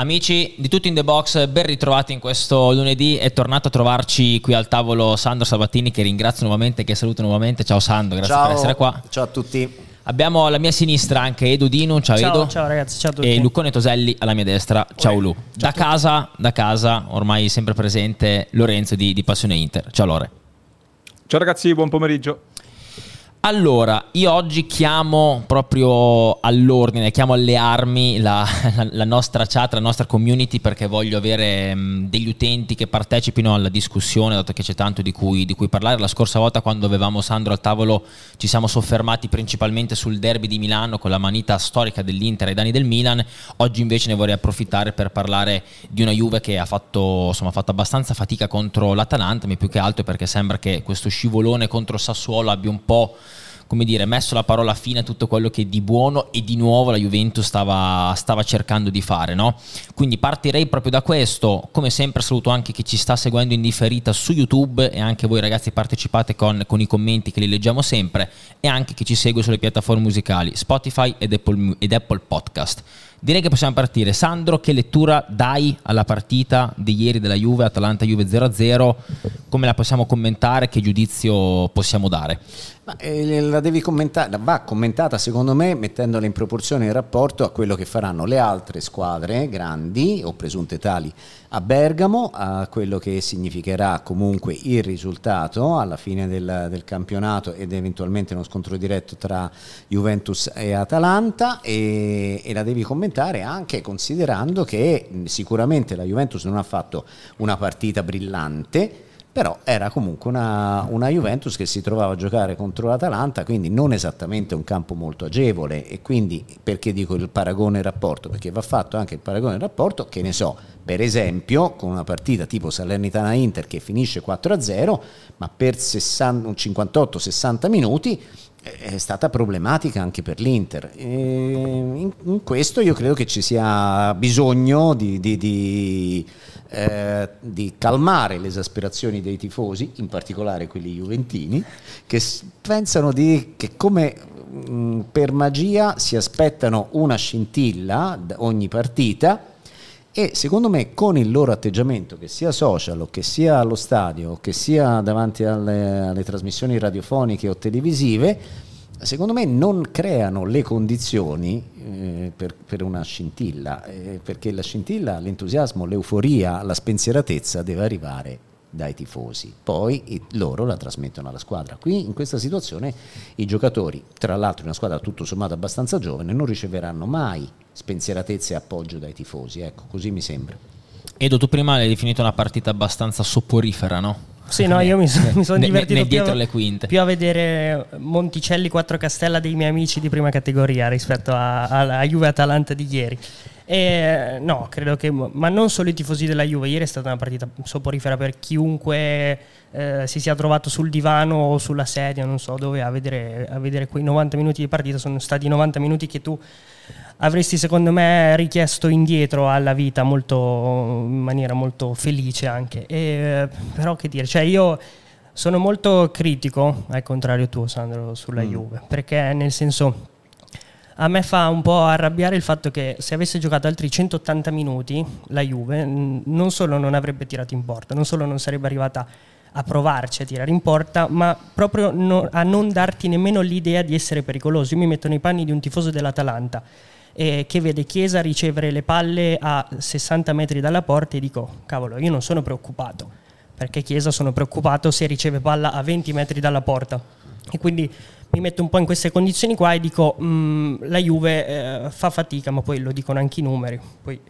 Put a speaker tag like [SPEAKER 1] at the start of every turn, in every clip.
[SPEAKER 1] Amici di Tutti in the Box, ben ritrovati in questo lunedì. È tornato a trovarci qui al tavolo Sandro Sabatini, che ringrazio nuovamente, che saluto nuovamente. Ciao Sandro, grazie
[SPEAKER 2] ciao,
[SPEAKER 1] per essere qua.
[SPEAKER 2] Ciao a tutti.
[SPEAKER 1] Abbiamo alla mia sinistra anche Edu Dinu, ciao,
[SPEAKER 3] ciao
[SPEAKER 1] Edu.
[SPEAKER 3] Ciao ragazzi, ciao a tutti.
[SPEAKER 1] E Luccone Toselli alla mia destra, ciao Oi. Lu. Ciao da casa, da casa, ormai sempre presente, Lorenzo di, di Passione Inter. Ciao Lore.
[SPEAKER 4] Ciao ragazzi, buon pomeriggio.
[SPEAKER 1] Allora, io oggi chiamo proprio all'ordine, chiamo alle armi la, la, la, nostra chat, la nostra community perché voglio avere mh, degli utenti che partecipino alla discussione, dato che c'è tanto di cui, di cui, parlare. La scorsa volta quando avevamo Sandro al tavolo ci siamo soffermati principalmente sul derby di Milano con la manita storica dell'Inter ai danni del Milan, oggi invece ne vorrei approfittare per parlare di una Juve che ha fatto, insomma, fatto abbastanza fatica contro l'Atalanta, ma più che altro perché sembra che questo scivolone contro Sassuolo abbia un po' come dire, messo la parola fine a tutto quello che di buono e di nuovo la Juventus stava, stava cercando di fare. No? Quindi partirei proprio da questo. Come sempre saluto anche chi ci sta seguendo in differita su YouTube e anche voi ragazzi partecipate con, con i commenti che li leggiamo sempre e anche chi ci segue sulle piattaforme musicali Spotify ed Apple, ed Apple Podcast. Direi che possiamo partire. Sandro, che lettura dai alla partita di ieri della Juve, Atalanta-Juve 0-0? Come la possiamo commentare? Che giudizio possiamo dare?
[SPEAKER 2] Ma, eh, la devi commentare, va commentata secondo me mettendola in proporzione in rapporto a quello che faranno le altre squadre grandi o presunte tali a Bergamo, a quello che significherà comunque il risultato alla fine del, del campionato ed eventualmente uno scontro diretto tra Juventus e Atalanta e, e la devi commentare anche considerando che sicuramente la Juventus non ha fatto una partita brillante però era comunque una, una, Juventus che si trovava a giocare contro l'Atalanta, quindi non esattamente un campo molto agevole e quindi perché dico il paragone rapporto? Perché va fatto anche il paragone rapporto, che ne so, per esempio con una partita tipo Salernitana-Inter che finisce 4-0, ma per 58-60 minuti è stata problematica anche per l'Inter. In, in, questo io credo che ci sia bisogno di, di, di eh, di calmare le esasperazioni dei tifosi, in particolare quelli juventini, che pensano di, che come mh, mm, per magia si aspettano una scintilla ogni partita e secondo me con il loro atteggiamento, che sia social che sia allo stadio che sia davanti alle, alle trasmissioni radiofoniche o televisive, secondo me non creano le condizioni eh, per, per, una scintilla, eh, perché la scintilla, l'entusiasmo, l'euforia, la spensieratezza deve arrivare dai tifosi, poi loro la trasmettono alla squadra. Qui in questa situazione i giocatori, tra l'altro in una squadra tutto sommato abbastanza giovane, non riceveranno mai spensieratezza e appoggio dai tifosi, ecco, così mi sembra.
[SPEAKER 1] Edo, tu prima hai definito una partita abbastanza soporifera, no?
[SPEAKER 3] Sì, no, io mi, so, mi sono divertito
[SPEAKER 1] ne, ne
[SPEAKER 3] più,
[SPEAKER 1] le quinte.
[SPEAKER 3] più a vedere Monticelli 4 Castella dei miei amici di prima categoria rispetto a, a, a Juve Atalanta di ieri. E, no, credo che, ma non solo i tifosi della Juve, ieri è stata una partita soporifera per chiunque eh, si sia trovato sul divano o sulla sedia, non so dove, a vedere, a vedere quei 90 minuti di partita, sono stati 90 minuti che tu avresti secondo me richiesto indietro alla vita molto, in maniera molto felice anche. E, però che dire, cioè io sono molto critico, al contrario tuo Sandro, sulla mm. Juve, perché nel senso a me fa un po' arrabbiare il fatto che se avesse giocato altri 180 minuti la Juve non solo non avrebbe tirato in porta, non solo non sarebbe arrivata a provarci a tirare in porta, ma proprio no, a non darti nemmeno l'idea di essere pericoloso. Io mi metto nei panni di un tifoso dell'Atalanta eh, che vede Chiesa ricevere le palle a 60 metri dalla porta e dico, cavolo, io non sono preoccupato, perché Chiesa sono preoccupato se riceve palla a 20 metri dalla porta. E quindi mi metto un po' in queste condizioni qua e dico, mm, la Juve eh, fa fatica, ma poi lo dicono anche i numeri. Poi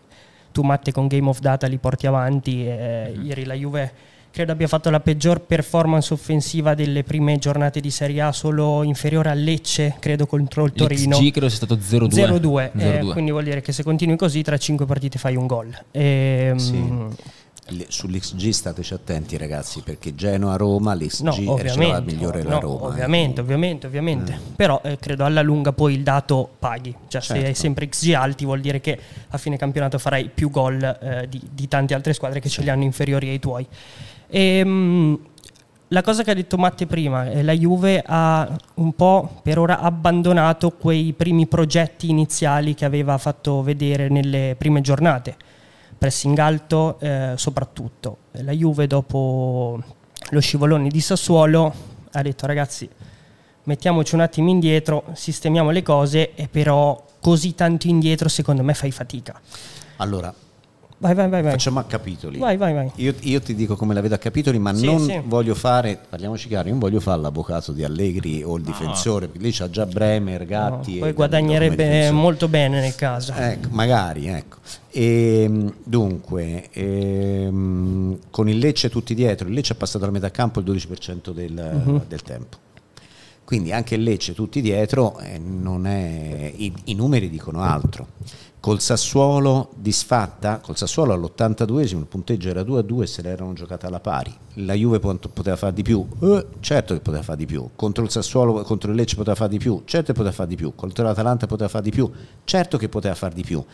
[SPEAKER 3] tu Matte con Game of Data li porti avanti, eh, mm-hmm. ieri la Juve credo abbia fatto la peggior performance offensiva delle prime giornate di Serie A, solo inferiore a Lecce, credo contro il Torino.
[SPEAKER 1] L'XG credo sia stato 0-2.
[SPEAKER 3] 0-2, eh, quindi vuol dire che se continui così tra 5 partite fai un gol. E,
[SPEAKER 2] ehm, sì. Sull'XG stateci attenti ragazzi perché Genoa-Roma l'XG no, la migliore no, la Roma.
[SPEAKER 3] Eh. Ovviamente, eh. ovviamente, ovviamente. Mm. Però eh, credo alla lunga poi il dato paghi. Cioè certo. se hai sempre XG alti vuol dire che a fine campionato farai più gol eh, di, di, tante altre squadre che ce li hanno inferiori ai tuoi. E, ehm, la cosa che ha detto Matte prima, eh, la Juve ha un po' per ora abbandonato quei primi progetti iniziali che aveva fatto vedere nelle prime giornate. Pressing alto eh, soprattutto. La Juve dopo lo scivolone di Sassuolo ha detto ragazzi mettiamoci un attimo indietro, sistemiamo le cose e però così tanto indietro secondo me fai fatica.
[SPEAKER 2] Allora,
[SPEAKER 3] Vai, vai, vai, vai.
[SPEAKER 2] Facciamo a capitoli.
[SPEAKER 3] Vai, vai, vai.
[SPEAKER 2] Io, io ti dico come la vedo a capitoli, ma
[SPEAKER 3] Sì,
[SPEAKER 2] non
[SPEAKER 3] sì.
[SPEAKER 2] voglio fare, parliamoci chiaro, io non voglio fare l'avvocato di Allegri o il difensore, perché lì c'ha già Bremer, Gatti.
[SPEAKER 3] No,
[SPEAKER 2] e
[SPEAKER 3] poi guadagnerebbe molto bene nel caso.
[SPEAKER 2] Ecco, magari, ecco. Ehm, dunque, ehm, con il Lecce tutti dietro, il Lecce ha passato la metà campo il 12% del,
[SPEAKER 3] Mhm.
[SPEAKER 2] del tempo. Quindi anche il Lecce tutti dietro, eh, non è- i, i numeri dicono altro. Col Sassuolo disfatta, col Sassuolo all'82esimo il punteggio era 2 a 2 se l'erano giocata alla pari. La Juve pot- poteva fare di più? Eh, certo che poteva fare di più. Contro il Sassuolo, contro il Lecce poteva fare di più? Certo che poteva fare di più. Contro l'Atalanta poteva fare di più? Certo che poteva fare di più.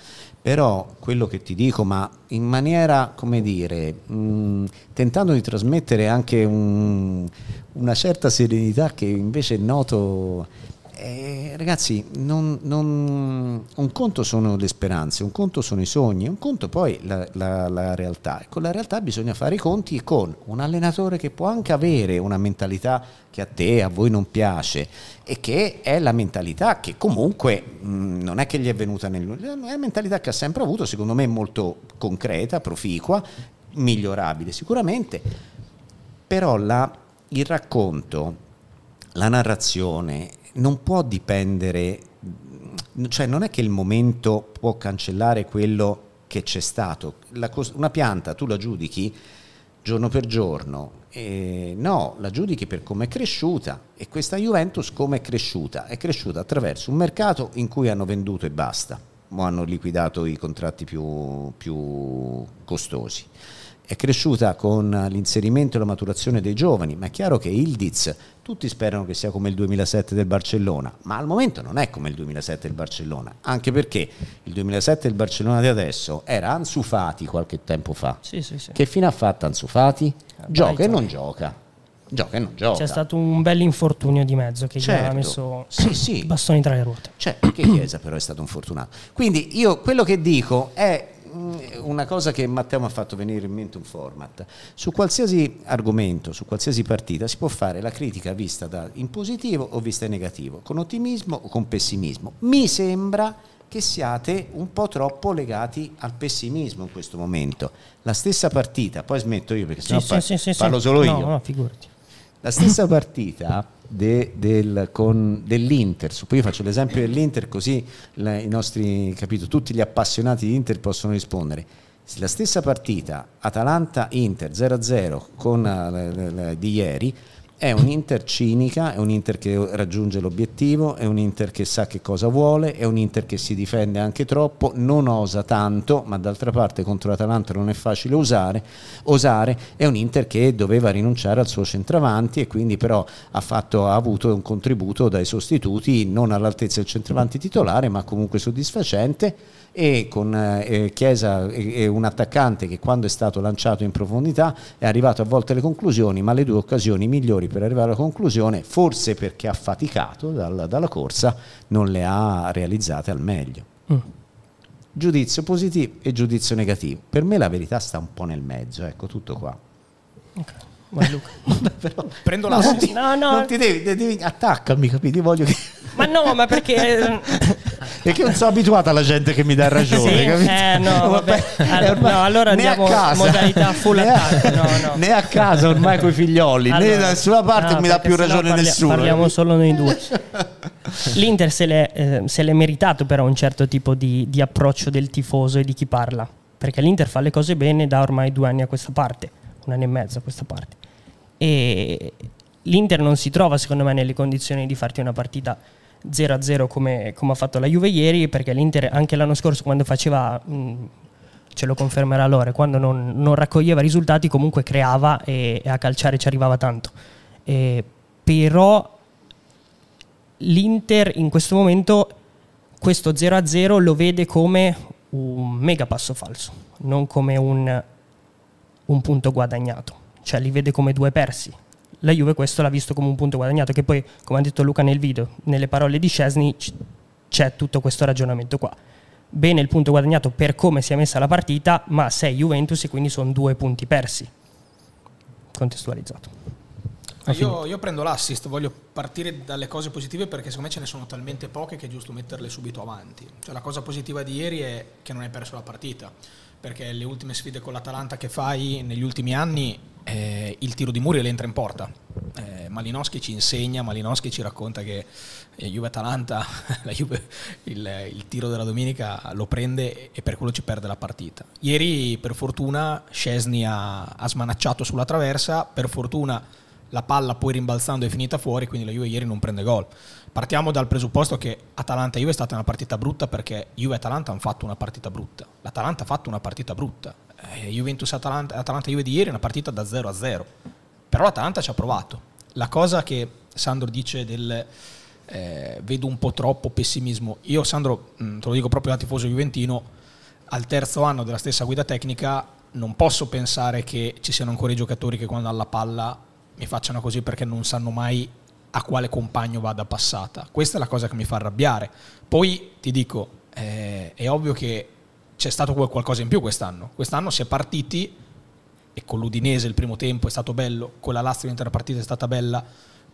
[SPEAKER 2] Però quello che ti dico, ma in maniera, come dire, mh, tentando di trasmettere anche un- una certa serenità che invece noto eh, ragazzi, non- non- un conto sono le speranze, un conto sono i sogni, un conto poi la, la- la realtà. E con la realtà bisogna fare i conti con un allenatore che può anche avere una mentalità che a te, a voi non piace e che è la mentalità che comunque mh, non è che gli è venuta nel... è una mentalità che ha sempre avuto, secondo me molto concreta, proficua, migliorabile sicuramente, però la- il racconto, la narrazione non può dipendere, cioè non è che il momento può cancellare quello che c'è stato. La una pianta tu la giudichi giorno per giorno, eh, no, la giudichi per come è cresciuta e questa Juventus come è cresciuta? È cresciuta attraverso un mercato in cui hanno venduto e basta, o hanno liquidato i contratti più, più costosi. È cresciuta con l'inserimento e la maturazione dei giovani, ma è chiaro che Ildiz tutti sperano che sia come il 2007 del Barcellona, ma al momento non è come il 2007 del Barcellona, anche perché il 2007 del Barcellona di adesso era Ansu Fati qualche tempo fa.
[SPEAKER 3] Sì, sì, sì.
[SPEAKER 2] Che fine ha fatto Ansu Fati? Gioca e non gioca. Gioca e non gioca.
[SPEAKER 3] C'è stato un bel infortunio di mezzo che gli ha
[SPEAKER 2] Certo.
[SPEAKER 3] messo
[SPEAKER 2] Sì, sì.
[SPEAKER 3] i bastoni tra le ruote.
[SPEAKER 2] Cioè, che Chiesa però è stato un fortunato. Quindi io quello che dico è una cosa che Matteo mi ha fatto venire in mente un format. Su qualsiasi argomento, su qualsiasi partita si può fare la critica vista da, in positivo o vista in negativo, con ottimismo o con pessimismo. Mi sembra che siate un po' troppo legati al pessimismo in questo momento. La stessa partita, poi smetto io perché sennò
[SPEAKER 3] sì,
[SPEAKER 2] par-
[SPEAKER 3] sì, sì.
[SPEAKER 2] parlo solo
[SPEAKER 3] No,
[SPEAKER 2] io.
[SPEAKER 3] no, figurati.
[SPEAKER 2] La stessa partita de- del- con- dell'Inter, io faccio l'esempio dell'Inter così la- i nostri, capito, tutti gli appassionati di Inter possono rispondere. La stessa partita Atalanta-Inter 0-0 con, eh, di ieri è un Inter cinica, è un Inter che raggiunge l'obiettivo, è un Inter che sa che cosa vuole, è un Inter che si difende anche troppo, non osa tanto, ma d'altra parte contro l'Atalanta non è facile usare, osare, è un Inter che doveva rinunciare al suo centravanti e quindi però ha, fatto, ha avuto un contributo dai sostituti non all'altezza del centravanti titolare, ma comunque soddisfacente e con eh, Chiesa e, e un attaccante che quando è stato lanciato in profondità è arrivato a volte alle conclusioni, ma le due occasioni migliori per arrivare alla conclusione, forse perché ha faticato dal- dalla corsa, non le ha realizzate al meglio.
[SPEAKER 3] Mm.
[SPEAKER 2] Giudizio positivo e giudizio negativo. Per me la verità sta un po' nel mezzo, ecco tutto qua.
[SPEAKER 3] Vai, Luca.
[SPEAKER 2] Però,
[SPEAKER 1] Prendo
[SPEAKER 2] no,
[SPEAKER 1] la
[SPEAKER 2] non ti,
[SPEAKER 3] No, no.
[SPEAKER 2] non ti devi, devi- attaccami, capito? Io voglio che...
[SPEAKER 3] Ma no, ma perché...
[SPEAKER 2] Perché non sono abituato alla gente che mi dà ragione,
[SPEAKER 3] Sì?
[SPEAKER 2] capito?
[SPEAKER 3] Eh, no, vabbè. Allora- no, allora
[SPEAKER 2] né a
[SPEAKER 3] andiamo
[SPEAKER 2] casa,
[SPEAKER 3] modalità full
[SPEAKER 2] né a-
[SPEAKER 3] attack, no, no.
[SPEAKER 2] Né a casa ormai con i figlioli, né
[SPEAKER 3] Allora,
[SPEAKER 2] da nessuna parte
[SPEAKER 3] no,
[SPEAKER 2] mi dà più ragione
[SPEAKER 3] parli-
[SPEAKER 2] nessuno.
[SPEAKER 3] Parliamo solo noi due. L'Inter se l'è, eh, se l'è meritato però un certo tipo di, di approccio del tifoso e di chi parla. Perché l'Inter fa le cose bene da ormai due anni a questa parte, un anno e mezzo a questa parte. E l'Inter non si trova secondo me nelle condizioni di farti una partita 0-0 come, come ha fatto la Juve ieri, perché l'Inter anche l'anno scorso quando faceva... mh, ce lo confermerà Lore, quando non, non raccoglieva risultati comunque creava e, e a calciare ci arrivava tanto. Eh, però l'Inter in questo momento questo 0-0 lo vede come un mega passo falso, non come un, un punto guadagnato, cioè li vede come due persi. La Juve questo l'ha visto come un punto guadagnato, che poi, come ha detto Luca nel video, nelle parole di Scesni c- c'è tutto questo ragionamento qua. bene il punto guadagnato per come si è messa la partita, ma sei Juventus e quindi sono due punti persi. Contestualizzato.
[SPEAKER 5] Io, io, prendo l'assist, voglio partire dalle cose positive perché secondo me ce ne sono talmente poche che è giusto metterle subito avanti. Cioè, la cosa positiva di ieri è che non hai perso la partita, perché le ultime sfide con l'Atalanta che fai negli ultimi anni, eh, il tiro di Muriel entra in porta. Eh, Malinowski ci insegna, Malinowski ci racconta che eh, Juve-Atalanta, Juve, il, il, tiro della domenica lo prende e per quello ci perde la partita. Ieri per fortuna Scesni ha, ha smanacciato sulla traversa, per fortuna la palla poi rimbalzando è finita fuori, quindi la Juve ieri non prende gol. Partiamo dal presupposto che Atalanta-Juve è stata una partita brutta perché Juve e Atalanta hanno fatto una partita brutta. L'Atalanta ha fatto una partita brutta. Eh, Juventus-Atalanta Atalanta-Juve di ieri è una partita da 0 a 0. Però l'Atalanta ci ha provato. La cosa che Sandro dice del eh, vedo un po' troppo pessimismo. Io Sandro, mm, te lo dico proprio da tifoso juventino, al terzo anno della stessa guida tecnica non posso pensare che ci siano ancora i giocatori che quando hanno la palla mi facciano così perché non sanno mai a quale compagno vada passata. Questa è la cosa che mi fa arrabbiare. Poi ti dico, eh, è ovvio che c'è stato qualcosa in più quest'anno. Quest'anno si è partiti e con l'Udinese il primo tempo è stato bello, con la Lazio l'intera partita è stata bella,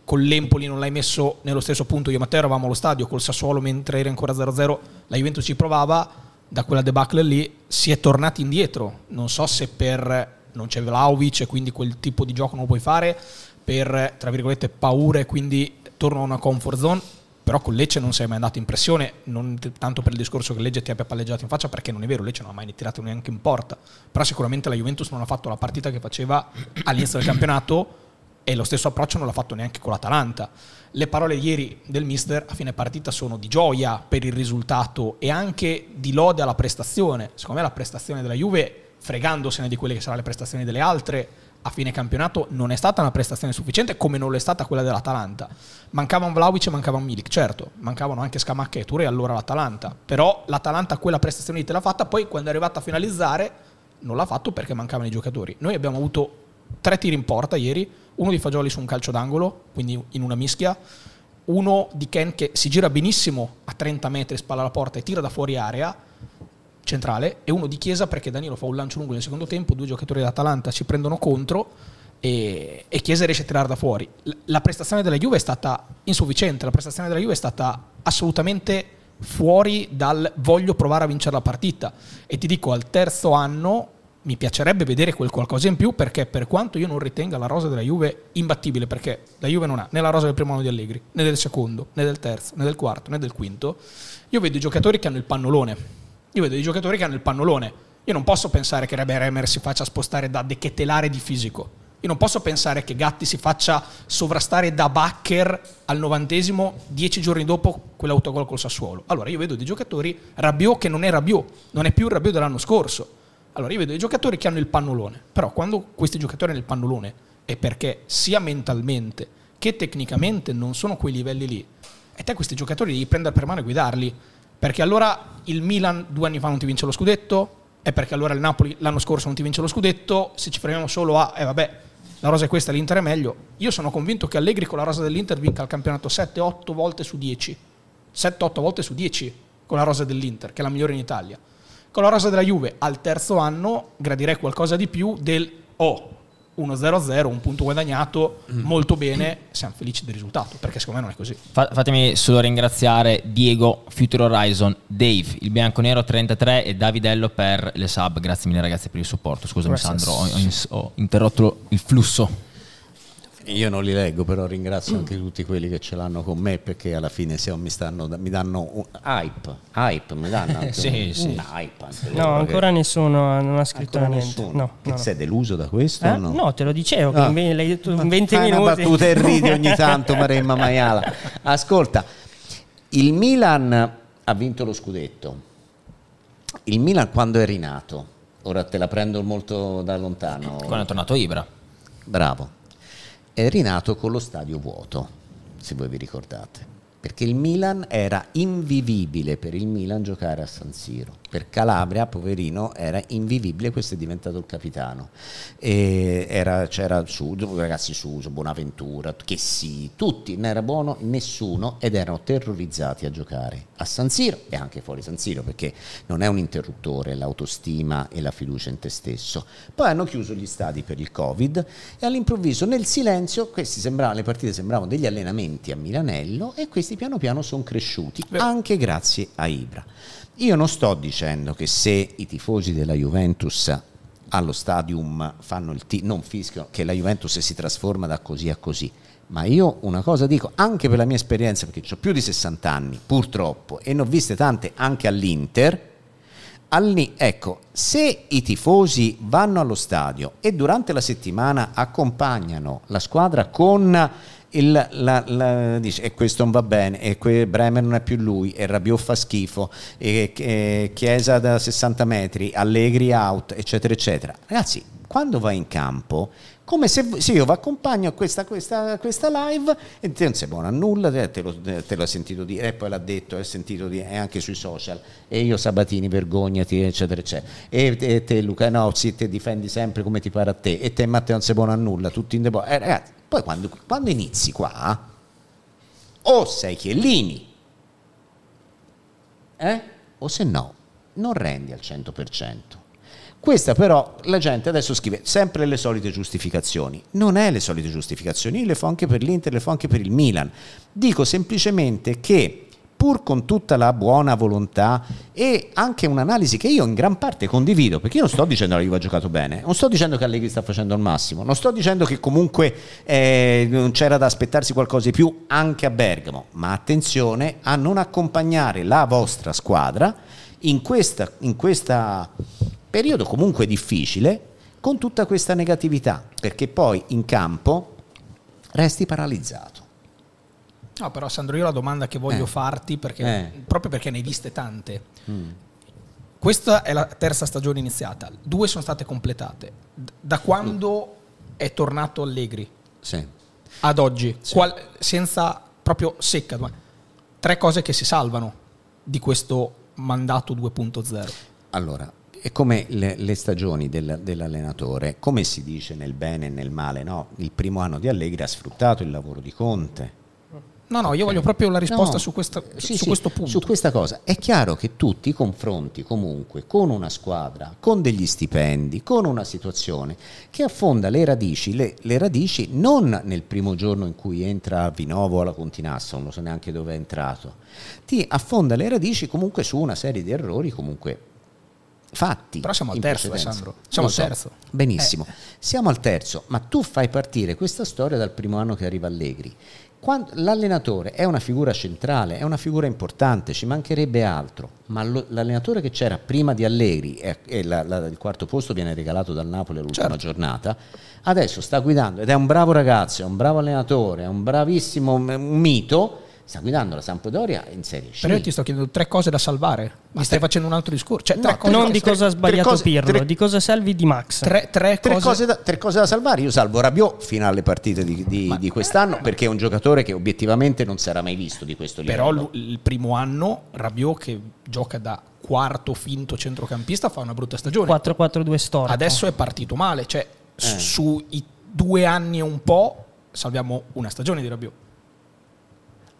[SPEAKER 5] con l'Empoli non l'hai messo nello stesso punto. Io e Matteo eravamo allo stadio, col Sassuolo mentre era ancora 0-0, la Juventus ci provava, da quella debacle lì si è tornati indietro. Non so se per non c'è Vlaovic e quindi quel tipo di gioco non lo puoi fare per, tra virgolette, paura e quindi torno a una comfort zone però con Lecce non sei mai andato in pressione, non tanto per il discorso che Lecce ti abbia palleggiato in faccia, perché non è vero, Lecce non ha mai tirato neanche in porta, però sicuramente la Juventus non ha fatto la partita che faceva all'inizio del campionato e lo stesso approccio non l'ha fatto neanche con l'Atalanta. Le parole ieri del mister a fine partita sono di gioia per il risultato e anche di lode alla prestazione. Secondo me la prestazione della Juve fregandosene di quelle che saranno le prestazioni delle altre, a fine campionato non è stata una prestazione sufficiente come non lo è stata quella dell'Atalanta. Mancavano Vlaovic e mancavano Milik, certo, mancavano anche Scamacca e Touré allora l'Atalanta, però l'Atalanta quella prestazione lì te l'ha fatta, poi quando è arrivata a finalizzare non l'ha fatto perché mancavano i giocatori. Noi abbiamo avuto tre tiri in porta ieri, uno di Fagioli su un calcio d'angolo, quindi in una mischia, uno di Ken che si gira benissimo a 30 metri, spalla alla porta e tira da fuori area, centrale e uno di Chiesa perché Danilo fa un lancio lungo nel secondo tempo, due giocatori dell'Atalanta ci prendono contro e, e Chiesa riesce a tirare da fuori. La prestazione della Juve è stata insufficiente, la prestazione della Juve è stata assolutamente fuori dal voglio provare a vincere la partita e ti dico al terzo anno mi piacerebbe vedere quel qualcosa in più perché per quanto io non ritenga la rosa della Juve imbattibile perché la Juve non ha né la rosa del primo anno di Allegri né del secondo né del terzo né del quarto né del quinto io vedo i giocatori che hanno il pannolone io vedo dei giocatori che hanno il pannolone. Io non posso pensare che Rebe Remer si faccia spostare da dechetelare di fisico. Io non posso pensare che Gatti si faccia sovrastare da Bacher al novantesimo, dieci giorni dopo quell'autogol col Sassuolo. Allora io vedo dei giocatori, Rabiot che non è Rabiot, non è più il Rabiot dell'anno scorso. Allora io vedo dei giocatori che hanno il pannolone, però quando questi giocatori hanno il pannolone è perché sia mentalmente che tecnicamente non sono quei livelli lì, e te questi giocatori devi prendere per mano e guidarli. Perché allora il Milan due anni fa non ti vince lo scudetto, e perché allora il Napoli l'anno scorso non ti vince lo scudetto, se ci fermiamo solo a, eh vabbè, la rosa è questa, l'Inter è meglio. Io sono convinto che Allegri con la rosa dell'Inter vinca il campionato 7-8 volte su 10. 7-8 volte su 10 con la rosa dell'Inter, che è la migliore in Italia. Con la rosa della Juve al terzo anno gradirei qualcosa di più del oh, 1-0-0, un punto guadagnato, mm. molto bene, siamo felici del risultato, perché secondo me non è così.
[SPEAKER 1] fatemi solo ringraziare Diego, Future Horizon, Dave, il bianconero 33 e Davidello per le sub. Grazie mille ragazzi per il supporto. Scusami Grazie. Sandro, ho, ho interrotto il flusso.
[SPEAKER 2] Io non li leggo, però ringrazio anche tutti quelli che ce l'hanno con me perché alla fine se mi, stanno, mi danno un hype, hype mi danno anche
[SPEAKER 3] sì, un, sì. un hype. no, ancora che... nessuno non ha scritto ancora niente. No,
[SPEAKER 2] che no. sei deluso da questo?
[SPEAKER 3] Eh?
[SPEAKER 2] No?
[SPEAKER 3] no? te lo dicevo, ah. che l'hai detto in 20 Fai minuti.
[SPEAKER 2] una battuta e ridi ogni tanto, Maremma Maiala. Ascolta, il Milan ha vinto lo scudetto. Il Milan quando è rinato? Ora te la prendo molto da lontano.
[SPEAKER 1] Quando è tornato Ibra.
[SPEAKER 2] Bravo è rinato con lo stadio vuoto, se voi vi ricordate. Perché il Milan era invivibile per il Milan giocare a San Siro. Per Calabria, poverino, era invivibile, questo è diventato il capitano. Era, c'era su, ragazzi Suso, Bonaventura, che sì, tutti, non era buono nessuno ed erano terrorizzati a giocare a San Siro e anche fuori San Siro perché non è un interruttore l'autostima e la fiducia in te stesso. Poi hanno chiuso gli stadi per il Covid e all'improvviso nel silenzio sembravano, le partite sembravano degli allenamenti a Milanello e questi piano piano sono cresciuti anche grazie a Ibra. Io non sto dicendo che se i tifosi della Juventus allo stadium fanno il T, non fischiano, che la Juventus si trasforma da così a così. Ma io una cosa dico, anche per la mia esperienza, perché ho più di 60 anni, purtroppo, e ne ho viste tante anche all'Inter, Alli, ecco, se i tifosi vanno allo stadio e durante la settimana accompagnano la squadra con il, la, la, dice e questo non va bene e que, Bremer non è più lui e Rabiot fa schifo e, e Chiesa da 60 metri Allegri out eccetera eccetera. Ragazzi quando vai in campo come se, se io vi accompagno a questa, questa, questa, live e te non sei buono a nulla, te lo, te hai sentito dire, e poi l'ha detto, è sentito dire, è anche sui social, e io Sabatini vergognati, eccetera, eccetera. E, e te Luca, no, sì, te difendi sempre come ti pare a te, e te Matteo non sei buono a nulla, tutti in depo. Eh, ragazzi, poi quando, quando inizi qua, o sei Chiellini, eh? o se no, non rendi al 100%. Questa però la gente adesso scrive sempre le solite giustificazioni. Non è le solite giustificazioni, io le fa anche per l'Inter, le fa anche per il Milan. Dico semplicemente che pur con tutta la buona volontà e anche un'analisi che io in gran parte condivido, perché io non sto dicendo che la Juve ha giocato bene, non sto dicendo che Allegri sta facendo il massimo, non sto dicendo che comunque eh, non c'era da aspettarsi qualcosa di più anche a Bergamo, ma attenzione a non accompagnare la vostra squadra in questo in questa periodo comunque difficile con tutta questa negatività, perché poi in campo resti paralizzato.
[SPEAKER 6] No, però Sandro, io la domanda che voglio eh. farti, perché, eh. proprio perché ne hai viste tante, mm. questa è la terza stagione iniziata, due sono state completate. Da quando è tornato Allegri
[SPEAKER 2] sì.
[SPEAKER 6] ad oggi, sì. qual, senza proprio secca, tre cose che si salvano di questo mandato 2.0.
[SPEAKER 2] Allora, è come le, le stagioni del, dell'allenatore, come si dice nel bene e nel male, no? Il primo anno di Allegri ha sfruttato il lavoro di Conte,
[SPEAKER 6] No, no, io voglio proprio la risposta no, su, questa, sì, su sì, questo punto.
[SPEAKER 2] Su questa cosa. È chiaro che tu ti confronti comunque con una squadra, con degli stipendi, con una situazione che affonda le radici, le, le radici non nel primo giorno in cui entra a Vinovo o alla Continassa, non so neanche dove è entrato, ti affonda le radici comunque su una serie di errori comunque fatti.
[SPEAKER 6] Però siamo al terzo, Alessandro. Siamo al terzo.
[SPEAKER 2] Benissimo, eh. siamo al terzo, ma tu fai partire questa storia dal primo anno che arriva Allegri quando, l'allenatore è una figura centrale, è una figura importante, ci mancherebbe altro, ma lo, l'allenatore che c'era prima di Allegri e, e la, la, il quarto posto viene regalato dal Napoli all'ultima certo. giornata, adesso sta guidando ed è un bravo ragazzo, è un bravo allenatore, è un bravissimo un mito sta guidando la Sampdoria in Serie C.
[SPEAKER 6] Però io ti sto chiedendo tre cose da salvare. Mi Ma stai tre... facendo un altro discorso. Cioè,
[SPEAKER 3] no, non di cosa ha sbagliato cose, Pirlo, tre, di cosa salvi di Max.
[SPEAKER 2] Tre, tre cose... Cose, da, tre, cose... da, salvare. Io salvo Rabiot fino alle partite di, di, Ma, di quest'anno perché è un giocatore che obiettivamente non sarà mai visto di questo livello.
[SPEAKER 6] Però il primo anno Rabiot che gioca da quarto finto centrocampista fa una brutta stagione.
[SPEAKER 3] 4-4-2 storico.
[SPEAKER 6] Adesso è partito male. Cioè, eh. sui due anni e un po' salviamo una stagione di Rabiot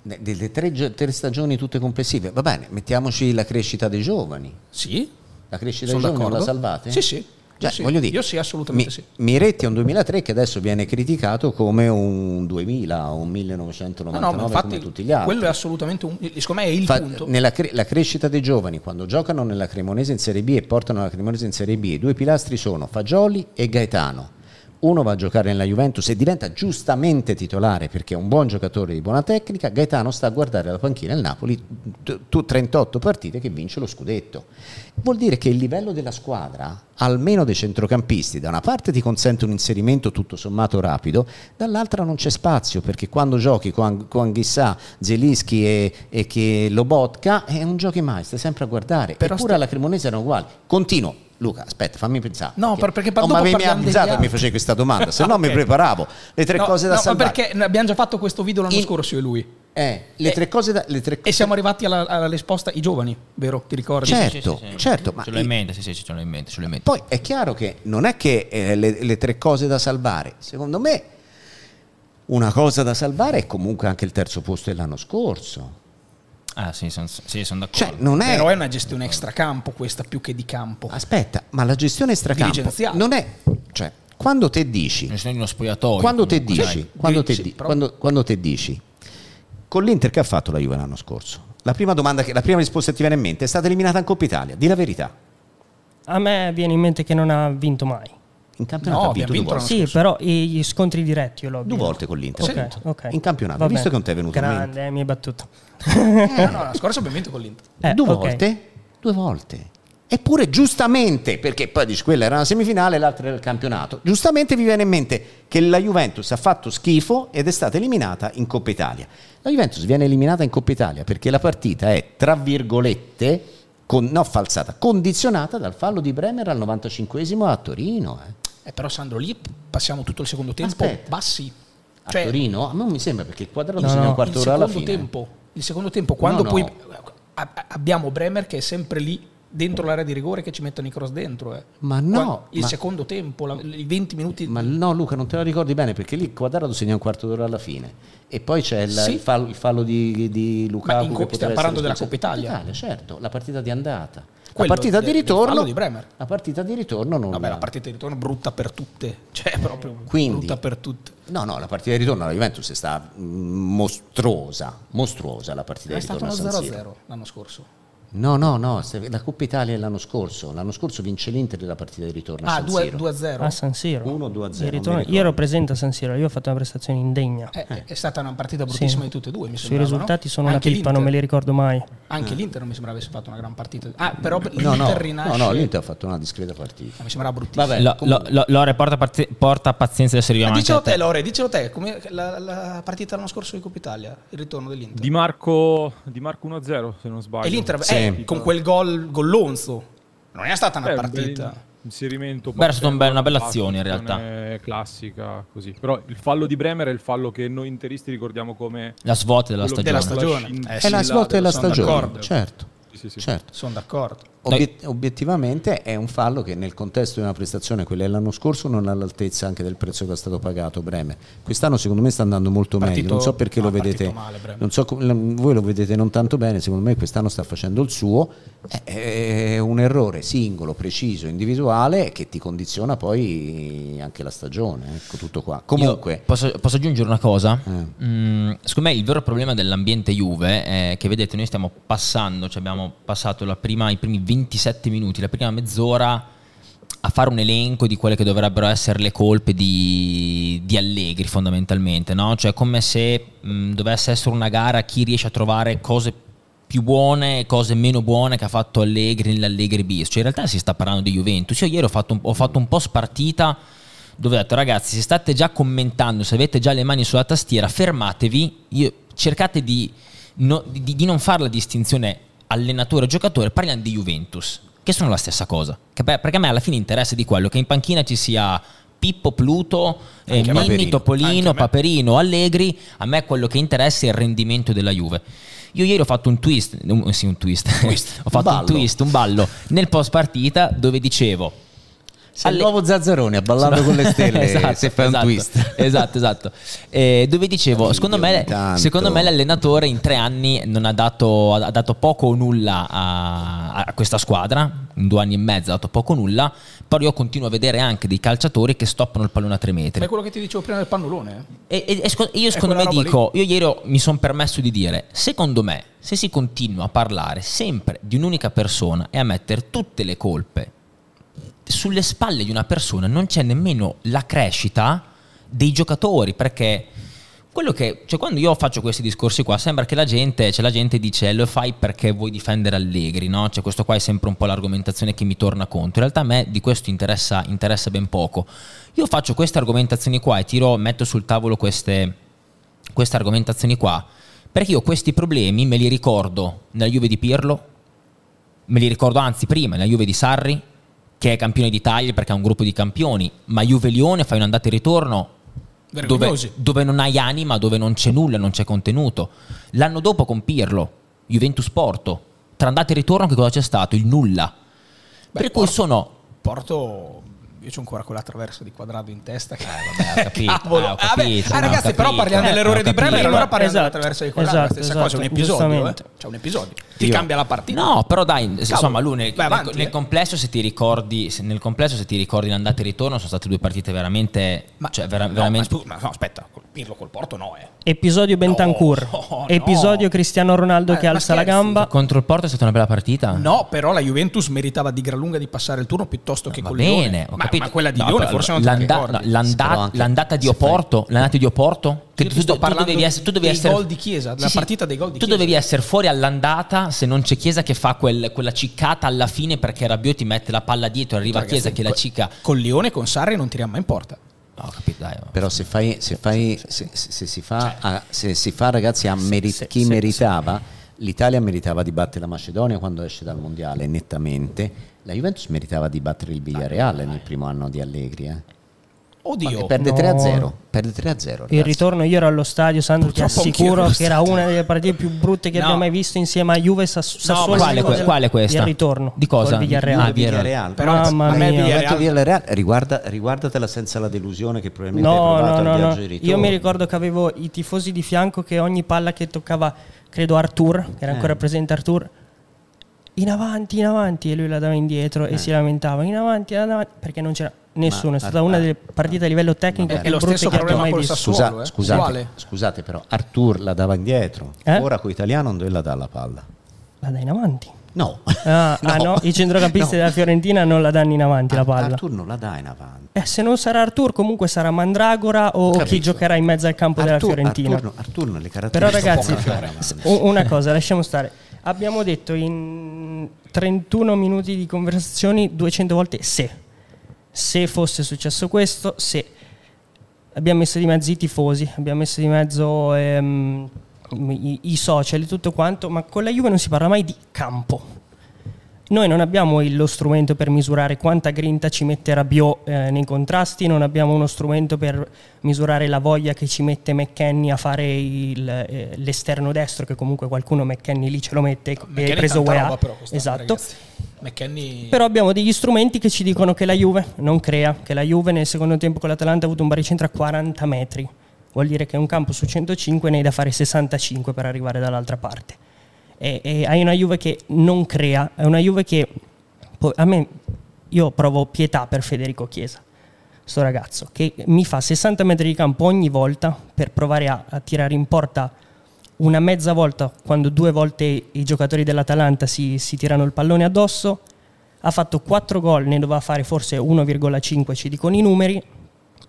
[SPEAKER 2] delle tre, tre, stagioni tutte complessive, va bene, mettiamoci la crescita dei giovani.
[SPEAKER 6] Sì.
[SPEAKER 2] La crescita dei giovani la salvate?
[SPEAKER 6] Sì, sì.
[SPEAKER 2] Cioè,
[SPEAKER 6] sì.
[SPEAKER 2] voglio dire,
[SPEAKER 6] Io sì, assolutamente mi, sì.
[SPEAKER 2] Miretti è un 2003 che adesso viene criticato come un 2000 o un 1999 no, no, infatti, come tutti gli altri.
[SPEAKER 6] Quello è assolutamente un, secondo me è il Fa, punto.
[SPEAKER 2] Nella la crescita dei giovani, quando giocano nella Cremonese in Serie B e portano la Cremonese in Serie B, i due pilastri sono Fagioli e Gaetano uno va a giocare nella Juventus e diventa giustamente titolare perché è un buon giocatore di buona tecnica, Gaetano sta a guardare la panchina del Napoli, tu 38 partite che vince lo scudetto. Vuol dire che il livello della squadra, almeno dei centrocampisti, da una parte ti consente un inserimento tutto sommato rapido, dall'altra non c'è spazio perché quando giochi con, con Ghissà, Zelischi e, e che Lobotka, è un giochi mai, stai sempre a guardare. Però Eppure sta... alla Cremonese erano uguali. Continuo Luca, aspetta, fammi pensare.
[SPEAKER 5] No,
[SPEAKER 2] perché,
[SPEAKER 5] perché
[SPEAKER 2] oh,
[SPEAKER 5] dopo
[SPEAKER 2] ma avevi
[SPEAKER 5] parliamo degli
[SPEAKER 2] avvisato e mi facevi questa domanda, se no
[SPEAKER 5] Ok.
[SPEAKER 2] mi preparavo. Le tre
[SPEAKER 5] No,
[SPEAKER 2] cose da
[SPEAKER 5] no, ma
[SPEAKER 2] salvare.
[SPEAKER 5] perché abbiamo già fatto questo video l'anno
[SPEAKER 2] In-
[SPEAKER 5] scorso io e lui.
[SPEAKER 2] Eh, le
[SPEAKER 5] E-
[SPEAKER 2] tre cose da... Le tre
[SPEAKER 5] E siamo arrivati alla, alla risposta i giovani, vero? Ti ricordi?
[SPEAKER 2] Certo,
[SPEAKER 1] Sì, sì, sì.
[SPEAKER 2] certo, ma
[SPEAKER 1] Ce l'ho in mente, sì, sì, ce l'ho in mente, ce l'ho in mente.
[SPEAKER 2] Poi è chiaro che non è che eh, le, le tre cose da salvare, secondo me una cosa da salvare è comunque anche il terzo posto dell'anno scorso.
[SPEAKER 1] Ah, sì, sono sì, son d'accordo.
[SPEAKER 2] Cioè, non è...
[SPEAKER 5] Però è una gestione extracampo questa più che di campo.
[SPEAKER 2] Aspetta, ma la gestione
[SPEAKER 5] Dirigenziale.
[SPEAKER 2] non è... Cioè, quando te dici...
[SPEAKER 1] Non sono di uno spogliatoio.
[SPEAKER 2] Quando te dici,
[SPEAKER 1] dai.
[SPEAKER 2] quando te,
[SPEAKER 5] Sì,
[SPEAKER 2] di-
[SPEAKER 5] però-
[SPEAKER 2] quando- quando te dici, con l'Inter che ha fatto la Juve l'anno scorso, la prima domanda, che, la prima risposta che ti viene in mente è stata eliminata in Coppa Italia, di la verità.
[SPEAKER 3] A me viene in mente che non ha vinto mai.
[SPEAKER 2] In campionato
[SPEAKER 5] No,
[SPEAKER 2] ha vinto,
[SPEAKER 5] abbiamo
[SPEAKER 2] due
[SPEAKER 5] vinto
[SPEAKER 2] volte.
[SPEAKER 3] Sì, però i- gli scontri diretti io l'ho
[SPEAKER 2] Due volte con l'Inter.
[SPEAKER 3] Ok,
[SPEAKER 2] ha vinto.
[SPEAKER 3] ok.
[SPEAKER 2] In campionato,
[SPEAKER 3] Vabbè.
[SPEAKER 2] visto che non ti è venuto in mente.
[SPEAKER 3] Grande, eh, mi hai battuto.
[SPEAKER 5] No, no, la scorsa abbiamo vinto con l'Inter.
[SPEAKER 3] Eh,
[SPEAKER 2] due
[SPEAKER 3] ok.
[SPEAKER 2] volte? Due volte. Eppure giustamente, perché poi dici quella era una semifinale e l'altra era il campionato, giustamente vi viene in mente che la Juventus ha fatto schifo ed è stata eliminata in Coppa Italia. La Juventus viene eliminata in Coppa Italia perché la partita è, tra virgolette, con, no falsata, condizionata dal fallo di Bremer al 95esimo a Torino. eh.
[SPEAKER 5] Eh, però Sandro, lì passiamo tutto il secondo tempo
[SPEAKER 2] Aspetta.
[SPEAKER 5] bassi.
[SPEAKER 2] A
[SPEAKER 5] Cioè,
[SPEAKER 2] Torino? A me non mi sembra perché il quadrato
[SPEAKER 3] No,
[SPEAKER 2] segna un quarto d'ora alla fine.
[SPEAKER 5] tempo, il secondo tempo quando
[SPEAKER 2] No,
[SPEAKER 5] poi
[SPEAKER 2] no.
[SPEAKER 5] a- a- abbiamo Bremer che è sempre lì dentro l'area di rigore che ci mettono i cross dentro. eh.
[SPEAKER 2] Ma no,
[SPEAKER 5] Qua- il
[SPEAKER 2] ma-
[SPEAKER 5] secondo tempo, la- i 20 minuti.
[SPEAKER 2] Ma no, Luca, non te la ricordi bene perché lì il quadrato segna un quarto d'ora alla fine. E poi c'è il,
[SPEAKER 5] Sì.
[SPEAKER 2] il fallo, il fallo di, di Lukaku.
[SPEAKER 5] Ma in co- stiamo parlando della. Coppa Italia.
[SPEAKER 2] certo, la partita di andata. La partita
[SPEAKER 5] del
[SPEAKER 2] ritorno. La partita di ritorno non
[SPEAKER 5] Vabbè, la partita di ritorno brutta per tutte. Cioè, proprio
[SPEAKER 2] Quindi-
[SPEAKER 5] brutta per tutte.
[SPEAKER 2] No, no, la partita di ritorno alla Juventus è stata mm, mostruosa, mostruosa la partita
[SPEAKER 5] È
[SPEAKER 2] di
[SPEAKER 5] stato
[SPEAKER 2] ritorno San Siro.
[SPEAKER 5] 0-0 l'anno scorso.
[SPEAKER 2] No, no, no, la Coppa Italia è l'anno scorso. L'anno scorso vince l'Inter la partita di ritorno a
[SPEAKER 5] Ah,
[SPEAKER 2] San
[SPEAKER 5] 2
[SPEAKER 2] Siro.
[SPEAKER 5] 2-0.
[SPEAKER 3] A San Siro.
[SPEAKER 2] 1-2-0,
[SPEAKER 3] Il ritorno-
[SPEAKER 2] non mi ricordo.
[SPEAKER 3] Io ero presente a San Siro, io ho fatto una prestazione indegna.
[SPEAKER 5] Eh, È stata una partita bruttissima di tutte e due. Mi
[SPEAKER 3] Sui
[SPEAKER 5] sembrava,
[SPEAKER 3] risultati
[SPEAKER 5] no?
[SPEAKER 3] sono una
[SPEAKER 5] Anche
[SPEAKER 3] pippa, non me li ricordo mai.
[SPEAKER 5] Anche l'Inter non mi sembrava avesse fatto una gran partita. Ah, però
[SPEAKER 2] No,
[SPEAKER 5] l'Inter
[SPEAKER 2] no,
[SPEAKER 5] rinasce.
[SPEAKER 2] no, no, l'Inter ha fatto una discreta partita.
[SPEAKER 5] Mi sembrava bruttissimo.
[SPEAKER 2] Vabbè,
[SPEAKER 1] Lo- lo- lo- Lore, porta, pazi- porta pazienza adesso arriviamo
[SPEAKER 5] Ma dicelo
[SPEAKER 1] a
[SPEAKER 5] te, Lore, dicelo te, come la, la partita l'anno scorso di Coppa Italia, il ritorno dell'Inter.
[SPEAKER 4] Di Marco, di Marco 1-0, se non sbaglio.
[SPEAKER 5] e l'Inter
[SPEAKER 2] Sì.
[SPEAKER 5] Eh, con quel gol gollonzo. Non è stata una
[SPEAKER 4] Beh, un
[SPEAKER 5] partita.
[SPEAKER 4] inserimento.
[SPEAKER 1] Beh, era stata un bel- una bella azione, in realtà.
[SPEAKER 4] Classica, così. Però il fallo di Bremer è il fallo che noi interisti ricordiamo come
[SPEAKER 1] la svolta della stagione.
[SPEAKER 5] Della stagione. Eh,
[SPEAKER 2] È la svolta della
[SPEAKER 5] sono
[SPEAKER 2] stagione,
[SPEAKER 5] d'accordo.
[SPEAKER 2] certo.
[SPEAKER 4] Sì, sì, sì.
[SPEAKER 2] certo.
[SPEAKER 5] Sono d'accordo.
[SPEAKER 2] Obiet- obiettivamente è un fallo che nel contesto di una prestazione, quella dell'anno scorso, non è all'altezza anche del prezzo che è stato pagato Bremer. Quest'anno secondo me sta andando molto
[SPEAKER 5] Partito-
[SPEAKER 2] meglio, non so perché
[SPEAKER 5] no,
[SPEAKER 2] lo vedete,
[SPEAKER 5] male,
[SPEAKER 2] non so voi lo vedete non tanto bene, secondo me quest'anno sta facendo il suo, è, un errore singolo, preciso, individuale che ti condiziona poi anche la stagione, ecco tutto qua. Comunque,
[SPEAKER 1] posso, posso aggiungere una cosa?
[SPEAKER 2] Eh.
[SPEAKER 1] Mm, secondo me il vero problema dell'ambiente Juve è che vedete noi stiamo passando, cioè abbiamo passato la prima- i primi 27 minuti, la prima mezz'ora a fare un elenco di quelle che dovrebbero essere le colpe di, di Allegri fondamentalmente, no? Cioè come se mm, dovesse essere una gara chi riesce a trovare cose più buone e cose meno buone che ha fatto Allegri nell'Allegri bis. Cioè in realtà si sta parlando di Juventus. Io ieri ho fatto un, ho fatto un po' spartita dove ho detto ragazzi se state già commentando, se avete già le mani sulla tastiera, fermatevi, io- cercate di, no- di- di non fare la distinzione allenatore-giocatore, parliamo di Juventus, che sono la stessa cosa. Che per- perché a me alla fine interessa di quello che in panchina ci sia Pippo, Pluto, eh, Mimmi,
[SPEAKER 2] Paperino.
[SPEAKER 1] Topolino. Paperino, Allegri, a me quello che interessa è il rendimento della Juve. Io ieri ho fatto un twist, un- sì un twist, ho fatto un
[SPEAKER 2] ballo.
[SPEAKER 1] twist, un ballo nel post partita dove dicevo
[SPEAKER 2] sei il
[SPEAKER 1] Alle-
[SPEAKER 2] nuovo Zazzaroni ha ballato con le stelle
[SPEAKER 1] Esatto,
[SPEAKER 2] se fai
[SPEAKER 1] esatto,
[SPEAKER 2] un twist.
[SPEAKER 1] esatto, esatto. Eh, dove dicevo, secondo me, secondo me l'allenatore in tre anni non ha dato, ha dato poco o nulla a, a questa squadra, in due anni e mezzo ha dato poco o nulla, però io continuo a vedere anche dei calciatori che stoppano il pallone a tre
[SPEAKER 5] Ma
[SPEAKER 1] metri.
[SPEAKER 5] è quello che ti dicevo prima del pannolone. eh.
[SPEAKER 1] E, e- e sco- io secondo me dico, io ieri ho- mi sono permesso di dire, secondo me, se si continua a parlare sempre di un'unica persona e a mettere tutte le colpe sulle spalle di una persona, non c'è nemmeno la crescita dei giocatori, perché quello che, cioè quando io faccio questi discorsi qua, sembra che la gente, cioè la gente dice lo fai perché vuoi difendere Allegri, no? Cioè questo qua è sempre un po' l'argomentazione che mi torna contro. In realtà a me di questo interessa, interessa ben poco. Io faccio queste argomentazioni qua e tiro, metto sul tavolo queste, queste argomentazioni qua, perché io questi problemi me li ricordo nella Juve di Pirlo, me li ricordo anzi prima nella Juve di Sarri, che è campione d'Italia perché ha un gruppo di campioni, ma Juve Lione fai un'andata e ritorno dove, dove non hai anima, dove non c'è nulla, non c'è contenuto. L'anno dopo con Pirlo, Juventus Porto, tra andata e ritorno che cosa c'è stato? Il nulla.
[SPEAKER 6] Beh,
[SPEAKER 1] per cui
[SPEAKER 6] Porto-
[SPEAKER 1] sono
[SPEAKER 6] Porto. Io c'ho ancora quella traversa di quadrato in testa. Che...
[SPEAKER 1] vabbè, ho capito,
[SPEAKER 6] Cavolo.
[SPEAKER 1] eh,
[SPEAKER 6] Vabbè,
[SPEAKER 1] capito,
[SPEAKER 6] ah, ragazzi,
[SPEAKER 1] ho
[SPEAKER 6] però
[SPEAKER 1] capito.
[SPEAKER 6] parliamo
[SPEAKER 1] Eh,
[SPEAKER 6] dell'errore di Bremer.
[SPEAKER 1] capito.
[SPEAKER 6] Allora parliamo
[SPEAKER 3] Esatto,
[SPEAKER 6] della traversa di quadrato. la
[SPEAKER 3] esatto,
[SPEAKER 6] stessa cosa, è un
[SPEAKER 3] esatto,
[SPEAKER 6] episodio. Eh. C'è un episodio. Ti
[SPEAKER 2] Io-
[SPEAKER 6] cambia la partita.
[SPEAKER 1] No, però dai, insomma, lui nel,
[SPEAKER 6] vai avanti,
[SPEAKER 1] nel
[SPEAKER 6] eh.
[SPEAKER 1] complesso se ti ricordi, se nel complesso se ti ricordi l'andata e ritorno sono state due partite veramente cioè, vera-
[SPEAKER 6] no,
[SPEAKER 1] veramente
[SPEAKER 6] ma, ma no, aspetta, Pirlo col Porto no, eh.
[SPEAKER 3] Episodio Bentancur.
[SPEAKER 6] No, no.
[SPEAKER 3] Episodio Cristiano Ronaldo
[SPEAKER 6] Eh,
[SPEAKER 3] che
[SPEAKER 6] ma
[SPEAKER 3] alza la gamba.
[SPEAKER 1] contro il Porto è stata una bella partita.
[SPEAKER 6] No, però la Juventus meritava di gran lunga di passare il turno piuttosto che
[SPEAKER 1] Va
[SPEAKER 6] con
[SPEAKER 1] bene,
[SPEAKER 6] Lione.
[SPEAKER 1] ho
[SPEAKER 6] ma,
[SPEAKER 1] capito.
[SPEAKER 6] ma quella di
[SPEAKER 1] No,
[SPEAKER 6] Lione forse non la
[SPEAKER 1] l'anda-
[SPEAKER 6] ricordi.
[SPEAKER 1] no, l'anda- l'andata di Oporto, l'andata di Oporto, che tu, tu
[SPEAKER 6] parlando
[SPEAKER 1] dovevi essere, tu dovevi
[SPEAKER 6] dei
[SPEAKER 1] essere
[SPEAKER 6] gol di Chiesa, della partita dei gol di
[SPEAKER 1] tu
[SPEAKER 6] Chiesa.
[SPEAKER 1] dovevi essere fuori all'andata se non c'è Chiesa che fa quel- quella ciccata alla fine perché Rabiot ti mette la palla dietro, arriva
[SPEAKER 6] Ragazzi,
[SPEAKER 1] Chiesa che la cicca.
[SPEAKER 6] Con Lione e con Sarri non tiriamo mai in porta.
[SPEAKER 1] No, capito, dai.
[SPEAKER 2] Però se fai, se fai, se, se- se si fa, a- se si fa ragazzi a meri- chi meritava, l'Italia meritava di battere la Macedonia quando esce dal mondiale nettamente, la Juventus meritava di battere il Villarreal nel primo anno di Allegri. Eh.
[SPEAKER 6] Oddio.
[SPEAKER 2] Perde
[SPEAKER 3] No.
[SPEAKER 2] 3-0, perde 3-0.
[SPEAKER 3] Il
[SPEAKER 2] ragazzi.
[SPEAKER 3] ritorno, io ero allo stadio, Sandro, ti assicuro che era una delle partite più brutte che
[SPEAKER 6] No.
[SPEAKER 3] abbiamo mai visto insieme a Juve e Sass- Sassuolo.
[SPEAKER 1] quale, que-
[SPEAKER 3] del-
[SPEAKER 1] quale questa?
[SPEAKER 3] Il ritorno.
[SPEAKER 1] Di cosa?
[SPEAKER 3] col Villarreal.
[SPEAKER 1] Ah,
[SPEAKER 2] Il Villarreal.
[SPEAKER 6] Però
[SPEAKER 3] Mamma
[SPEAKER 6] a me il
[SPEAKER 3] mia.
[SPEAKER 6] Villarreal-
[SPEAKER 2] Villarreal, riguarda, riguardatela senza la delusione che probabilmente hai
[SPEAKER 3] No,
[SPEAKER 2] provato
[SPEAKER 3] no,
[SPEAKER 2] al
[SPEAKER 3] no,
[SPEAKER 2] viaggio
[SPEAKER 3] no.
[SPEAKER 2] di ritorno.
[SPEAKER 3] Io mi ricordo che avevo i tifosi di fianco che ogni palla che toccava, credo Artur, che era ancora
[SPEAKER 2] Eh.
[SPEAKER 3] presente Artur, in avanti, in avanti, e lui la dava indietro e si lamentava, in avanti, in avanti, perché non c'era nessuno.
[SPEAKER 2] Ma-
[SPEAKER 3] è stata
[SPEAKER 2] ah,
[SPEAKER 3] una
[SPEAKER 2] ah.
[SPEAKER 3] delle partite a livello tecnico
[SPEAKER 6] È
[SPEAKER 3] più
[SPEAKER 6] lo stesso
[SPEAKER 3] che abbia
[SPEAKER 6] problema
[SPEAKER 3] mai.
[SPEAKER 6] Sassuolo.
[SPEAKER 2] Scusa-
[SPEAKER 6] eh.
[SPEAKER 2] scusate, scusate però, Artur la dava indietro,
[SPEAKER 3] Eh?
[SPEAKER 2] ora con italiano dove la dà la palla?
[SPEAKER 3] La dai in avanti.
[SPEAKER 2] No.
[SPEAKER 3] Ah, ah, no, i centrocampisti
[SPEAKER 2] No.
[SPEAKER 3] della Fiorentina non la danno in avanti la
[SPEAKER 2] Ar-
[SPEAKER 3] palla.
[SPEAKER 2] Artur non la dà in avanti.
[SPEAKER 3] Eh, se non sarà Artur, comunque sarà Mandragora o
[SPEAKER 2] Capito.
[SPEAKER 3] chi giocherà in mezzo al campo della
[SPEAKER 2] Artur-
[SPEAKER 3] Fiorentina.
[SPEAKER 2] Artur, no- Artur non le
[SPEAKER 3] Però
[SPEAKER 2] caratteristiche
[SPEAKER 3] ragazzi, s- u- una cosa, lasciamo stare. Abbiamo detto in 31 minuti di conversazioni 200 volte se. Se fosse successo questo, se. Abbiamo messo di mezzo i tifosi, abbiamo messo di mezzo ehm, i, i social e tutto quanto, ma con la Juve non si parla mai di campo. Noi non abbiamo lo strumento per misurare quanta grinta ci mette Rabiot eh, nei contrasti, non abbiamo uno strumento per misurare la voglia che ci mette McKenny a fare il, eh, l'esterno destro, che comunque qualcuno McKenny lì ce lo mette e
[SPEAKER 6] McKennie
[SPEAKER 3] hai preso UEA.
[SPEAKER 6] però
[SPEAKER 3] Esatto.
[SPEAKER 6] McKennie
[SPEAKER 3] Però abbiamo degli strumenti che ci dicono che la Juve non crea, che la Juve nel secondo tempo con l'Atalanta ha avuto un baricentro a 40 metri. Vuol dire che un campo su 105 ne hai da fare 65 per arrivare dall'altra parte. E, e hai una Juve che non crea, è una Juve che a me io provo pietà per Federico Chiesa, sto ragazzo, che mi fa 60 metri di campo ogni volta per provare a, a tirare in porta una mezza volta quando due volte i giocatori dell'Atalanta si, si tirano il pallone addosso. Ha fatto 4 gol, ne doveva fare forse 1,5, ci dicono i numeri.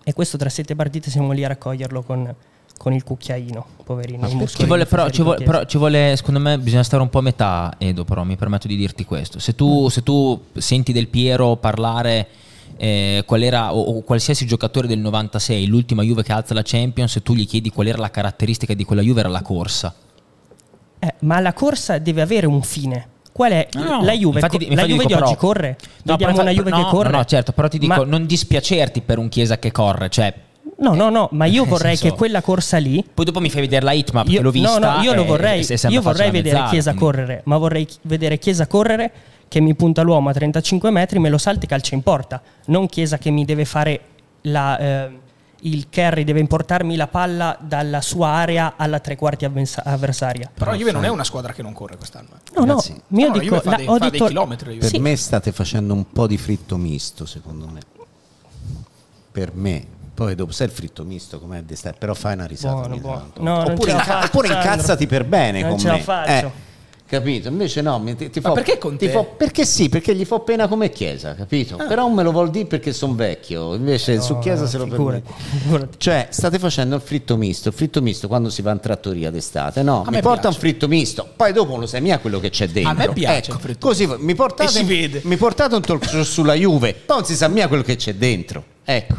[SPEAKER 3] E questo tra sette partite siamo lì a raccoglierlo con, con il cucchiaino, poverino. i muscoli
[SPEAKER 1] Ci vuole, però, ci vuole, però ci vuole, secondo me, bisogna stare un po' a metà, Edo, però mi permetto di dirti questo. Se tu, se tu senti Del Piero parlare eh, qual era, o, o qualsiasi giocatore del 96, l'ultima Juve che alza la Champions, se tu gli chiedi qual era la caratteristica di quella Juve, era la corsa.
[SPEAKER 3] Eh, ma la corsa deve avere un fine. Qual è
[SPEAKER 1] No,
[SPEAKER 3] la Juve?
[SPEAKER 1] infatti- infatti
[SPEAKER 3] la Juve
[SPEAKER 1] dico
[SPEAKER 3] di
[SPEAKER 1] però-
[SPEAKER 3] oggi corre?
[SPEAKER 1] No,
[SPEAKER 3] Vediamo
[SPEAKER 1] però-
[SPEAKER 3] una Juve
[SPEAKER 1] no,
[SPEAKER 3] che corre?
[SPEAKER 1] No, certo, però ti dico,
[SPEAKER 3] Ma-
[SPEAKER 1] non dispiacerti per un Chiesa che corre, cioè...
[SPEAKER 3] No, no, no, ma io
[SPEAKER 1] Nel
[SPEAKER 3] vorrei
[SPEAKER 1] senso-
[SPEAKER 3] che quella corsa lì
[SPEAKER 1] Poi dopo mi fai vedere la hitmap,
[SPEAKER 3] io,
[SPEAKER 1] l'ho vista.
[SPEAKER 3] no, no, io lo
[SPEAKER 1] e-
[SPEAKER 3] vorrei, io vorrei vedere
[SPEAKER 1] mezzala,
[SPEAKER 3] Chiesa
[SPEAKER 1] quindi-
[SPEAKER 3] correre, ma vorrei vedere Chiesa correre che mi punta l'uomo a 35 metri, me lo salta e calcia in porta, non Chiesa che mi deve fare la, eh, il carry, deve importarmi la palla dalla sua area alla tre quarti avvens- avversaria.
[SPEAKER 6] Però la Juve non è una squadra che non corre quest'anno. eh.
[SPEAKER 3] No, no,
[SPEAKER 2] Ragazzi,
[SPEAKER 3] io
[SPEAKER 6] no,
[SPEAKER 3] dico, la-
[SPEAKER 6] dei-
[SPEAKER 3] ho
[SPEAKER 6] fa dei
[SPEAKER 3] detto,
[SPEAKER 6] chilometri.
[SPEAKER 2] Per
[SPEAKER 3] Sì.
[SPEAKER 2] me state facendo un po' di fritto misto, secondo me. Per me. Poi dopo, sai il fritto misto com'è d'estate, però fai una risata
[SPEAKER 3] Buono, buono. No,
[SPEAKER 2] oppure, inca-
[SPEAKER 3] faccio,
[SPEAKER 2] oppure incazzati per bene
[SPEAKER 3] Non
[SPEAKER 2] con
[SPEAKER 3] ce la
[SPEAKER 2] me.
[SPEAKER 3] faccio.
[SPEAKER 2] Eh, capito? Invece no, mi- ti, ti
[SPEAKER 6] Ma
[SPEAKER 2] fa,
[SPEAKER 6] perché con te?
[SPEAKER 2] fa- perché sì, perché gli fa pena come Chiesa, capito?
[SPEAKER 3] Ah.
[SPEAKER 2] Però non me lo vuol dire perché sono vecchio, invece su Chiesa se lo permette. Cioè, state facendo il fritto misto. Il fritto misto quando si va in trattoria d'estate, no?
[SPEAKER 6] A
[SPEAKER 2] mi
[SPEAKER 6] me
[SPEAKER 2] porta
[SPEAKER 6] piace.
[SPEAKER 2] un fritto misto, poi dopo lo sai mia quello che c'è dentro.
[SPEAKER 6] A me piace
[SPEAKER 2] Ecco, così mi portate, mi portate un talk show sulla Juve, poi non si sa mia quello che c'è dentro. Ecco.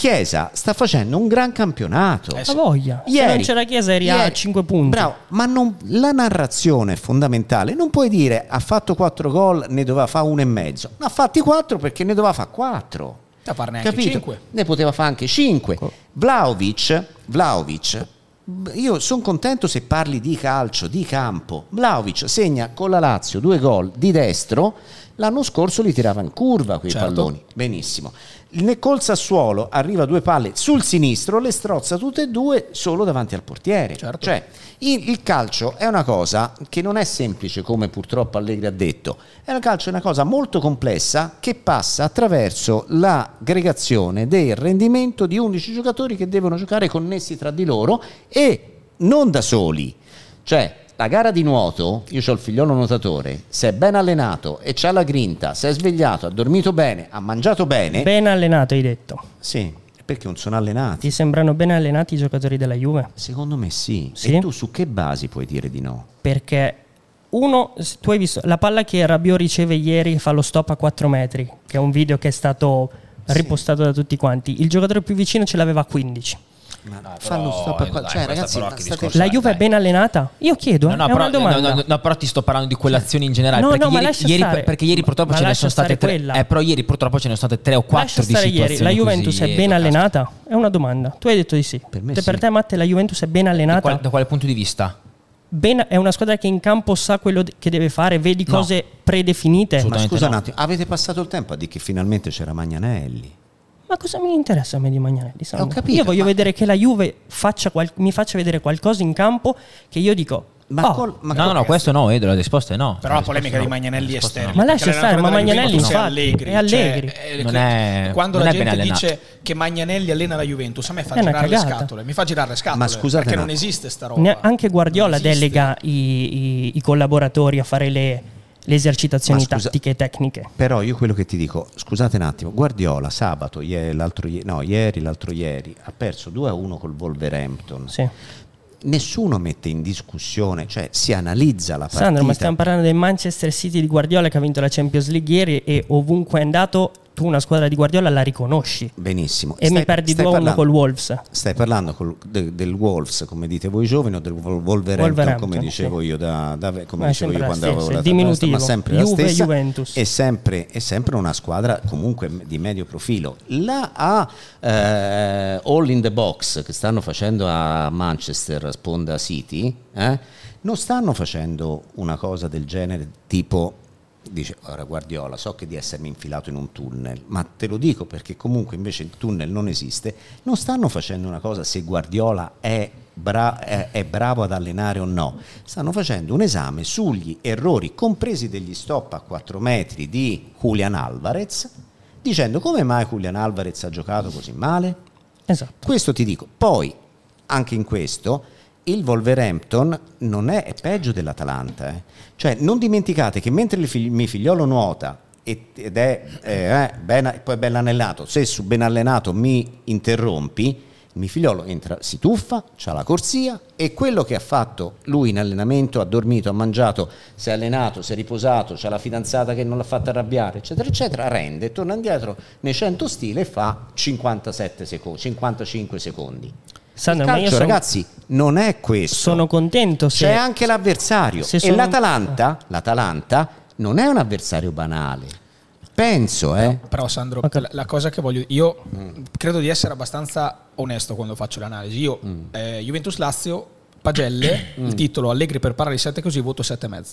[SPEAKER 2] Chiesa sta facendo un gran campionato.
[SPEAKER 5] Eh
[SPEAKER 3] Ha voglia. Se non c'era Chiesa eri a
[SPEAKER 2] ieri-
[SPEAKER 3] 5 punti.
[SPEAKER 2] Bravo, ma non- la narrazione è fondamentale. Non puoi dire ha fatto 4 gol, ne doveva fare uno e mezzo. Ne ha fatti 4 perché ne doveva fare 4.
[SPEAKER 5] Da farne anche
[SPEAKER 2] Capito?
[SPEAKER 5] cinque.
[SPEAKER 2] Ne poteva fare anche 5. Vlaovic, Vlaovic, b- io sono contento se parli di calcio, di campo. Vlaovic segna con la Lazio due gol di destro, l'anno scorso li tirava in curva quei
[SPEAKER 5] Certo.
[SPEAKER 2] palloni. Benissimo. Ne- Col Sassuolo arriva due palle sul sinistro, le strozza tutte e due solo davanti al portiere.
[SPEAKER 5] Certo.
[SPEAKER 2] Cioè, il, il calcio è una cosa che non è semplice come purtroppo Allegri ha detto, è un calcio è una cosa molto complessa che passa attraverso l'aggregazione del rendimento di 11 giocatori che devono giocare connessi tra di loro e non da soli. Cioè, la gara di nuoto, io ho il figliolo nuotatore, se è ben allenato e c'ha la grinta, se è svegliato, ha dormito bene, ha mangiato bene,
[SPEAKER 3] Ben allenato, hai detto.
[SPEAKER 2] sì, perché non sono allenati.
[SPEAKER 3] Ti sembrano ben allenati i giocatori della Juve?
[SPEAKER 2] Secondo me sì.
[SPEAKER 3] Sì?
[SPEAKER 2] E tu su che basi puoi dire di no?
[SPEAKER 3] Perché uno, tu hai visto la palla che Rabiot riceve ieri fa lo stop a 4 metri, che è un video che è stato ripostato da tutti quanti. Il giocatore più vicino ce l'aveva a 15.
[SPEAKER 2] Ma fanno stop a qua.
[SPEAKER 1] dai,
[SPEAKER 2] Cioè, ragazzi,
[SPEAKER 1] però
[SPEAKER 2] state-
[SPEAKER 3] La
[SPEAKER 1] è,
[SPEAKER 3] Juve è
[SPEAKER 1] dai.
[SPEAKER 3] ben allenata? Io chiedo,
[SPEAKER 1] No,
[SPEAKER 3] eh,
[SPEAKER 1] no,
[SPEAKER 3] è
[SPEAKER 1] però,
[SPEAKER 3] una domanda.
[SPEAKER 1] no, no, no, però ti sto parlando di quelle azioni in generale.
[SPEAKER 3] No,
[SPEAKER 1] perché,
[SPEAKER 3] no, ma
[SPEAKER 1] ieri,
[SPEAKER 3] lascia
[SPEAKER 1] ieri-
[SPEAKER 3] stare.
[SPEAKER 1] perché ieri purtroppo
[SPEAKER 3] Ma
[SPEAKER 1] ce ne sono state
[SPEAKER 3] stare
[SPEAKER 1] tre.
[SPEAKER 3] quella.
[SPEAKER 1] Eh, però ieri purtroppo ce ne sono state tre o quattro
[SPEAKER 3] Lascia
[SPEAKER 1] di
[SPEAKER 3] stare
[SPEAKER 1] situazioni
[SPEAKER 3] ieri, la Juventus
[SPEAKER 1] così
[SPEAKER 3] è ben allenata? È una domanda. Tu hai detto di sì.
[SPEAKER 2] Per me
[SPEAKER 3] Te-
[SPEAKER 2] sì.
[SPEAKER 3] per te, Matte, la Juventus è ben
[SPEAKER 1] Da
[SPEAKER 3] allenata?
[SPEAKER 1] quale, da quale punto di vista?
[SPEAKER 3] Ben- è una squadra che in campo sa quello che deve fare, vedi
[SPEAKER 1] No.
[SPEAKER 3] cose predefinite.
[SPEAKER 2] Ma
[SPEAKER 1] Assolutamente
[SPEAKER 2] scusa
[SPEAKER 1] no.
[SPEAKER 2] un attimo, avete passato il tempo a dire che finalmente c'era Magnanelli?
[SPEAKER 3] Ma cosa mi interessa a me di Magnanelli? Sandro?
[SPEAKER 2] Ho capito,
[SPEAKER 3] io voglio
[SPEAKER 2] ma-
[SPEAKER 3] vedere che la Juve faccia qual- mi faccia vedere qualcosa in campo che io dico.
[SPEAKER 2] Ma
[SPEAKER 3] oh,
[SPEAKER 2] col- ma
[SPEAKER 1] no, no, no, questo no, Edo, la risposta è no.
[SPEAKER 5] Però la polemica
[SPEAKER 1] no.
[SPEAKER 5] di Magnanelli è sterile.
[SPEAKER 1] no.
[SPEAKER 3] Ma lascia stare, ma Magnanelli infatti,
[SPEAKER 5] è Allegri.
[SPEAKER 3] è Allegri.
[SPEAKER 5] Cioè, eh,
[SPEAKER 1] Non è-
[SPEAKER 5] quando
[SPEAKER 1] non
[SPEAKER 5] la
[SPEAKER 1] è
[SPEAKER 5] gente
[SPEAKER 1] allenato.
[SPEAKER 5] dice che Magnanelli allena la Juventus, a me fa girare le scatole. Mi fa girare le scatole.
[SPEAKER 2] Ma scusate
[SPEAKER 5] perché
[SPEAKER 2] un
[SPEAKER 5] non esiste sta roba.
[SPEAKER 3] ne- anche Guardiola delega i, i- i collaboratori a fare le, le esercitazioni
[SPEAKER 2] scusa-
[SPEAKER 3] tattiche e tecniche.
[SPEAKER 2] Però io quello che ti dico, scusate un attimo, Guardiola sabato, ieri, l'altro, no, ieri, l'altro ieri, ha perso 2-1 col Wolverhampton.
[SPEAKER 3] Sì.
[SPEAKER 2] Nessuno mette in discussione, cioè si analizza la partita.
[SPEAKER 3] Sandro, ma stiamo parlando del Manchester City di Guardiola che ha vinto la Champions League ieri e ovunque è andato tu una squadra di Guardiola la riconosci.
[SPEAKER 2] Benissimo.
[SPEAKER 3] E mi perdi 2-1
[SPEAKER 2] parlando-
[SPEAKER 3] col Wolves.
[SPEAKER 2] Stai parlando col- de- del Wolves, come dite voi giovani, o del Wol- Wolverhampton,
[SPEAKER 3] Wolverhampton,
[SPEAKER 2] come dicevo
[SPEAKER 3] sì.
[SPEAKER 2] io, da, da- come dicevo io
[SPEAKER 3] la
[SPEAKER 2] quando avevo la
[SPEAKER 3] è diminutivo.
[SPEAKER 2] ma sempre la
[SPEAKER 3] Juve,
[SPEAKER 2] stessa.
[SPEAKER 3] Juventus.
[SPEAKER 2] È sempre, è sempre una squadra comunque di medio profilo. La a eh, All in the Box che stanno facendo a Manchester, sponda City, eh, non stanno facendo una cosa del genere tipo dice ora Guardiola so che di essermi infilato in un tunnel ma te lo dico perché comunque invece il tunnel non esiste non stanno facendo una cosa se Guardiola è, bra- è- è bravo ad allenare o no stanno facendo un esame sugli errori compresi degli stop a 4 metri di Julian Alvarez dicendo come mai Julian Alvarez ha giocato così male
[SPEAKER 3] Esatto.
[SPEAKER 2] questo ti dico. Poi, anche in questo, il Wolverhampton non è, è peggio dell'Atalanta. eh. Cioè, non dimenticate che mentre il fig- mio figliolo nuota ed è eh, eh, ben- poi ben allenato, se su ben allenato mi interrompi, il mio figliolo entra, si tuffa, ha la corsia e quello che ha fatto lui in allenamento, ha dormito, ha mangiato, si è allenato, si è riposato, c'ha la fidanzata che non l'ha fatta arrabbiare, eccetera, eccetera, rende, torna indietro nei 100 stile e fa 57 secondi, 55 secondi.
[SPEAKER 3] Sandro,
[SPEAKER 2] il
[SPEAKER 3] ma io
[SPEAKER 2] calcio,
[SPEAKER 3] sono,
[SPEAKER 2] ragazzi, non è questo.
[SPEAKER 3] sono contento se...
[SPEAKER 2] C'è anche l'avversario.
[SPEAKER 3] se
[SPEAKER 2] E
[SPEAKER 3] sono-
[SPEAKER 2] l'Atalanta, l'Atalanta non è un avversario banale. Penso, eh.
[SPEAKER 5] Però Sandro,
[SPEAKER 3] Ok.
[SPEAKER 5] la, cosa che voglio io credo di essere abbastanza onesto quando faccio l'analisi. Io eh, Juventus Lazio Pagelle, il titolo Allegri per parlare di 7 così voto 7,5.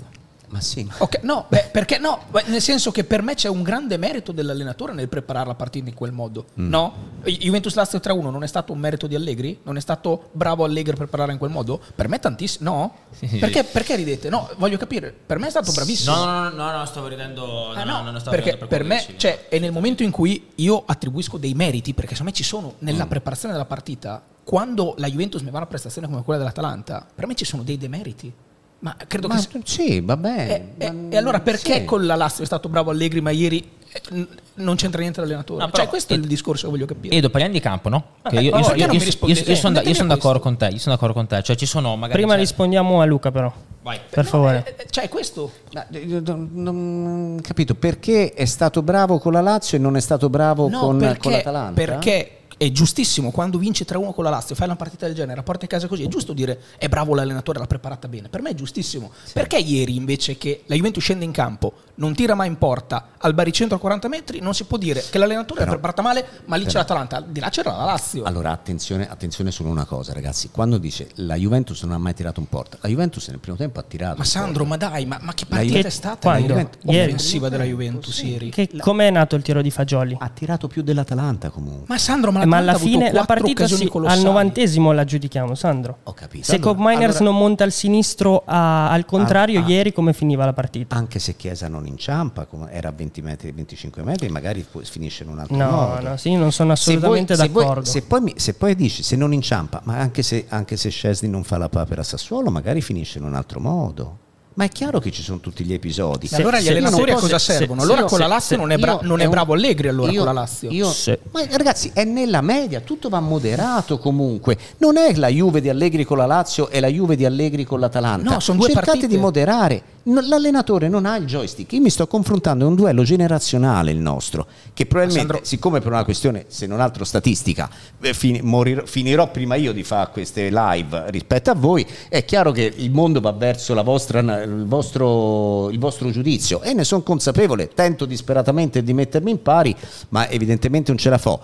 [SPEAKER 2] Ma sì, ma
[SPEAKER 5] Ok, no, beh, perché no? Nel senso che per me c'è un grande merito dell'allenatore nel preparare la partita in quel modo. No? Ju- Juventus Lazio 3-1 non è stato un merito di Allegri? Non è stato bravo Allegri per preparare in quel modo? Per me tantissimo. No?
[SPEAKER 1] Sì, sì,
[SPEAKER 5] perché, perché ridete? No, voglio capire. Per me è stato bravissimo.
[SPEAKER 1] No, no, no, no, no, stavo ridendo.
[SPEAKER 5] Ah,
[SPEAKER 1] no,
[SPEAKER 5] no,
[SPEAKER 1] stavo
[SPEAKER 5] perché per
[SPEAKER 1] quello
[SPEAKER 5] me, cioè, è nel momento in cui io attribuisco dei meriti, perché secondo me ci sono nella
[SPEAKER 1] Mm.
[SPEAKER 5] preparazione della partita, quando la Juventus mi va a una prestazione come quella dell'Atalanta, per me ci sono dei demeriti. Ma credo
[SPEAKER 2] Ma
[SPEAKER 5] che...
[SPEAKER 2] sì, vabbè.
[SPEAKER 5] E, e-
[SPEAKER 2] ma-
[SPEAKER 5] e allora perché
[SPEAKER 2] sì.
[SPEAKER 5] con la Lazio è stato bravo Allegri, ma ieri eh, non c'entra niente l'allenatore?
[SPEAKER 1] No, però-
[SPEAKER 5] cioè, questo è il discorso che voglio capire.
[SPEAKER 1] Edo, parliamo di campo, no? Che
[SPEAKER 5] Eh,
[SPEAKER 1] io, io- io- io-
[SPEAKER 5] rispondi?
[SPEAKER 1] io- io sono da- io sono d'accordo con te, io sono d'accordo con te. Cioè, ci sono magari.
[SPEAKER 3] Prima
[SPEAKER 1] cioè-
[SPEAKER 3] rispondiamo a Luca però.
[SPEAKER 1] Vai.
[SPEAKER 3] Per
[SPEAKER 5] No,
[SPEAKER 3] favore.
[SPEAKER 5] eh, eh, cioè, questo...
[SPEAKER 2] Ma, eh, non, non- capito perché è stato bravo con la Lazio e non è stato bravo
[SPEAKER 5] No,
[SPEAKER 2] con,
[SPEAKER 5] perché,
[SPEAKER 2] con l'Atalanta?
[SPEAKER 5] perché
[SPEAKER 6] è giustissimo quando vinci 3-1 con la Lazio, fai una partita del genere, la porti a casa così, è giusto dire è bravo l'allenatore, l'ha preparata bene. Per me è giustissimo. Perché ieri invece che la Juventus scende in campo, non tira mai in porta al baricentro a 40 metri, non si può dire che l'allenatore l'ha preparata male, ma lì c'è l'Atalanta, di là c'era la Lazio.
[SPEAKER 2] Allora, attenzione, attenzione solo una cosa, ragazzi. Quando dice la Juventus non ha mai tirato in porta, la Juventus nel primo tempo ha tirato.
[SPEAKER 6] ma Sandro,
[SPEAKER 2] porta.
[SPEAKER 6] ma dai, ma, ma che
[SPEAKER 2] La
[SPEAKER 6] partita
[SPEAKER 2] Juve-
[SPEAKER 6] è stata
[SPEAKER 3] Quando?
[SPEAKER 6] la Juventus
[SPEAKER 3] Ieri?
[SPEAKER 6] offensiva della Juventus ieri?
[SPEAKER 3] Che, com'è nato il tiro di Fagioli?
[SPEAKER 2] Ha tirato più dell'Atalanta comunque.
[SPEAKER 6] Ma Sandro, ma,
[SPEAKER 3] Eh, ma alla fine la partita sì, al novantesimo la giudichiamo, Sandro.
[SPEAKER 2] Ho capito.
[SPEAKER 3] Se
[SPEAKER 2] Allora,
[SPEAKER 3] Cobb Miners
[SPEAKER 6] allora-
[SPEAKER 3] non monta al sinistro a- al contrario,
[SPEAKER 2] Ah, ah.
[SPEAKER 3] ieri come finiva la partita?
[SPEAKER 2] anche se Chiesa non inciampa, come era a 20 metri, 25 metri, magari poi finisce in un altro
[SPEAKER 3] No,
[SPEAKER 2] modo.
[SPEAKER 3] no, sì, non sono
[SPEAKER 2] Se voi-
[SPEAKER 3] assolutamente
[SPEAKER 2] se voi-
[SPEAKER 3] d'accordo.
[SPEAKER 2] Se poi, mi- se poi dici se non inciampa, ma anche se, anche se Scesni non fa la papera a Sassuolo, magari finisce in un altro modo. Ma è chiaro che ci sono tutti gli episodi.
[SPEAKER 6] Ma allora gli
[SPEAKER 3] se-
[SPEAKER 6] allenatori
[SPEAKER 3] no,
[SPEAKER 6] a cosa
[SPEAKER 3] se-
[SPEAKER 6] servono?
[SPEAKER 3] se-
[SPEAKER 6] allora
[SPEAKER 3] se-
[SPEAKER 6] con la
[SPEAKER 3] se-
[SPEAKER 6] Lazio non è, bra- non è
[SPEAKER 2] un-
[SPEAKER 6] bravo Allegri allora
[SPEAKER 2] io-
[SPEAKER 6] con la Lazio.
[SPEAKER 2] io-. Ma ragazzi, è nella media, tutto va moderato comunque. Non è la Juve di Allegri con la Lazio e la Juve di Allegri con l'Atalanta.
[SPEAKER 6] No, sono due
[SPEAKER 2] Cercate
[SPEAKER 6] partite.
[SPEAKER 2] di moderare. L'allenatore non ha il joystick. Io mi sto confrontando, è un duello generazionale il nostro, che probabilmente,
[SPEAKER 6] Sandro-
[SPEAKER 2] siccome per una questione, se non altro statistica, eh, fini- morirò- finirò prima io di fare queste live rispetto a voi, è chiaro che il mondo va verso la vostra, il, vostro, il vostro giudizio e ne sono consapevole, tento disperatamente di mettermi in pari, ma evidentemente non ce la fo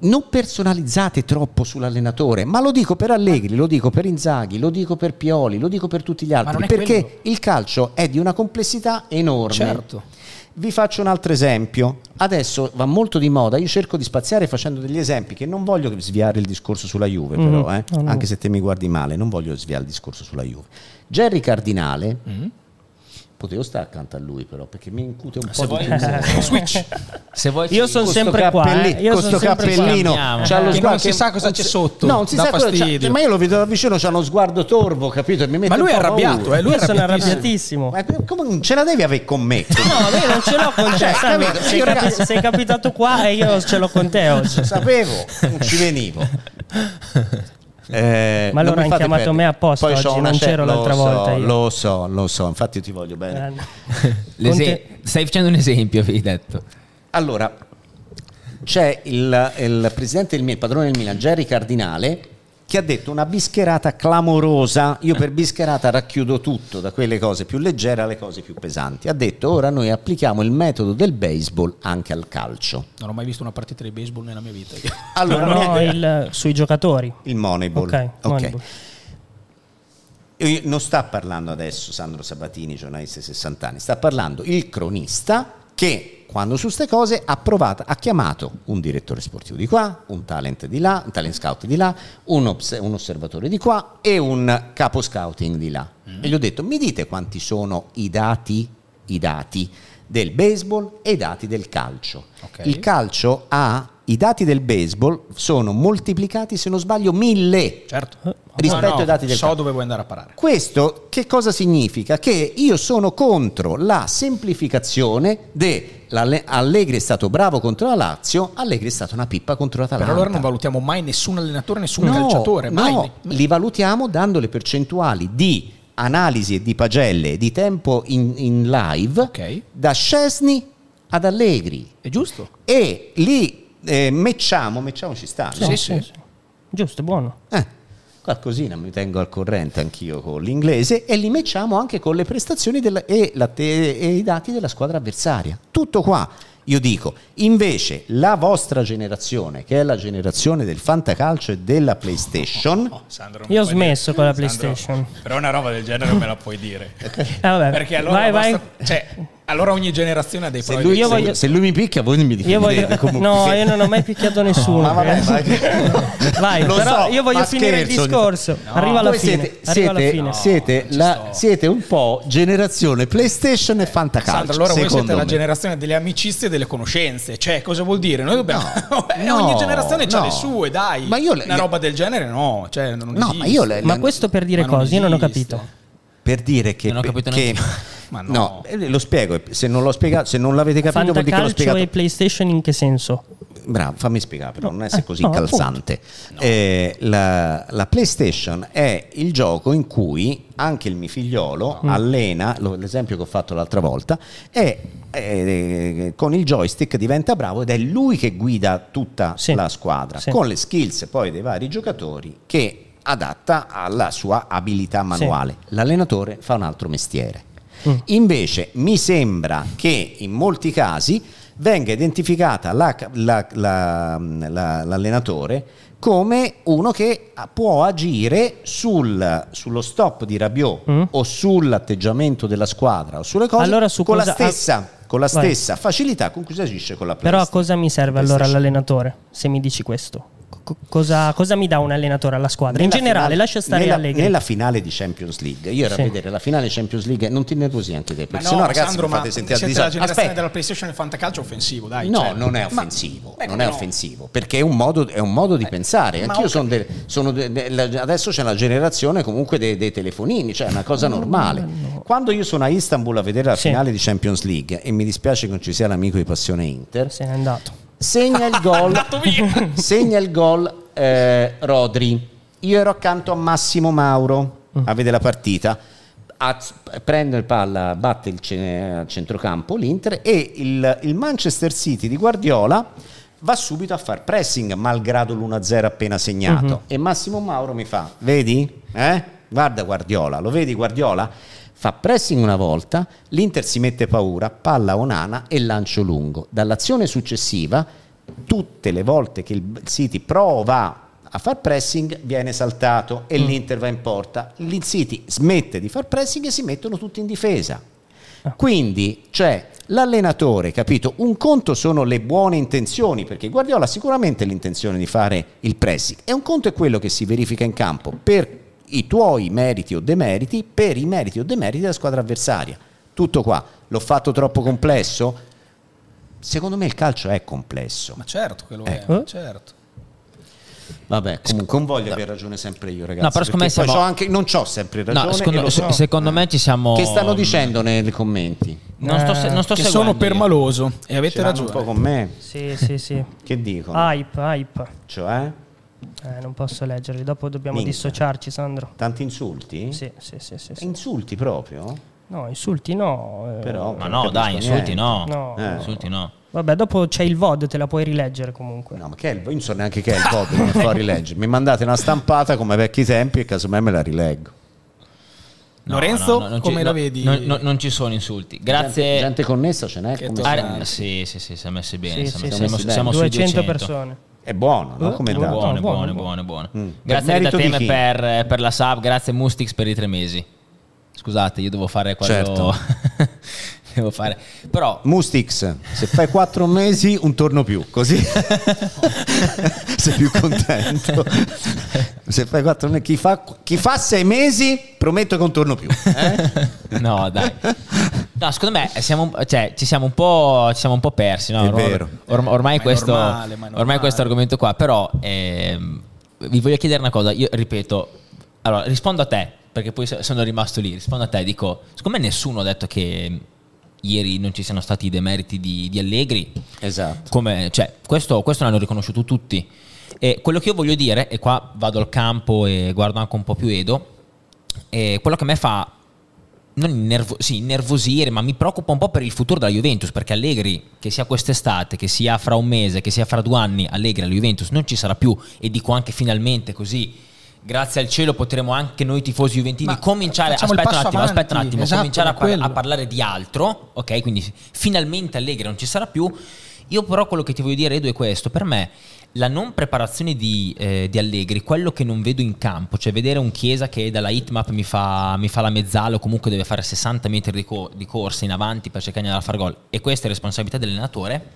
[SPEAKER 2] non personalizzate troppo sull'allenatore, ma lo dico per Allegri, lo dico per Inzaghi, lo dico per Pioli, lo dico per tutti gli altri, perché
[SPEAKER 6] quello.
[SPEAKER 2] il calcio è di una complessità enorme.
[SPEAKER 6] Certo.
[SPEAKER 2] Vi faccio un altro esempio. Adesso va molto di moda. Io cerco di spaziare facendo degli esempi che non voglio sviare il discorso sulla Juve,
[SPEAKER 3] Mhm.
[SPEAKER 2] però, eh.
[SPEAKER 3] No, no.
[SPEAKER 2] anche se te mi guardi male, non voglio sviare il discorso sulla Juve. Jerry Cardinale, potevo stare accanto a lui, però, perché mi incute un po' di
[SPEAKER 6] Switch.
[SPEAKER 1] Se vuoi
[SPEAKER 3] Io sono sempre qua. eh. Io
[SPEAKER 2] con
[SPEAKER 3] sono
[SPEAKER 2] sto
[SPEAKER 3] sempre qua.
[SPEAKER 2] cappellino c'ha lo
[SPEAKER 6] Che
[SPEAKER 2] sguardo
[SPEAKER 6] non si sa cosa c'è sotto,
[SPEAKER 2] no non si sa cosa ma io lo vedo da vicino c'ha uno sguardo torvo capito e mi mette
[SPEAKER 6] Ma lui è arrabbiato, eh, lui è
[SPEAKER 3] sono
[SPEAKER 6] arrabbiatissimo.
[SPEAKER 2] ma come non ce la devi avere con me
[SPEAKER 3] No, io non ce l'ho con te.
[SPEAKER 2] Cioè,
[SPEAKER 3] sei, capi- sei capitato qua e io ce l'ho con te oggi.
[SPEAKER 2] sapevo non ci venivo Eh,
[SPEAKER 3] Ma allora hanno chiamato
[SPEAKER 2] perdere.
[SPEAKER 3] me apposta
[SPEAKER 2] Poi
[SPEAKER 3] oggi, non
[SPEAKER 2] ce-
[SPEAKER 3] c'ero
[SPEAKER 2] lo
[SPEAKER 3] l'altra
[SPEAKER 2] so,
[SPEAKER 3] volta io.
[SPEAKER 2] lo so lo so infatti io ti voglio bene
[SPEAKER 1] l'ese- Stai facendo un esempio, avevi detto.
[SPEAKER 2] Allora, c'è il, il presidente del Milan, il padrone del Milan, Jerry Cardinale, che ha detto una bischerata clamorosa. Io per bischerata racchiudo tutto, da quelle cose più leggere alle cose più pesanti. Ha detto ora noi applichiamo il metodo del baseball anche al calcio.
[SPEAKER 6] Non ho mai visto una partita di baseball nella mia vita.
[SPEAKER 2] Allora,
[SPEAKER 3] no,
[SPEAKER 2] non è-
[SPEAKER 3] il- sui giocatori.
[SPEAKER 2] il Moneyball.
[SPEAKER 3] Ok,
[SPEAKER 2] Ok.
[SPEAKER 3] Moneyball.
[SPEAKER 2] Non sta parlando adesso Sandro Sabatini, giornalista di 60 anni, sta parlando il cronista che quando su queste cose ha provato, ha chiamato un direttore sportivo di qua, un talent di là, un talent scout di là, un, obs- un osservatore di qua e un capo scouting di là. E gli ho detto, mi dite quanti sono i dati, i dati del baseball e i dati del calcio.
[SPEAKER 6] Ok.
[SPEAKER 2] Il calcio ha, i dati del baseball sono moltiplicati, se non sbaglio, mille
[SPEAKER 6] Certo.
[SPEAKER 2] rispetto
[SPEAKER 6] No, no,
[SPEAKER 2] ai dati del
[SPEAKER 6] So dove vuoi andare a parare.
[SPEAKER 2] Questo che cosa significa? Che io sono contro la semplificazione de Allegri è stato bravo contro la Lazio, Allegri è stata una pippa contro
[SPEAKER 6] Per
[SPEAKER 2] l'Atalanta.
[SPEAKER 6] allora non valutiamo mai nessun allenatore, nessun
[SPEAKER 2] No,
[SPEAKER 6] calciatore. Mai.
[SPEAKER 2] no, li valutiamo dando le percentuali di analisi e di pagelle di tempo in, in live
[SPEAKER 6] Ok.
[SPEAKER 2] da Scesni ad Allegri
[SPEAKER 6] È giusto.
[SPEAKER 2] e li eh, mecciamo, mecciamo ci sta, no?
[SPEAKER 6] Sì, sì.
[SPEAKER 3] Giusto, buono.
[SPEAKER 2] Eh, qualcosina mi tengo al corrente anch'io con l'inglese e li matchiamo anche con le prestazioni della- e, la te- e i dati della squadra avversaria. Tutto qua. Io dico, invece la vostra generazione, che è la generazione del fantacalcio e della PlayStation,
[SPEAKER 5] Sandro, non
[SPEAKER 3] Io ho smesso con la
[SPEAKER 5] Sandro,
[SPEAKER 3] PlayStation.
[SPEAKER 5] Però una roba del genere non me la puoi dire.
[SPEAKER 3] Eh, vabbè.
[SPEAKER 5] Perché allora,
[SPEAKER 3] vai,
[SPEAKER 5] la
[SPEAKER 3] vai.
[SPEAKER 5] vostra- cioè, allora ogni generazione ha dei
[SPEAKER 2] se
[SPEAKER 5] pro
[SPEAKER 2] lui, se-
[SPEAKER 3] voglio-
[SPEAKER 2] se lui mi picchia voi non mi
[SPEAKER 3] Io voglio...
[SPEAKER 2] difendete comunque.
[SPEAKER 3] No, io non ho mai picchiato nessuno.
[SPEAKER 2] Ma vabbè,
[SPEAKER 3] eh.
[SPEAKER 2] vai.
[SPEAKER 3] Vai,
[SPEAKER 2] Lo
[SPEAKER 3] però
[SPEAKER 2] so,
[SPEAKER 3] io voglio
[SPEAKER 2] ma
[SPEAKER 3] finire
[SPEAKER 2] scherzo.
[SPEAKER 3] il discorso. Arriva alla fine.
[SPEAKER 2] siete,
[SPEAKER 3] Arriva alla fine.
[SPEAKER 2] siete la- siete un po' generazione PlayStation e fantacalcio.
[SPEAKER 6] Sandro, allora voi siete la
[SPEAKER 2] me.
[SPEAKER 6] generazione delle amicizie e delle conoscenze. Cioè, cosa vuol dire? Noi dobbiamo.
[SPEAKER 2] No,
[SPEAKER 6] ogni generazione ha
[SPEAKER 2] no.
[SPEAKER 6] le sue, dai.
[SPEAKER 2] Ma io le-
[SPEAKER 6] Una roba del genere, no. Cioè, non
[SPEAKER 2] No, ma io le-
[SPEAKER 3] Ma questo per dire cose, io non ho capito.
[SPEAKER 2] per dire che,
[SPEAKER 1] Non ho capito
[SPEAKER 2] che-
[SPEAKER 1] neanche
[SPEAKER 6] Ma no.
[SPEAKER 2] eh, lo spiego se non l'ho spiegato se non l'avete capito vuol dire che l'ho spiegato
[SPEAKER 3] e PlayStation in che senso?
[SPEAKER 2] bravo, fammi spiegare però, non essere
[SPEAKER 3] eh,
[SPEAKER 2] così
[SPEAKER 3] no,
[SPEAKER 2] calzante. Eh, la, la PlayStation è il gioco in cui anche il mio figliolo
[SPEAKER 3] Mm.
[SPEAKER 2] allena, lo- l'esempio che ho fatto l'altra volta, è, eh, con il joystick diventa bravo ed è lui che guida tutta
[SPEAKER 3] Sì.
[SPEAKER 2] la squadra,
[SPEAKER 3] Sì.
[SPEAKER 2] con le skills poi dei vari giocatori che adatta alla sua abilità manuale. L'allenatore fa un altro mestiere.
[SPEAKER 3] Mm.
[SPEAKER 2] Invece mi sembra che in molti casi venga identificata la- la- la- la- l'allenatore come uno che può agire sul- sullo stop di Rabiot
[SPEAKER 3] Mm.
[SPEAKER 2] o sull'atteggiamento della squadra o sulle cose
[SPEAKER 3] Allora su
[SPEAKER 2] con, la
[SPEAKER 3] cosa-
[SPEAKER 2] stessa, con la
[SPEAKER 3] Vai.
[SPEAKER 2] stessa facilità con cui si agisce con la
[SPEAKER 3] Però a
[SPEAKER 2] PlayStation.
[SPEAKER 3] cosa mi serve allora
[SPEAKER 2] PlayStation.
[SPEAKER 3] l'allenatore, se mi dici questo? Co- cosa, cosa mi dà un allenatore alla squadra? In
[SPEAKER 2] Nella
[SPEAKER 3] generale,
[SPEAKER 2] finale-
[SPEAKER 3] lascia stare
[SPEAKER 2] nella,
[SPEAKER 3] Allegri.
[SPEAKER 2] nella finale di Champions League io ero
[SPEAKER 3] Sì.
[SPEAKER 2] a vedere la finale di Champions League non ti nervosi anche te
[SPEAKER 6] Ma
[SPEAKER 2] perché
[SPEAKER 6] no,
[SPEAKER 2] sennò ragazzi
[SPEAKER 6] Sandro,
[SPEAKER 2] mi
[SPEAKER 6] ma
[SPEAKER 2] fate sentire a
[SPEAKER 6] siete la
[SPEAKER 2] disagio
[SPEAKER 6] generazione
[SPEAKER 2] Aspetta.
[SPEAKER 6] della PlayStation e il fantacalcio offensivo, dai.
[SPEAKER 2] No,
[SPEAKER 6] cioè.
[SPEAKER 2] non è
[SPEAKER 6] Ma-
[SPEAKER 2] offensivo,
[SPEAKER 6] Beh,
[SPEAKER 2] non è
[SPEAKER 6] no?
[SPEAKER 2] offensivo, perché è un modo, è un modo di pensare.
[SPEAKER 6] ma
[SPEAKER 2] Anch'io
[SPEAKER 6] ho
[SPEAKER 2] sono, de- sono de- de- adesso c'è la generazione comunque dei, dei telefonini, cioè è una cosa normale. Quando io sono a Istanbul a vedere la
[SPEAKER 3] Sì.
[SPEAKER 2] finale di Champions League e mi dispiace che non ci sia l'amico di Passione Inter,
[SPEAKER 3] Se n'è andato.
[SPEAKER 2] Segna il gol, segna il gol eh, Rodri. Io ero accanto a Massimo Mauro a vedere la partita. Prende il palla, batte il ce- centrocampo l'Inter e il, il Manchester City di Guardiola va subito a far pressing malgrado l'1-0 appena segnato e Massimo Mauro mi fa vedi? Eh? guarda Guardiola lo vedi Guardiola? Fa pressing una volta l'Inter si mette paura palla Onana e lancio lungo dall'azione successiva tutte le volte che il City prova a far pressing viene saltato e l'Inter va in porta. Il City smette di far pressing e si mettono tutti in difesa. Quindi c'è l'allenatore, capito? Un conto sono le buone intenzioni, perché Guardiola ha sicuramente l'intenzione di fare il pressing, e un conto è quello che si verifica in campo per i tuoi meriti o demeriti, per i meriti o demeriti della squadra avversaria. Tutto qua. L'ho fatto troppo complesso? Secondo me il calcio è complesso.
[SPEAKER 6] Ma certo che lo
[SPEAKER 2] Ecco.
[SPEAKER 6] è, ma certo.
[SPEAKER 2] Vabbè, comunque non voglio avere ragione sempre io, ragazzi.
[SPEAKER 1] No, però secondo me siamo-
[SPEAKER 2] c'ho anche, non ho sempre ragione.
[SPEAKER 1] No, secondo,
[SPEAKER 2] so.
[SPEAKER 1] se- secondo me ci siamo.
[SPEAKER 2] Che stanno dicendo nei commenti?
[SPEAKER 1] Non sto, se- non sto
[SPEAKER 6] Che
[SPEAKER 1] seguendo
[SPEAKER 6] sono
[SPEAKER 1] io.
[SPEAKER 6] permaloso e avete
[SPEAKER 2] Ce l'hanno un po'
[SPEAKER 6] ragione.
[SPEAKER 2] con me.
[SPEAKER 3] Sì, sì, sì.
[SPEAKER 2] Che dicono?
[SPEAKER 3] Hype, hype.
[SPEAKER 2] Cioè?
[SPEAKER 3] Eh, non posso leggerli, dopo dobbiamo
[SPEAKER 2] Minchia.
[SPEAKER 3] dissociarci, Sandro.
[SPEAKER 2] Tanti insulti?
[SPEAKER 3] Sì, sì, sì, sì, sì.
[SPEAKER 2] Insulti proprio?
[SPEAKER 3] No, insulti no. eh,
[SPEAKER 2] Però
[SPEAKER 1] Ma
[SPEAKER 2] non
[SPEAKER 1] no, dai, insulti no.
[SPEAKER 3] No.
[SPEAKER 2] Eh.
[SPEAKER 1] Insulti no.
[SPEAKER 3] Vabbè, dopo c'è il VOD, te la puoi rileggere comunque.
[SPEAKER 2] No, ma che è il, io non so neanche che è il che mi fa rileggere. Mi mandate una stampata come vecchi tempi e casomai me la rileggo.
[SPEAKER 1] No,
[SPEAKER 6] Lorenzo,
[SPEAKER 1] no, no, non ci-
[SPEAKER 6] come la
[SPEAKER 1] no,
[SPEAKER 6] vedi?
[SPEAKER 1] no, no, non ci sono insulti. Grazie.
[SPEAKER 2] Gente, gente connessa ce n'è? Come si
[SPEAKER 1] Ah, sì, sì, sì, siamo messi bene.
[SPEAKER 3] Sì,
[SPEAKER 1] siamo,
[SPEAKER 3] sì,
[SPEAKER 1] siamo- siamo sui
[SPEAKER 3] 200
[SPEAKER 1] 200
[SPEAKER 3] persone.
[SPEAKER 2] È buono, no?
[SPEAKER 3] Eh,
[SPEAKER 2] Come?
[SPEAKER 1] Buone,
[SPEAKER 3] buono,
[SPEAKER 1] buone,
[SPEAKER 3] buono.
[SPEAKER 1] buone, buone.
[SPEAKER 2] Mm.
[SPEAKER 1] Grazie
[SPEAKER 2] di chi?
[SPEAKER 1] per, per la sub, grazie Mustix per i tre mesi. Scusate, io devo fare quello...
[SPEAKER 2] Certo.
[SPEAKER 1] devo fare... Però...
[SPEAKER 2] Mustix, se fai quattro mesi un torno più, così sei più contento. Se fai quattro mesi, chi fa, chi fa sei mesi, prometto che un torno più. eh?
[SPEAKER 1] No, dai. No, secondo me siamo, cioè, ci, siamo un po', ci siamo un po' persi. No? Or-
[SPEAKER 2] vero.
[SPEAKER 1] or- ormai, questo,
[SPEAKER 6] normale,
[SPEAKER 1] ormai questo argomento qua, però ehm, vi voglio chiedere una cosa. Io ripeto, allora rispondo a te, perché poi so- sono rimasto lì. Rispondo a te, dico, secondo me nessuno ha detto che ieri non ci siano stati i demeriti di, di Allegri.
[SPEAKER 2] Esatto.
[SPEAKER 1] Come, cioè, questo, questo l'hanno riconosciuto tutti. E quello che io voglio dire, e qua vado al campo e guardo anche un po' più Edo, quello che a me fa non innervo- sì, innervosire, ma mi preoccupa un po' per il futuro della Juventus, perché Allegri, che sia quest'estate, che sia fra un mese, che sia fra due anni, Allegri alla Juventus non ci sarà più, e dico anche finalmente così. Grazie al cielo potremo anche noi tifosi juventini
[SPEAKER 6] Ma
[SPEAKER 1] cominciare, aspetta un attimo, aspetta un attimo,
[SPEAKER 6] esatto,
[SPEAKER 1] cominciare a, par- a parlare di altro, ok? Quindi finalmente Allegri non ci sarà più. Io però quello che ti voglio dire Edu è questo, per me la non preparazione di, eh, di Allegri, quello che non vedo in campo, cioè vedere un Chiesa che dalla hitmap mi fa, mi fa la mezzala o comunque deve fare 60 metri di, co- di corsa in avanti per cercare di andare a fare gol e questa è responsabilità dell'allenatore,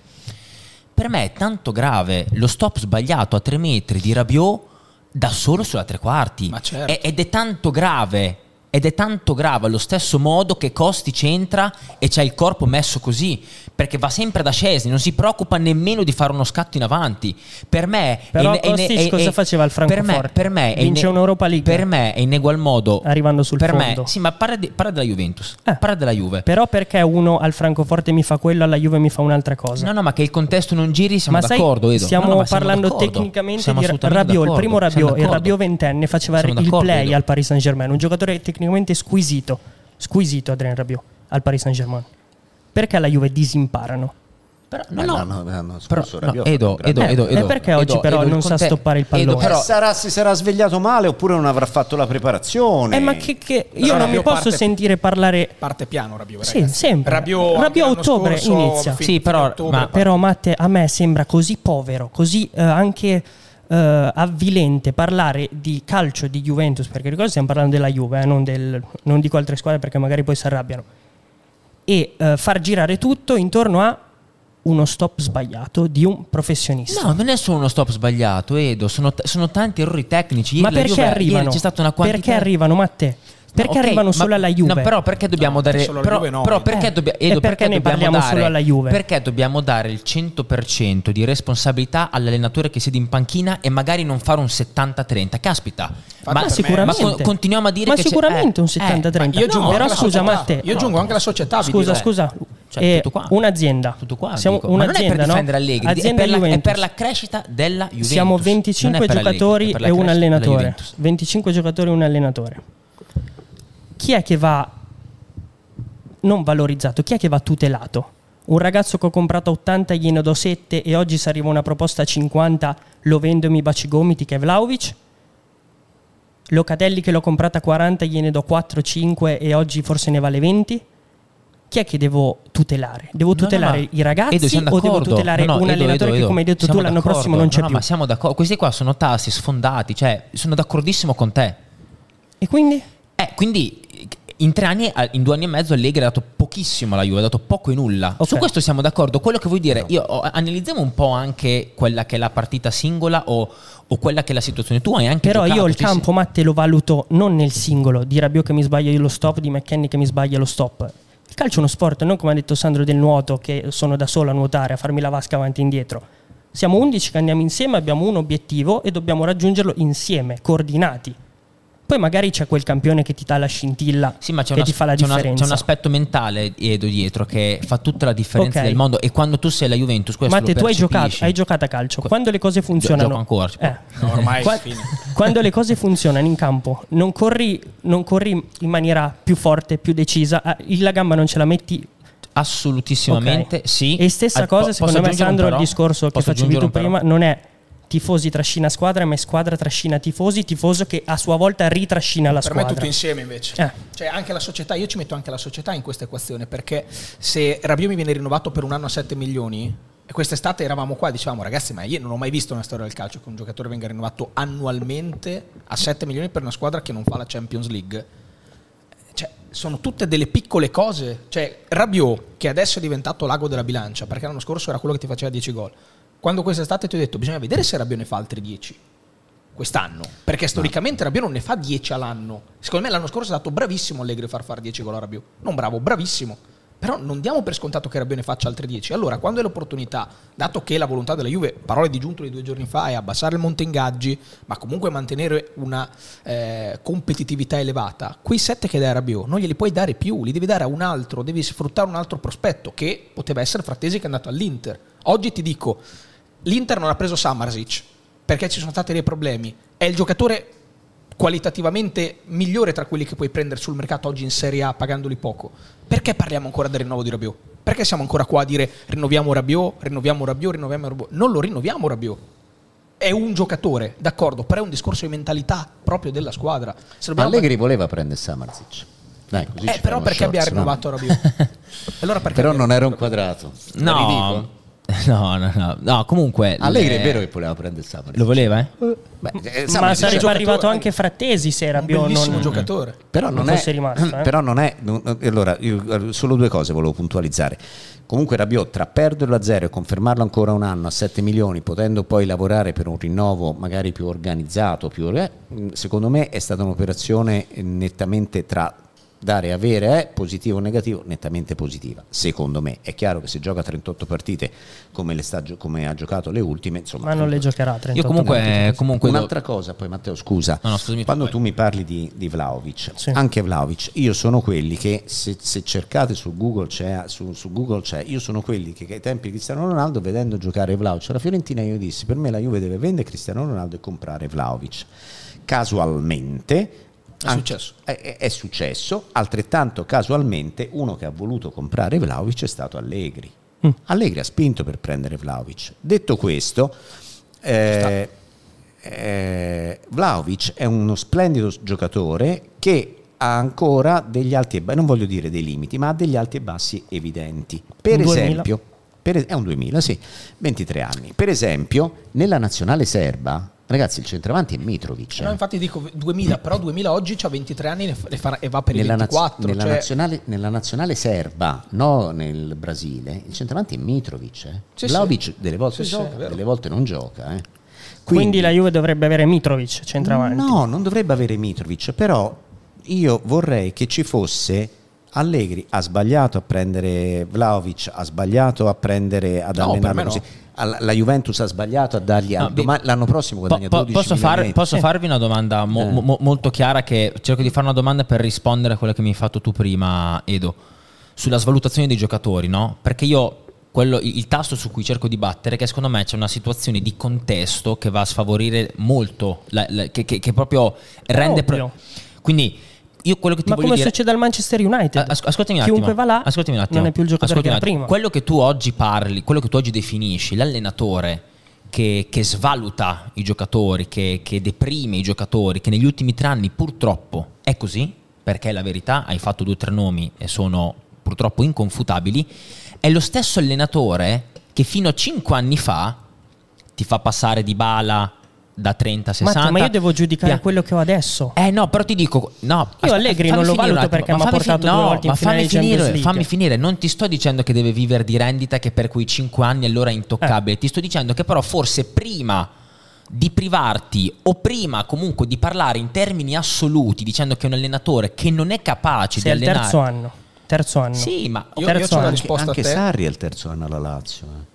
[SPEAKER 1] per me è tanto grave lo stop sbagliato a 3 metri di Rabiot da solo sulla tre quarti
[SPEAKER 6] Ma certo.
[SPEAKER 1] Ed è tanto grave ed è tanto grave allo stesso modo che Costi c'entra e c'ha il corpo messo così, perché va sempre da Scesni, non si preoccupa nemmeno di fare uno scatto in avanti. Per me
[SPEAKER 3] Però
[SPEAKER 1] è, in- è-
[SPEAKER 3] Kostic
[SPEAKER 1] è-
[SPEAKER 3] cosa faceva
[SPEAKER 1] per me,
[SPEAKER 3] Francoforte?
[SPEAKER 1] per me è in-
[SPEAKER 3] Vince un'Europa League.
[SPEAKER 1] Per me è in egual modo
[SPEAKER 3] Arrivando sul
[SPEAKER 1] per
[SPEAKER 3] fondo.
[SPEAKER 1] me, sì, ma parla, di- parla della Juventus,
[SPEAKER 3] Eh.
[SPEAKER 1] parla della Juve.
[SPEAKER 3] Però perché uno al Francoforte mi fa quello, alla Juve mi fa un'altra cosa?
[SPEAKER 1] No, no, ma che il contesto non giri, siamo
[SPEAKER 3] Ma sai,
[SPEAKER 1] d'accordo, Edo.
[SPEAKER 3] stiamo
[SPEAKER 1] No, no,
[SPEAKER 3] parlando
[SPEAKER 1] d'accordo.
[SPEAKER 3] tecnicamente
[SPEAKER 1] Siamo
[SPEAKER 3] di Rabiot, il primo
[SPEAKER 1] Siamo
[SPEAKER 3] Rabiot, il. Rabiot ventenne faceva
[SPEAKER 1] Siamo
[SPEAKER 3] il play
[SPEAKER 1] Edo.
[SPEAKER 3] al Paris Saint Germain, un giocatore tecnicamente squisito, squisito Adrien Rabiot al Paris Saint Germain. Perché alla Juve disimparano?
[SPEAKER 1] Però,
[SPEAKER 2] Eh,
[SPEAKER 1] no, no,
[SPEAKER 2] l'anno- l'anno
[SPEAKER 1] però,
[SPEAKER 2] scorso
[SPEAKER 1] no, Edo, Edo, Edo,
[SPEAKER 3] Eh,
[SPEAKER 1] Edo,
[SPEAKER 3] e perché
[SPEAKER 1] Edo,
[SPEAKER 3] oggi però
[SPEAKER 1] Edo,
[SPEAKER 3] non sa stoppare il
[SPEAKER 1] Edo,
[SPEAKER 3] pallone?
[SPEAKER 1] però,
[SPEAKER 2] Eh, sarà, si sarà svegliato male oppure non avrà fatto la preparazione.
[SPEAKER 3] Eh, ma che, che- io
[SPEAKER 5] Però
[SPEAKER 3] non mi posso
[SPEAKER 5] parte-
[SPEAKER 3] sentire parlare
[SPEAKER 5] Parte piano Rabiot,
[SPEAKER 3] Sì, sempre.
[SPEAKER 5] Rabiot, anche
[SPEAKER 3] a ottobre
[SPEAKER 5] scorso,
[SPEAKER 3] inizia.
[SPEAKER 5] fin-
[SPEAKER 1] Sì, però-
[SPEAKER 5] ottobre,
[SPEAKER 1] ma-
[SPEAKER 3] Però Matte, a me sembra così povero, così eh, anche eh, avvilente parlare di calcio di Juventus, perché ricordo stiamo parlando della Juve, eh, non, del- non dico altre squadre perché magari poi si arrabbiano, e eh, far girare tutto intorno a uno stop sbagliato di un professionista.
[SPEAKER 1] No, non è solo uno stop sbagliato, Edo, sono, t- sono tanti errori tecnici.
[SPEAKER 3] Ma
[SPEAKER 1] Ieri la
[SPEAKER 3] perché
[SPEAKER 1] Juve-
[SPEAKER 3] arrivano?
[SPEAKER 1] ieri c'è stata una quantità
[SPEAKER 3] Perché arrivano, Matte? Perché
[SPEAKER 1] No, ok,
[SPEAKER 3] arrivano
[SPEAKER 1] ma-
[SPEAKER 3] solo alla Juve?
[SPEAKER 1] No, però perché dobbiamo
[SPEAKER 5] No,
[SPEAKER 1] dare
[SPEAKER 5] solo
[SPEAKER 1] però,
[SPEAKER 5] Juve no,
[SPEAKER 1] però
[SPEAKER 5] Edo.
[SPEAKER 1] perché,
[SPEAKER 3] Eh,
[SPEAKER 1] dobbia-
[SPEAKER 3] e
[SPEAKER 1] Edo,
[SPEAKER 3] perché ne
[SPEAKER 1] dobbiamo
[SPEAKER 3] parliamo
[SPEAKER 1] dare,
[SPEAKER 3] solo alla Juve?
[SPEAKER 1] Perché dobbiamo dare il 100% di responsabilità all'allenatore che siede in panchina e magari non fare un 70-30. Caspita.
[SPEAKER 5] Ma
[SPEAKER 1] ma,
[SPEAKER 3] sicuramente.
[SPEAKER 1] ma con- continuiamo a dire
[SPEAKER 3] Ma
[SPEAKER 1] che c'è-
[SPEAKER 3] sicuramente
[SPEAKER 1] eh,
[SPEAKER 3] un 70-30.
[SPEAKER 1] eh,
[SPEAKER 5] Io aggiungo
[SPEAKER 3] però
[SPEAKER 5] anche la
[SPEAKER 3] scusa,
[SPEAKER 5] società.
[SPEAKER 3] Matte.
[SPEAKER 5] Io aggiungo anche la società.
[SPEAKER 3] Scusa, scusa.
[SPEAKER 1] Cioè,
[SPEAKER 3] Eh,
[SPEAKER 1] tutto qua.
[SPEAKER 3] un'azienda.
[SPEAKER 1] tutto qua.
[SPEAKER 3] Siamo
[SPEAKER 1] dico. Ma non è per
[SPEAKER 3] un'azienda, no?
[SPEAKER 1] difendere Allegri, è
[SPEAKER 3] Azienda
[SPEAKER 1] per, la, è per la crescita della Juventus.
[SPEAKER 3] Siamo
[SPEAKER 1] Non è
[SPEAKER 3] 25
[SPEAKER 1] per Allegri,
[SPEAKER 3] giocatori e un allenatore.
[SPEAKER 1] Juventus.
[SPEAKER 3] 25 giocatori e un allenatore. Chi è che va non valorizzato? Chi è che va tutelato? Un ragazzo che ho comprato a 80 gliene do 7 e oggi se arriva una proposta a 50 lo vendo e mi baci i gomiti che è Vlaovic? Locatelli che l'ho comprata a 40 gliene do 4-5 e oggi forse ne vale 20? Chi è che devo tutelare? Devo
[SPEAKER 1] No, no,
[SPEAKER 3] tutelare
[SPEAKER 1] ma-
[SPEAKER 3] i ragazzi
[SPEAKER 1] Edo,
[SPEAKER 3] o devo tutelare
[SPEAKER 1] No, no,
[SPEAKER 3] un
[SPEAKER 1] Edo,
[SPEAKER 3] allenatore
[SPEAKER 1] Edo,
[SPEAKER 3] che come hai detto tu l'anno prossimo non c'è
[SPEAKER 1] No, no,
[SPEAKER 3] più?
[SPEAKER 1] ma siamo d'accordo. Questi qua sono tassi sfondati, cioè sono d'accordissimo con te.
[SPEAKER 3] E quindi?
[SPEAKER 1] Eh, quindi in tre anni, eh, in due anni e mezzo Allegri ha dato pochissimo alla Juve, ha dato poco e nulla.
[SPEAKER 3] Ok.
[SPEAKER 1] Su questo siamo d'accordo. Quello che vuoi dire, io oh, analizziamo un po' anche quella che è la partita singola o, o quella che è la situazione. Tu hai anche
[SPEAKER 3] Però
[SPEAKER 1] giocato,
[SPEAKER 3] io il campo Matte lo valuto non nel singolo, di Rabiot che mi sbaglia io lo stop, di McKenny che mi sbaglia lo stop. Il calcio è uno sport, non come ha detto Sandro del nuoto che sono da solo a nuotare, a farmi la vasca avanti e indietro. Siamo 11 che andiamo insieme, abbiamo un obiettivo e dobbiamo raggiungerlo insieme, coordinati. Poi magari c'è quel campione che ti dà la scintilla
[SPEAKER 1] Sì, ma c'è,
[SPEAKER 3] che
[SPEAKER 1] un,
[SPEAKER 3] ti fa la
[SPEAKER 1] c'è una-
[SPEAKER 3] differenza.
[SPEAKER 1] c'è un aspetto mentale Edo dietro che fa tutta la differenza
[SPEAKER 3] Ok.
[SPEAKER 1] del mondo. E quando tu sei la Juventus, questo
[SPEAKER 3] Matte,
[SPEAKER 1] lo
[SPEAKER 3] tu hai giocato, hai giocato a calcio.
[SPEAKER 1] Que-
[SPEAKER 3] Quando le cose funzionano,
[SPEAKER 1] gioco ancora.
[SPEAKER 3] Eh.
[SPEAKER 5] No, ormai
[SPEAKER 3] Qua-
[SPEAKER 5] è fine.
[SPEAKER 3] quando le cose funzionano in campo, non corri, non corri in maniera più forte, più decisa, ah, la gamba non ce la metti.
[SPEAKER 1] Assolutissimamente
[SPEAKER 3] ok?
[SPEAKER 1] sì.
[SPEAKER 3] E stessa cosa,
[SPEAKER 1] po-
[SPEAKER 3] secondo me, Sandro,
[SPEAKER 1] però?
[SPEAKER 3] il discorso che facevi tu prima non è tifosi trascina squadra, ma squadra trascina tifosi, tifoso che a sua volta ritrascina la
[SPEAKER 5] Per
[SPEAKER 3] squadra.
[SPEAKER 5] me è tutto insieme invece.
[SPEAKER 3] Eh.
[SPEAKER 5] Cioè anche la società, io ci metto anche la società in questa equazione perché se Rabiot mi viene rinnovato per un anno a 7 milioni e quest'estate eravamo qua e dicevamo ragazzi ma io non ho mai visto una storia del calcio che un giocatore venga rinnovato annualmente a 7 milioni per una squadra che non fa la Champions League. Cioè, sono tutte delle piccole cose. Cioè, Rabiot, che adesso è diventato l'ago della bilancia, perché l'anno scorso era quello che ti faceva 10 gol. Quando quest'estate ti ho detto, bisogna vedere se Rabiot ne fa altri 10 quest'anno. Perché storicamente Rabiot non ne fa 10 all'anno. Secondo me l'anno scorso è stato bravissimo Allegri a far fare 10 gol a Rabiot. Non bravo, bravissimo. Però non diamo per scontato che Rabiot ne faccia altri 10. Allora, quando è l'opportunità, dato che la volontà della Juve, parole di Giunto di due giorni fa, è abbassare il monte ingaggi, ma comunque mantenere una eh, competitività elevata, quei 7 che dai a Rabiot non glieli puoi dare più, li devi dare a un altro, devi sfruttare un altro prospetto, che poteva essere Frattesi che è andato all'Inter. Oggi ti dico, l'Inter non ha preso Samarzic perché ci sono stati dei problemi. È il giocatore qualitativamente migliore tra quelli che puoi prendere sul mercato oggi in Serie A pagandoli poco. Perché parliamo ancora del rinnovo di Rabiot? Perché siamo ancora qua a dire rinnoviamo Rabiot, rinnoviamo Rabiot, rinnoviamo Rabiot? Non lo rinnoviamo Rabiot. È un giocatore, d'accordo, però è un discorso di mentalità proprio della squadra. Se dobbiamo-
[SPEAKER 2] Allegri voleva prendere Samarzic. Dai, così
[SPEAKER 5] Eh,
[SPEAKER 2] ci
[SPEAKER 5] però perché
[SPEAKER 2] shorts,
[SPEAKER 5] abbiamo
[SPEAKER 2] no?
[SPEAKER 5] rinnovato Rabiot? allora perché
[SPEAKER 2] Però non era un quadrato.
[SPEAKER 1] No. No, no, no. No, comunque...
[SPEAKER 2] Allegri
[SPEAKER 1] le-
[SPEAKER 2] è vero che voleva prendere Saponara.
[SPEAKER 1] Lo voleva, eh?
[SPEAKER 2] Beh, eh,
[SPEAKER 3] Ma sarebbe arrivato anche Frattesi se
[SPEAKER 6] Un
[SPEAKER 3] Rabiot
[SPEAKER 6] bellissimo
[SPEAKER 3] non...
[SPEAKER 6] giocatore.
[SPEAKER 2] Però non,
[SPEAKER 3] non
[SPEAKER 2] è,
[SPEAKER 3] fosse rimasto, eh.
[SPEAKER 2] però non è. non- allora, io, eh, solo due cose volevo puntualizzare. Comunque, Rabiot, tra perderlo a zero e confermarlo ancora un anno a 7 milioni, potendo poi lavorare per un rinnovo magari più organizzato, più, eh, secondo me è stata un'operazione nettamente tra dare e avere, eh, positivo o negativo, nettamente positiva. Secondo me è chiaro che se gioca 38 partite come, le sta come ha giocato le ultime, insomma,
[SPEAKER 3] Ma non le giocherà 38
[SPEAKER 1] Io comunque...
[SPEAKER 3] partite.
[SPEAKER 1] comunque do-
[SPEAKER 2] Un'altra cosa, poi Matteo, scusa,
[SPEAKER 1] No, no, scusami tu,
[SPEAKER 2] quando
[SPEAKER 1] vai.
[SPEAKER 2] tu mi parli di, di Vlaovic,
[SPEAKER 3] Sì.
[SPEAKER 2] anche Vlaovic, io sono quelli che se, se cercate su Google, c'è, su, su Google c'è, io sono quelli che, che ai tempi di Cristiano Ronaldo, vedendo giocare Vlaovic alla Fiorentina, io dissi per me la Juve deve vendere Cristiano Ronaldo e comprare Vlaovic. Casualmente
[SPEAKER 6] È successo.
[SPEAKER 2] È, è- successo, altrettanto casualmente uno che ha voluto comprare Vlaovic è stato Allegri.
[SPEAKER 3] Mm.
[SPEAKER 2] Allegri ha spinto per prendere Vlaovic. Detto questo, eh, eh, Vlaovic è uno splendido giocatore che ha ancora degli alti e bassi, non voglio dire dei limiti, ma ha degli alti e bassi evidenti. Per
[SPEAKER 3] Un 2000.
[SPEAKER 2] esempio, per è un 2000, sì, 23 anni. Per esempio, nella nazionale serba, ragazzi, il centravanti è Mitrovic.
[SPEAKER 6] No,
[SPEAKER 2] eh.
[SPEAKER 6] infatti dico 2000, però 2000 oggi ha 23 anni ne fa- e va per i
[SPEAKER 2] nella, naz-
[SPEAKER 6] 24.
[SPEAKER 2] nella
[SPEAKER 6] cioè-
[SPEAKER 2] nazionale, nella nazionale serba, no nel Brasile, il centravanti è Mitrovic. Eh.
[SPEAKER 6] Sì,
[SPEAKER 2] Vlahovic
[SPEAKER 6] sì.
[SPEAKER 2] delle volte
[SPEAKER 6] Sì,
[SPEAKER 2] gioca, delle volte non gioca. eh.
[SPEAKER 3] Quindi, la Juve dovrebbe avere Mitrovic centravanti.
[SPEAKER 2] No, non dovrebbe avere Mitrovic, però io vorrei che ci fosse Allegri ha sbagliato a prendere Vlaovic, ha sbagliato a prendere ad
[SPEAKER 6] No, per
[SPEAKER 2] allenarlo
[SPEAKER 6] me no.
[SPEAKER 2] La Juventus ha sbagliato a dargli
[SPEAKER 1] No,
[SPEAKER 2] doma- l'anno prossimo guadagna
[SPEAKER 1] po-
[SPEAKER 2] 12
[SPEAKER 1] posso, far- posso farvi una domanda mo-
[SPEAKER 2] Eh.
[SPEAKER 1] mo- molto chiara che cerco di fare una domanda per rispondere a quella che mi hai fatto tu prima, Edo, sulla svalutazione dei giocatori, no? Perché io quello- il, il tasto su cui cerco di battere è che secondo me c'è una situazione di contesto che va a sfavorire molto, la- la- che, che- che proprio rende...
[SPEAKER 3] ovvio.
[SPEAKER 1] quindi io quello che ti
[SPEAKER 3] Ma come
[SPEAKER 1] dire...
[SPEAKER 3] succede al Manchester United?
[SPEAKER 1] As- ascoltami un attimo.
[SPEAKER 3] Chiunque va là
[SPEAKER 1] Ascoltami un attimo.
[SPEAKER 3] non è più il giocatore
[SPEAKER 1] Ascoltami
[SPEAKER 3] che era prima.
[SPEAKER 1] Quello che tu oggi parli, quello che tu oggi definisci, l'allenatore che, che svaluta i giocatori, che, che deprime i giocatori, che negli ultimi tre anni purtroppo è così, perché è la verità, hai fatto due o tre nomi e sono purtroppo inconfutabili, è lo stesso allenatore che fino a cinque anni fa ti fa passare di bala da 30 a 60.
[SPEAKER 3] Matteo, ma io devo giudicare
[SPEAKER 1] Pia-
[SPEAKER 3] quello che ho adesso.
[SPEAKER 1] eh no, però ti dico, no, aspe-
[SPEAKER 3] Allegri non lo valuto
[SPEAKER 1] attimo,
[SPEAKER 3] perché mi ha
[SPEAKER 1] fammi
[SPEAKER 3] portato
[SPEAKER 1] fin-
[SPEAKER 3] due
[SPEAKER 1] no,
[SPEAKER 3] volte in
[SPEAKER 1] ma
[SPEAKER 3] finale
[SPEAKER 1] fammi finire,
[SPEAKER 3] League.
[SPEAKER 1] fammi finire, non ti sto dicendo che deve vivere di rendita che per quei 5 anni allora è
[SPEAKER 3] Eh.
[SPEAKER 1] intoccabile, ti sto dicendo che però forse prima di privarti o prima comunque di parlare in termini assoluti dicendo che è un allenatore che non è capace
[SPEAKER 3] Sei
[SPEAKER 1] di
[SPEAKER 3] al
[SPEAKER 1] allenare
[SPEAKER 3] terzo anno. Terzo anno.
[SPEAKER 1] Sì, ma
[SPEAKER 6] Io-
[SPEAKER 3] Terzo
[SPEAKER 6] io
[SPEAKER 3] anno.
[SPEAKER 2] anche,
[SPEAKER 6] risposta
[SPEAKER 2] anche
[SPEAKER 6] te.
[SPEAKER 2] Sarri è il terzo anno alla Lazio. eh.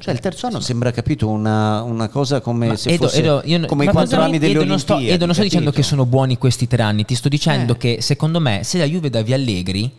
[SPEAKER 2] Cioè il terzo anno sembra capito una, una cosa come
[SPEAKER 1] Ma
[SPEAKER 2] se
[SPEAKER 1] Edo,
[SPEAKER 2] fosse
[SPEAKER 1] Edo, io-
[SPEAKER 2] come i quattro anni delle
[SPEAKER 1] Edo, non sto,
[SPEAKER 2] Olimpiadi.
[SPEAKER 1] Edo, non sto dicendo che sono buoni questi tre anni, ti sto dicendo
[SPEAKER 2] Eh.
[SPEAKER 1] che secondo me se la Juve dà via Allegri,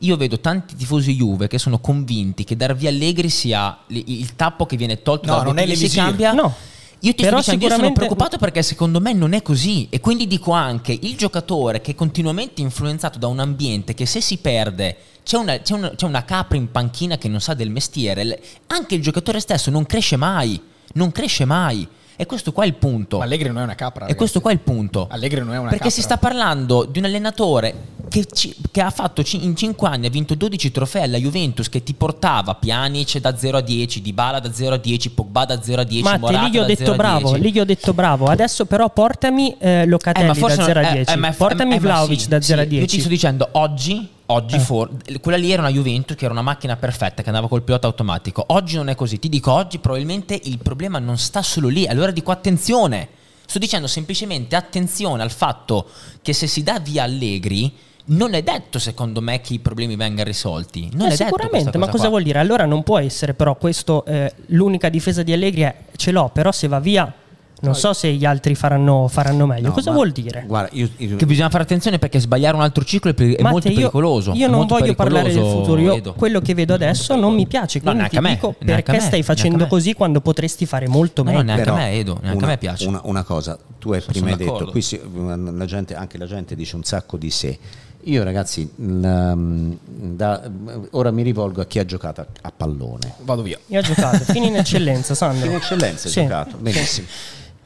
[SPEAKER 1] io vedo tanti tifosi Juve che sono convinti che dar via Allegri sia il, il tappo che viene tolto
[SPEAKER 6] No,
[SPEAKER 1] dalla
[SPEAKER 6] non è
[SPEAKER 1] si cambia.
[SPEAKER 3] No.
[SPEAKER 1] Io ti
[SPEAKER 3] Però
[SPEAKER 1] sto dicendo, io sono
[SPEAKER 3] sicuramente-
[SPEAKER 1] preoccupato perché secondo me non è così e quindi dico anche il giocatore che è continuamente influenzato da un ambiente che se si perde c'è una, c'è una- c'è una capra in panchina che non sa del mestiere, anche il giocatore stesso non cresce mai, non cresce mai. E questo qua è il punto.
[SPEAKER 6] Ma Allegri non è una capra.
[SPEAKER 1] E
[SPEAKER 6] ragazzi.
[SPEAKER 1] questo qua è il punto.
[SPEAKER 6] Allegri non è una
[SPEAKER 1] Perché
[SPEAKER 6] capra.
[SPEAKER 1] si sta parlando di un allenatore che, ci- che ha fatto ci- in 5 anni, ha vinto 12 trofei alla Juventus, che ti portava Pjanic da 0 a 10, Dybala da 0 a 10, Pogba da 0 a 10,
[SPEAKER 3] Matti,
[SPEAKER 1] Morata
[SPEAKER 3] lì gli ho
[SPEAKER 1] da 0
[SPEAKER 3] detto
[SPEAKER 1] a
[SPEAKER 3] bravo,
[SPEAKER 1] 10.
[SPEAKER 3] lì gli ho detto bravo. Adesso però portami eh, Locatelli
[SPEAKER 1] Eh,
[SPEAKER 3] da
[SPEAKER 1] forse
[SPEAKER 3] 0 a
[SPEAKER 1] non- eh,
[SPEAKER 3] 10.
[SPEAKER 1] eh,
[SPEAKER 3] portami
[SPEAKER 1] eh, ma
[SPEAKER 3] Vlaovic
[SPEAKER 1] sì,
[SPEAKER 3] da 0 a
[SPEAKER 1] sì.
[SPEAKER 3] 10.
[SPEAKER 1] Io ti sto dicendo oggi, oggi
[SPEAKER 3] Eh.
[SPEAKER 1] for- quella lì era una Juventus che era una macchina perfetta che andava col pilota automatico. Oggi non è così. Ti dico, oggi probabilmente il problema non sta solo lì. Allora dico attenzione. Sto dicendo semplicemente attenzione al fatto che se si dà via Allegri non è detto secondo me che i problemi vengano risolti. Non
[SPEAKER 3] Eh,
[SPEAKER 1] è detto
[SPEAKER 3] sicuramente,
[SPEAKER 1] questa
[SPEAKER 3] ma
[SPEAKER 1] cosa
[SPEAKER 3] cosa
[SPEAKER 1] qua.
[SPEAKER 3] vuol dire? Allora non può essere però questo eh, l'unica difesa di Allegri è ce l'ho, però se va via non so se gli altri faranno, faranno meglio.
[SPEAKER 2] No,
[SPEAKER 3] cosa vuol dire?
[SPEAKER 2] Guarda, io, io-
[SPEAKER 1] Che bisogna fare attenzione perché sbagliare un altro ciclo è, peri- è
[SPEAKER 3] Matte,
[SPEAKER 1] molto
[SPEAKER 3] io-
[SPEAKER 1] pericoloso.
[SPEAKER 3] Io, non voglio parlare del futuro, io quello che vedo adesso non mi piace,
[SPEAKER 1] No,
[SPEAKER 3] quindi
[SPEAKER 1] neanche
[SPEAKER 3] ti
[SPEAKER 1] a me,
[SPEAKER 3] dico perché
[SPEAKER 1] me,
[SPEAKER 3] stai
[SPEAKER 1] a
[SPEAKER 3] facendo
[SPEAKER 1] me.
[SPEAKER 3] così quando potresti fare molto
[SPEAKER 1] No, no,
[SPEAKER 3] meglio.
[SPEAKER 1] neanche a me, Edo, neanche a me piace.
[SPEAKER 2] Una, una cosa, tu hai prima hai detto, qui si- la gente, anche la gente dice un sacco di sé. Io ragazzi, l- da- ora mi rivolgo a chi ha giocato a, a pallone.
[SPEAKER 6] Vado via.
[SPEAKER 3] Io ho giocato, fino in eccellenza, Sandro.
[SPEAKER 2] In eccellenza hai
[SPEAKER 3] Sì.
[SPEAKER 2] giocato, benissimo.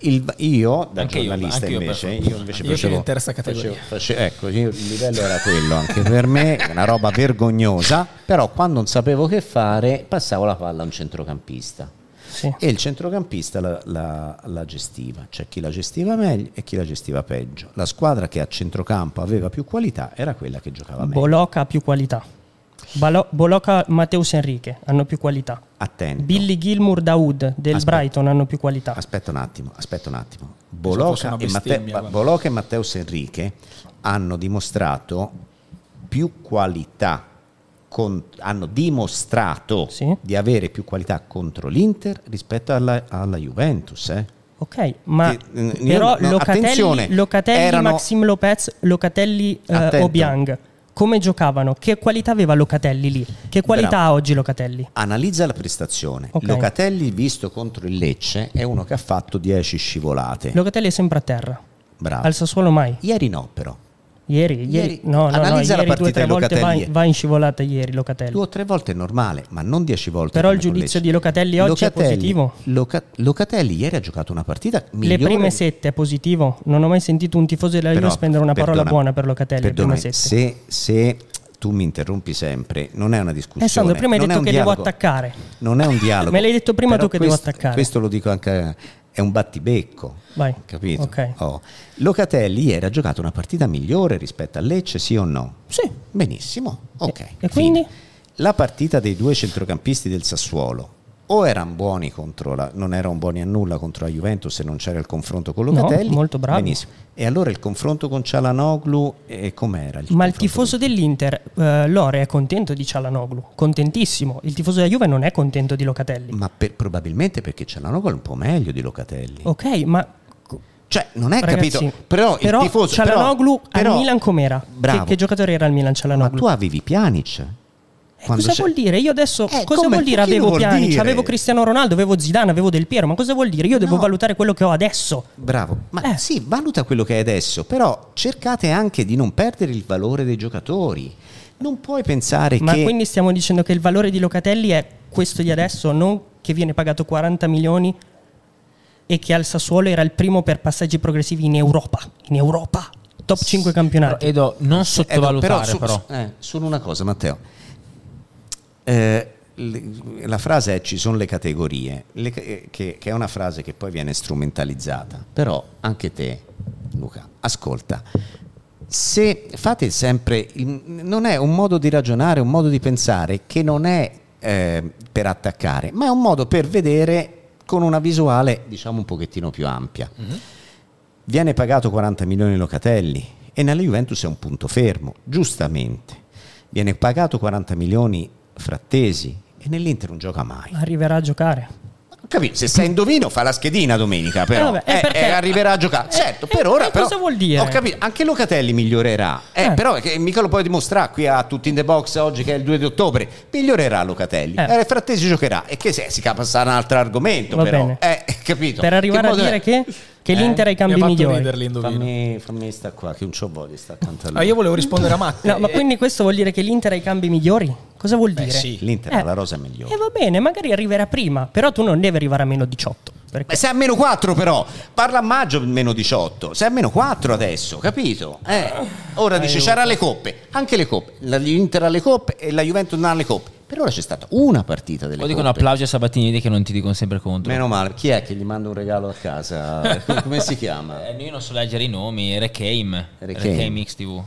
[SPEAKER 2] Il- io da
[SPEAKER 1] Anche io,
[SPEAKER 2] giornalista
[SPEAKER 1] io,
[SPEAKER 2] invece,
[SPEAKER 1] per-
[SPEAKER 2] io invece
[SPEAKER 6] Io sono in terza categoria.
[SPEAKER 2] facevo- face- ecco, io- il livello era quello anche per me, una roba vergognosa, però quando non sapevo che fare passavo la palla a un centrocampista
[SPEAKER 3] Sì.
[SPEAKER 2] e il centrocampista la, la- la gestiva, c'è chi la gestiva meglio e chi la gestiva peggio. La squadra che a centrocampo aveva più qualità era quella che giocava meglio.
[SPEAKER 3] Boloca ha più qualità. Balo- Boloca, Mateus Enrique hanno più qualità.
[SPEAKER 2] Attento.
[SPEAKER 3] Billy Gilmour, Daoud del
[SPEAKER 2] Aspetta.
[SPEAKER 3] Brighton hanno più qualità.
[SPEAKER 2] Aspetta un attimo, aspetta un attimo.
[SPEAKER 5] una
[SPEAKER 2] e,
[SPEAKER 5] guarda.
[SPEAKER 2] Boloca e Matteus Enrique hanno dimostrato più qualità, con- hanno dimostrato
[SPEAKER 3] Sì.
[SPEAKER 2] di avere più qualità contro l'Inter rispetto alla, alla Juventus. eh.
[SPEAKER 3] Ok, ma
[SPEAKER 2] Che, eh, io
[SPEAKER 3] però
[SPEAKER 2] no-
[SPEAKER 3] Locatelli,
[SPEAKER 2] attenzione,
[SPEAKER 3] Locatelli
[SPEAKER 2] erano-
[SPEAKER 3] Maxim Lopez, Locatelli eh,
[SPEAKER 2] Attento.
[SPEAKER 3] Obiang, come giocavano? Che qualità aveva Locatelli lì? Che qualità
[SPEAKER 2] Bravo.
[SPEAKER 3] ha oggi Locatelli?
[SPEAKER 2] Analizza la prestazione.
[SPEAKER 3] Ok.
[SPEAKER 2] Locatelli visto contro il Lecce è uno che ha fatto 10 scivolate.
[SPEAKER 3] Locatelli è sempre a terra.
[SPEAKER 2] Bravo.
[SPEAKER 3] Al Sassuolo mai.
[SPEAKER 2] Ieri no però.
[SPEAKER 3] Ieri, ieri,
[SPEAKER 2] Ieri-
[SPEAKER 3] no, no, no,
[SPEAKER 2] analizza la
[SPEAKER 3] ieri due o tre volte va,
[SPEAKER 2] Locatelli.
[SPEAKER 3] in- va in scivolata ieri Locatelli.
[SPEAKER 2] Due o tre volte è normale, ma non 10 volte.
[SPEAKER 3] Però il giudizio
[SPEAKER 2] Lecce.
[SPEAKER 3] di Locatelli oggi è positivo?
[SPEAKER 2] Loca- Locatelli ieri ha giocato una partita migliore.
[SPEAKER 3] Le prime sette è positivo. Non ho mai sentito un tifoso della Juve spendere una parola
[SPEAKER 2] perdona-
[SPEAKER 3] buona per Locatelli. Le prime
[SPEAKER 2] perdonami,
[SPEAKER 3] sette.
[SPEAKER 2] se, se tu mi interrompi sempre, non è una discussione.
[SPEAKER 3] Eh, Sandro, prima hai detto che devo
[SPEAKER 2] dialogo.
[SPEAKER 3] attaccare.
[SPEAKER 2] Non è un dialogo.
[SPEAKER 3] Me l'hai detto prima tu che devo
[SPEAKER 2] questo-
[SPEAKER 3] attaccare.
[SPEAKER 2] Questo lo dico anche. È un battibecco.
[SPEAKER 3] Vai.
[SPEAKER 2] Capito?
[SPEAKER 3] Ok.
[SPEAKER 2] Oh. Locatelli ieri ha giocato una partita migliore rispetto a Lecce, sì o no?
[SPEAKER 3] Sì.
[SPEAKER 2] Benissimo. Ok.
[SPEAKER 3] e quindi?
[SPEAKER 2] fine. La partita dei due centrocampisti del Sassuolo o erano buoni contro la, non erano buoni a nulla contro la Juventus se non c'era il confronto con
[SPEAKER 3] No,
[SPEAKER 2] Locatelli.
[SPEAKER 3] molto bravi.
[SPEAKER 2] Benissimo. E allora il confronto con Cialanoglu eh, com'era?
[SPEAKER 3] Ma il tifoso dell'Inter, eh, Lore, è contento di Cialanoglu. Contentissimo. Il tifoso della Juve non è contento di Locatelli.
[SPEAKER 2] Ma per- probabilmente perché Cialanoglu è un po' meglio di Locatelli.
[SPEAKER 3] Ok, ma
[SPEAKER 2] Cioè, non è
[SPEAKER 3] ragazzi,
[SPEAKER 2] capito. Però, il tifoso
[SPEAKER 3] Cialanoglu
[SPEAKER 2] però-
[SPEAKER 3] al Milan com'era?
[SPEAKER 2] Bravo.
[SPEAKER 3] Che, che giocatore era al Milan
[SPEAKER 2] Ma
[SPEAKER 3] Cialanoglu?
[SPEAKER 2] tu avevi Pjanic.
[SPEAKER 3] Eh, cosa
[SPEAKER 2] c'è-
[SPEAKER 3] vuol dire? Io adesso
[SPEAKER 2] Eh,
[SPEAKER 3] cosa
[SPEAKER 2] come-
[SPEAKER 3] vuol dire?
[SPEAKER 2] che
[SPEAKER 3] Avevo
[SPEAKER 2] vuol
[SPEAKER 3] Pjanic,
[SPEAKER 2] dire?
[SPEAKER 3] avevo Cristiano Ronaldo, avevo Zidane, avevo Del Piero, ma cosa vuol dire? Io devo
[SPEAKER 2] No.
[SPEAKER 3] valutare quello che ho adesso.
[SPEAKER 2] Bravo, ma
[SPEAKER 3] Eh.
[SPEAKER 2] sì, valuta quello che è adesso, però cercate anche di non perdere il valore dei giocatori. Non puoi pensare
[SPEAKER 3] Ma
[SPEAKER 2] che
[SPEAKER 3] quindi stiamo dicendo che il valore di Locatelli è questo di adesso, non che viene pagato 40 milioni e che al Sassuolo era il primo per passaggi progressivi in Europa. In Europa, top 5
[SPEAKER 1] Però,
[SPEAKER 3] campionati.
[SPEAKER 1] Edo, non sottovalutare
[SPEAKER 2] su-
[SPEAKER 1] però.
[SPEAKER 2] eh, solo una cosa, Matteo. Eh, la frase è ci sono le categorie, le eh, che, che è una frase che poi viene strumentalizzata. Però anche te, Luca, ascolta. Se fate sempre, non è un modo di ragionare, un modo di pensare che non è eh, per attaccare, ma è un modo per vedere con una visuale, diciamo, un pochettino più ampia. Viene pagato 40 milioni Locatelli e nella Juventus è un punto fermo, giustamente. Viene pagato 40 milioni Frattesi e nell'Inter non gioca mai.
[SPEAKER 3] Arriverà a giocare.
[SPEAKER 2] Capito, se sei indovino fa la schedina domenica, però
[SPEAKER 3] Eh, vabbè, eh,
[SPEAKER 2] Eh, arriverà a giocare.
[SPEAKER 3] eh,
[SPEAKER 2] certo,
[SPEAKER 3] eh,
[SPEAKER 2] per ora
[SPEAKER 3] eh,
[SPEAKER 2] però,
[SPEAKER 3] cosa vuol dire?
[SPEAKER 2] Ho capito, anche Locatelli migliorerà. Eh,
[SPEAKER 3] Eh.
[SPEAKER 2] però è che mica lo puoi dimostrare qui a tutti in the box oggi che è il 2 di ottobre. Migliorerà Locatelli.
[SPEAKER 3] Eh.
[SPEAKER 2] Eh. Frattesi giocherà e che se si passa un altro argomento
[SPEAKER 3] Va
[SPEAKER 2] però.
[SPEAKER 3] bene.
[SPEAKER 2] Eh, capito?
[SPEAKER 3] Per arrivare
[SPEAKER 2] Che
[SPEAKER 3] a dire
[SPEAKER 2] è?
[SPEAKER 3] che, che l'Inter ha i cambi migliori.
[SPEAKER 2] Fammi, fammi sta qua che non c'ho voglia sta accanto a lui.
[SPEAKER 5] Ah, io volevo rispondere a Matte.
[SPEAKER 3] No, ma quindi questo vuol dire che l'Inter ha i cambi migliori? Cosa vuol
[SPEAKER 5] Beh,
[SPEAKER 3] dire?
[SPEAKER 5] sì.
[SPEAKER 2] L'Inter
[SPEAKER 3] Eh.
[SPEAKER 2] la rosa migliore.
[SPEAKER 3] E va bene, magari arriverà prima, però tu non devi arrivare a meno 18. Perché
[SPEAKER 2] Ma sei a meno 4 però, parla a maggio meno 18, sei a meno 4 adesso, capito? Eh, ora dice c'era le coppe, anche le coppe, l'Inter ha le coppe e la Juventus non ha le coppe, per ora c'è stata una partita delle
[SPEAKER 1] O dicono applausi a Sabatini che non ti dicono sempre contro.
[SPEAKER 2] Meno male, chi è che gli manda un regalo a casa? Come si chiama?
[SPEAKER 1] Eh, io non so leggere i nomi, Recame,
[SPEAKER 2] Recame.
[SPEAKER 1] Recame XTV.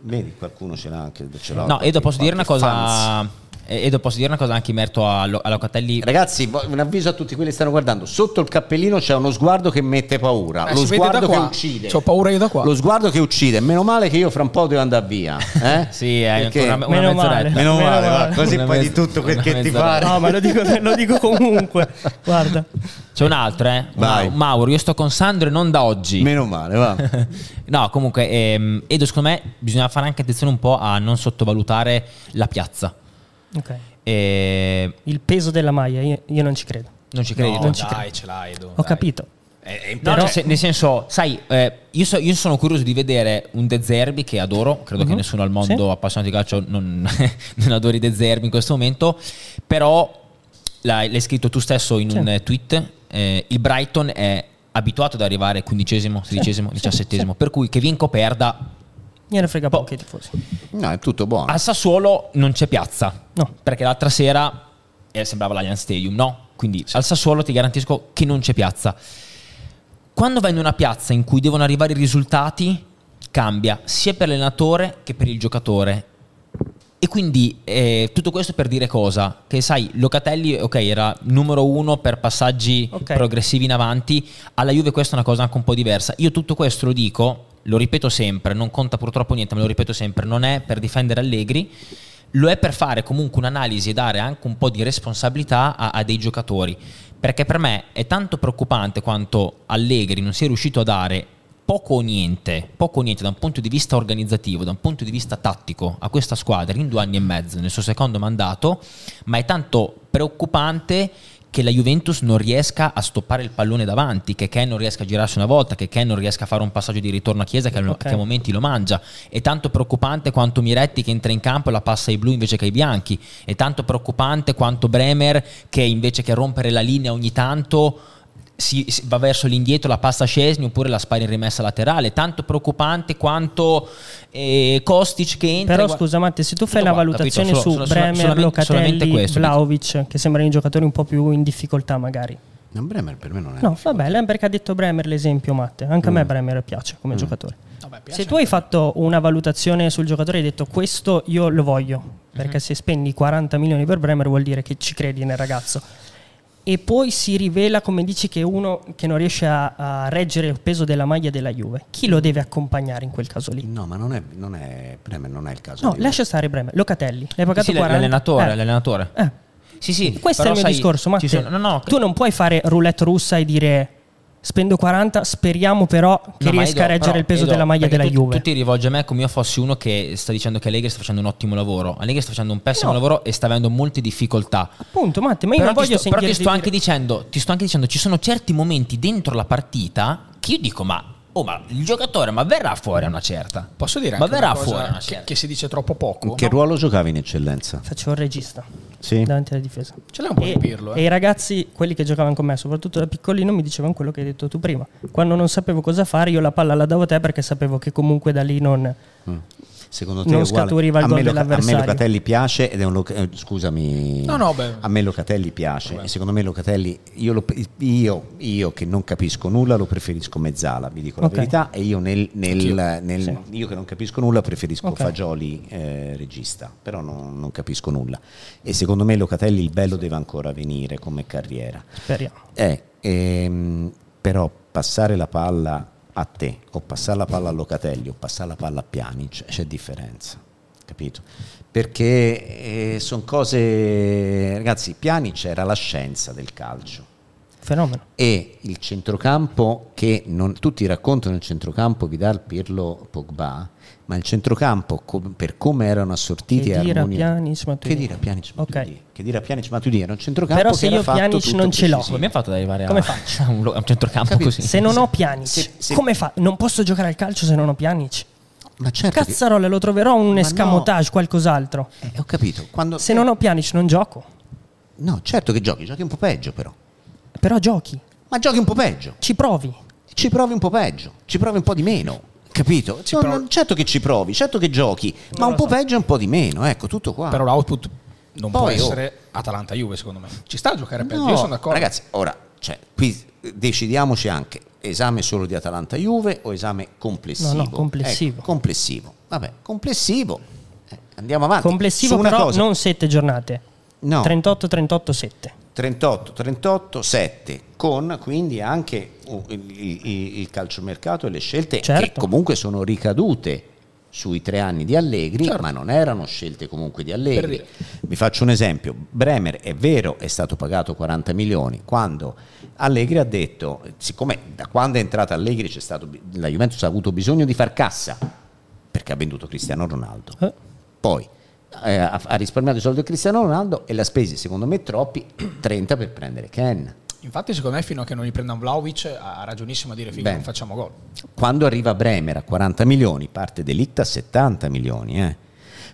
[SPEAKER 2] Vedi, qualcuno ce l'ha anche. Ce l'ha
[SPEAKER 1] No, Edo, posso dire una cosa.
[SPEAKER 2] fans.
[SPEAKER 1] Edo, posso dire una cosa anche in merito a, Lo- a Locatelli.
[SPEAKER 2] Ragazzi, un avviso a tutti quelli che stanno guardando: sotto il cappellino c'è uno sguardo che mette paura,
[SPEAKER 5] Eh,
[SPEAKER 2] lo
[SPEAKER 5] si vede
[SPEAKER 2] sguardo
[SPEAKER 5] da
[SPEAKER 2] che
[SPEAKER 5] qua.
[SPEAKER 2] uccide.
[SPEAKER 5] C'ho paura io da qua.
[SPEAKER 2] Lo sguardo che uccide. Meno male che io fra un po' devo andare via. Eh?
[SPEAKER 1] Sì, è
[SPEAKER 2] Perché-
[SPEAKER 1] ancora una, una
[SPEAKER 3] Meno
[SPEAKER 1] mezz'oretta.
[SPEAKER 3] male.
[SPEAKER 2] Meno
[SPEAKER 3] Meno
[SPEAKER 2] male, va,
[SPEAKER 3] male.
[SPEAKER 2] così
[SPEAKER 1] Una
[SPEAKER 2] poi di
[SPEAKER 1] mezz-
[SPEAKER 2] tutto quel
[SPEAKER 1] una
[SPEAKER 2] che ti
[SPEAKER 1] mezz'oretta.
[SPEAKER 2] pare.
[SPEAKER 3] No, ma lo dico, lo dico comunque. Guarda.
[SPEAKER 1] C'è un altro, eh?
[SPEAKER 2] Vai.
[SPEAKER 1] Ma- Mauro, io sto con Sandro e non da oggi.
[SPEAKER 2] Meno male, va.
[SPEAKER 1] no, comunque, ehm, Edo, secondo me bisogna fare anche attenzione un po' a non sottovalutare la piazza.
[SPEAKER 3] Ok.
[SPEAKER 1] E
[SPEAKER 3] Il peso della maglia, io, io non ci credo.
[SPEAKER 1] non ci credi?
[SPEAKER 5] No,
[SPEAKER 3] non ci
[SPEAKER 5] dai,
[SPEAKER 3] credo.
[SPEAKER 5] ce l'hai, Edo,
[SPEAKER 3] Ho
[SPEAKER 5] dai.
[SPEAKER 3] capito.
[SPEAKER 5] È, è
[SPEAKER 1] No,
[SPEAKER 5] imper-
[SPEAKER 1] nel, sen- nel senso, sai, eh, io, so- io sono curioso di vedere un De Zerbi che adoro, credo che
[SPEAKER 3] Mhm.
[SPEAKER 1] nessuno al mondo
[SPEAKER 3] Sì.
[SPEAKER 1] appassionato di calcio non, non adori De Zerbi in questo momento, però l'hai, l'hai scritto tu stesso in
[SPEAKER 3] Sì.
[SPEAKER 1] un eh, tweet, eh, il Brighton è abituato ad arrivare quindicesimo, sedicesimo, diciassettesimo, per cui che vinco perda,
[SPEAKER 3] Gliene frega poco ai tifosi.
[SPEAKER 2] No, è tutto buono.
[SPEAKER 1] al Sassuolo non c'è piazza,
[SPEAKER 3] No.
[SPEAKER 1] perché l'altra sera eh, sembrava l'Allianz Stadium, no? Quindi al Sassuolo ti garantisco che non c'è piazza. Quando vai in una piazza in cui devono arrivare i risultati, cambia sia per l'allenatore che per il giocatore. E quindi eh, tutto questo per dire cosa? Che sai, Locatelli, ok, era numero uno per passaggi
[SPEAKER 3] Ok.
[SPEAKER 1] progressivi in avanti, alla Juve questa è una cosa anche un po' diversa. Io tutto questo lo dico, lo ripeto sempre, non conta purtroppo niente, ma lo ripeto sempre, non è per difendere Allegri, lo è per fare comunque un'analisi e dare anche un po' di responsabilità a, a dei giocatori. Perché per me è tanto preoccupante quanto Allegri non sia riuscito a dare poco o niente, poco o niente da un punto di vista organizzativo, da un punto di vista tattico a questa squadra in due anni e mezzo nel suo secondo mandato, ma è tanto preoccupante che la Juventus non riesca a stoppare il pallone davanti, che Ken non riesca a girarsi una volta, che Ken non riesca a fare un passaggio di ritorno a Chiesa che, a-
[SPEAKER 3] Ok.
[SPEAKER 1] che a momenti lo mangia. È tanto preoccupante quanto Miretti che entra in campo e la passa ai blu invece che ai bianchi. È tanto preoccupante quanto Bremer che invece che rompere la linea ogni tanto si, si- va verso l'indietro, la passa a Scesni oppure la spara in rimessa laterale. Tanto preoccupante quanto eh, Kostic che entra.
[SPEAKER 3] Però scusa Matte, se tu fai la valutazione
[SPEAKER 1] capito?
[SPEAKER 3] su
[SPEAKER 1] Solo-
[SPEAKER 3] Bremer, Locatelli. Vlaovic, che sembrano i giocatori un po' più in difficoltà magari.
[SPEAKER 2] No, Bremer per me non è.
[SPEAKER 3] No, vabbè, perché ha detto Bremer l'esempio Matte. Anche
[SPEAKER 1] Mm.
[SPEAKER 3] a me Bremer piace come giocatore.
[SPEAKER 6] Vabbè, piace
[SPEAKER 3] Se tu hai fatto una valutazione sul giocatore e hai detto questo io lo voglio, perché
[SPEAKER 1] Mhm.
[SPEAKER 3] se spendi 40 milioni per Bremer vuol dire che ci credi nel ragazzo. E poi si rivela, come dici, che uno che non riesce a, a reggere il peso della maglia della Juve. Chi lo deve accompagnare in quel caso lì?
[SPEAKER 2] No, ma non è, non è Bremer non è il caso.
[SPEAKER 3] No,
[SPEAKER 2] di-
[SPEAKER 3] lascia stare Bremer. Locatelli, l'hai pagato
[SPEAKER 1] Sì,
[SPEAKER 3] 40?
[SPEAKER 1] l'allenatore,
[SPEAKER 3] Eh.
[SPEAKER 1] l'allenatore.
[SPEAKER 3] Eh.
[SPEAKER 1] Sì, sì,
[SPEAKER 3] Questo è il mio
[SPEAKER 1] sai,
[SPEAKER 3] discorso,
[SPEAKER 1] ci
[SPEAKER 3] Matte.
[SPEAKER 1] sono- no, no,
[SPEAKER 3] tu non puoi fare roulette russa e dire spendo 40, speriamo però che
[SPEAKER 1] No,
[SPEAKER 3] riesca
[SPEAKER 1] Edo,
[SPEAKER 3] a reggere il peso
[SPEAKER 1] Edo,
[SPEAKER 3] della maglia della
[SPEAKER 1] tu,
[SPEAKER 3] Juve.
[SPEAKER 1] Tu ti rivolgi a me come io fossi uno che sta dicendo che Allegri sta facendo un ottimo lavoro. Allegri sta facendo un pessimo
[SPEAKER 3] No.
[SPEAKER 1] lavoro e sta avendo molte difficoltà.
[SPEAKER 3] Appunto, Matte, ma io
[SPEAKER 1] Però
[SPEAKER 3] non voglio
[SPEAKER 1] sto, però ti sto anche
[SPEAKER 3] dire-
[SPEAKER 1] dicendo, ti sto anche dicendo, ci sono certi momenti dentro la partita che io dico, ma, oh, ma il giocatore, ma verrà fuori a una certa.
[SPEAKER 6] Posso dire
[SPEAKER 1] ma verrà
[SPEAKER 6] una cosa
[SPEAKER 1] fuori a una
[SPEAKER 6] che,
[SPEAKER 1] certa.
[SPEAKER 6] che si dice troppo poco?
[SPEAKER 2] Che ruolo giocavi in eccellenza?
[SPEAKER 3] Facevo il regista
[SPEAKER 2] Sì.
[SPEAKER 3] davanti alla difesa.
[SPEAKER 6] Ce l'hai un po'
[SPEAKER 3] E,
[SPEAKER 6] di pirlo, eh?
[SPEAKER 3] e i ragazzi, quelli che giocavano con me, soprattutto da piccolino, mi dicevano quello che hai detto tu prima. Quando non sapevo cosa fare, io la palla la davo a te perché sapevo che comunque da lì non.
[SPEAKER 2] Secondo te
[SPEAKER 3] Non scaturiva il
[SPEAKER 2] a
[SPEAKER 3] gol
[SPEAKER 2] me, Loca- a me
[SPEAKER 3] dell'avversario.
[SPEAKER 2] Locatelli piace ed è un Loca- eh, scusami.
[SPEAKER 6] No, no, beh.
[SPEAKER 2] A me Locatelli piace e secondo me Locatelli io, lo- io, io che non capisco nulla lo preferisco mezzala, vi dico
[SPEAKER 3] Ok.
[SPEAKER 2] la verità e io nel, nel- nel-
[SPEAKER 3] Sì.
[SPEAKER 2] io che non capisco nulla preferisco
[SPEAKER 3] Ok.
[SPEAKER 2] Fagioli eh, regista, però non, non capisco nulla. E secondo me Locatelli il bello deve ancora venire come carriera.
[SPEAKER 3] Speriamo.
[SPEAKER 2] Eh, ehm, però passare la palla a te o passare la palla a Locatelli o passare la palla a Pjanic c'è differenza, capito? Perché sono cose, ragazzi, Pjanic era la scienza del calcio
[SPEAKER 3] Fenomeno.
[SPEAKER 2] e il centrocampo che non, tutti raccontano il centrocampo Vidal, Pirlo, Pogba, ma il centrocampo co- per come erano assortiti
[SPEAKER 3] Che
[SPEAKER 2] e
[SPEAKER 3] dire a
[SPEAKER 2] armonia-
[SPEAKER 3] Pjanic, Matuidi.
[SPEAKER 2] che dire a Pjanic. Matuidi? Che dire a Pjanic Matuidi? Era un centrocampo
[SPEAKER 3] Però
[SPEAKER 2] che
[SPEAKER 3] se io Pjanic non ce l'ho.
[SPEAKER 1] Come mi ha fatto ad arrivare
[SPEAKER 3] Come
[SPEAKER 1] a,
[SPEAKER 3] faccio?
[SPEAKER 1] a un, a un centrocampo
[SPEAKER 2] Capito?
[SPEAKER 1] così?
[SPEAKER 3] Se non ho Pjanic,
[SPEAKER 2] Se- se-
[SPEAKER 3] come fa? Non posso giocare al calcio se non ho Pjanic.
[SPEAKER 2] Ma certo che-
[SPEAKER 3] Cazzarola, lo troverò un
[SPEAKER 2] Ma
[SPEAKER 3] escamotage, qualcos'altro.
[SPEAKER 2] Eh, ho capito. Quando,
[SPEAKER 3] Se non ho Pjanic non gioco.
[SPEAKER 2] No, certo che giochi, giochi un po' peggio però.
[SPEAKER 3] Però giochi,
[SPEAKER 2] Ma giochi un po' peggio.
[SPEAKER 3] ci provi.
[SPEAKER 2] Ci provi un po' peggio, ci provi un po' di meno. Capito? No, no, certo che ci provi, certo che giochi, ma un po' peggio e un po' di meno. Ecco, tutto qua.
[SPEAKER 5] Però l'output non
[SPEAKER 2] Poi,
[SPEAKER 5] può
[SPEAKER 2] oh.
[SPEAKER 5] essere Atalanta-Juve, secondo me. Ci sta a giocare peggio,
[SPEAKER 2] No,
[SPEAKER 5] io sono d'accordo.
[SPEAKER 2] Ragazzi, ora, cioè, qui decidiamoci anche esame solo di Atalanta-Juve o esame complessivo?
[SPEAKER 3] No, no, complessivo.
[SPEAKER 2] Ecco, complessivo. Vabbè, complessivo. Eh, andiamo avanti.
[SPEAKER 3] Complessivo
[SPEAKER 2] Su una
[SPEAKER 3] però
[SPEAKER 2] cosa.
[SPEAKER 3] non 7 giornate.
[SPEAKER 2] No.
[SPEAKER 3] 38 38 7.
[SPEAKER 2] 38, 38, 7 con quindi anche il, il- il calciomercato e le scelte che
[SPEAKER 3] Certo.
[SPEAKER 2] comunque sono ricadute sui tre anni di Allegri,
[SPEAKER 6] Certo.
[SPEAKER 2] ma non erano scelte comunque di Allegri. Vi faccio un esempio, Bremer è vero è stato pagato 40 milioni, quando Allegri ha detto, siccome da quando è entrata Allegri c'è stato, la Juventus ha avuto bisogno di far cassa, perché ha venduto Cristiano Ronaldo,
[SPEAKER 3] Eh.
[SPEAKER 2] poi eh, ha, ha risparmiato i soldi di Cristiano Ronaldo e l'ha spesi secondo me troppi 30 per prendere Ken.
[SPEAKER 6] Infatti, secondo me, fino a che non riprenda un Vlaovic, ha ragionissimo a dire
[SPEAKER 2] Bene.
[SPEAKER 6] non facciamo gol.
[SPEAKER 2] Quando arriva Bremer a 40 milioni, parte Delict a 70 milioni. eh.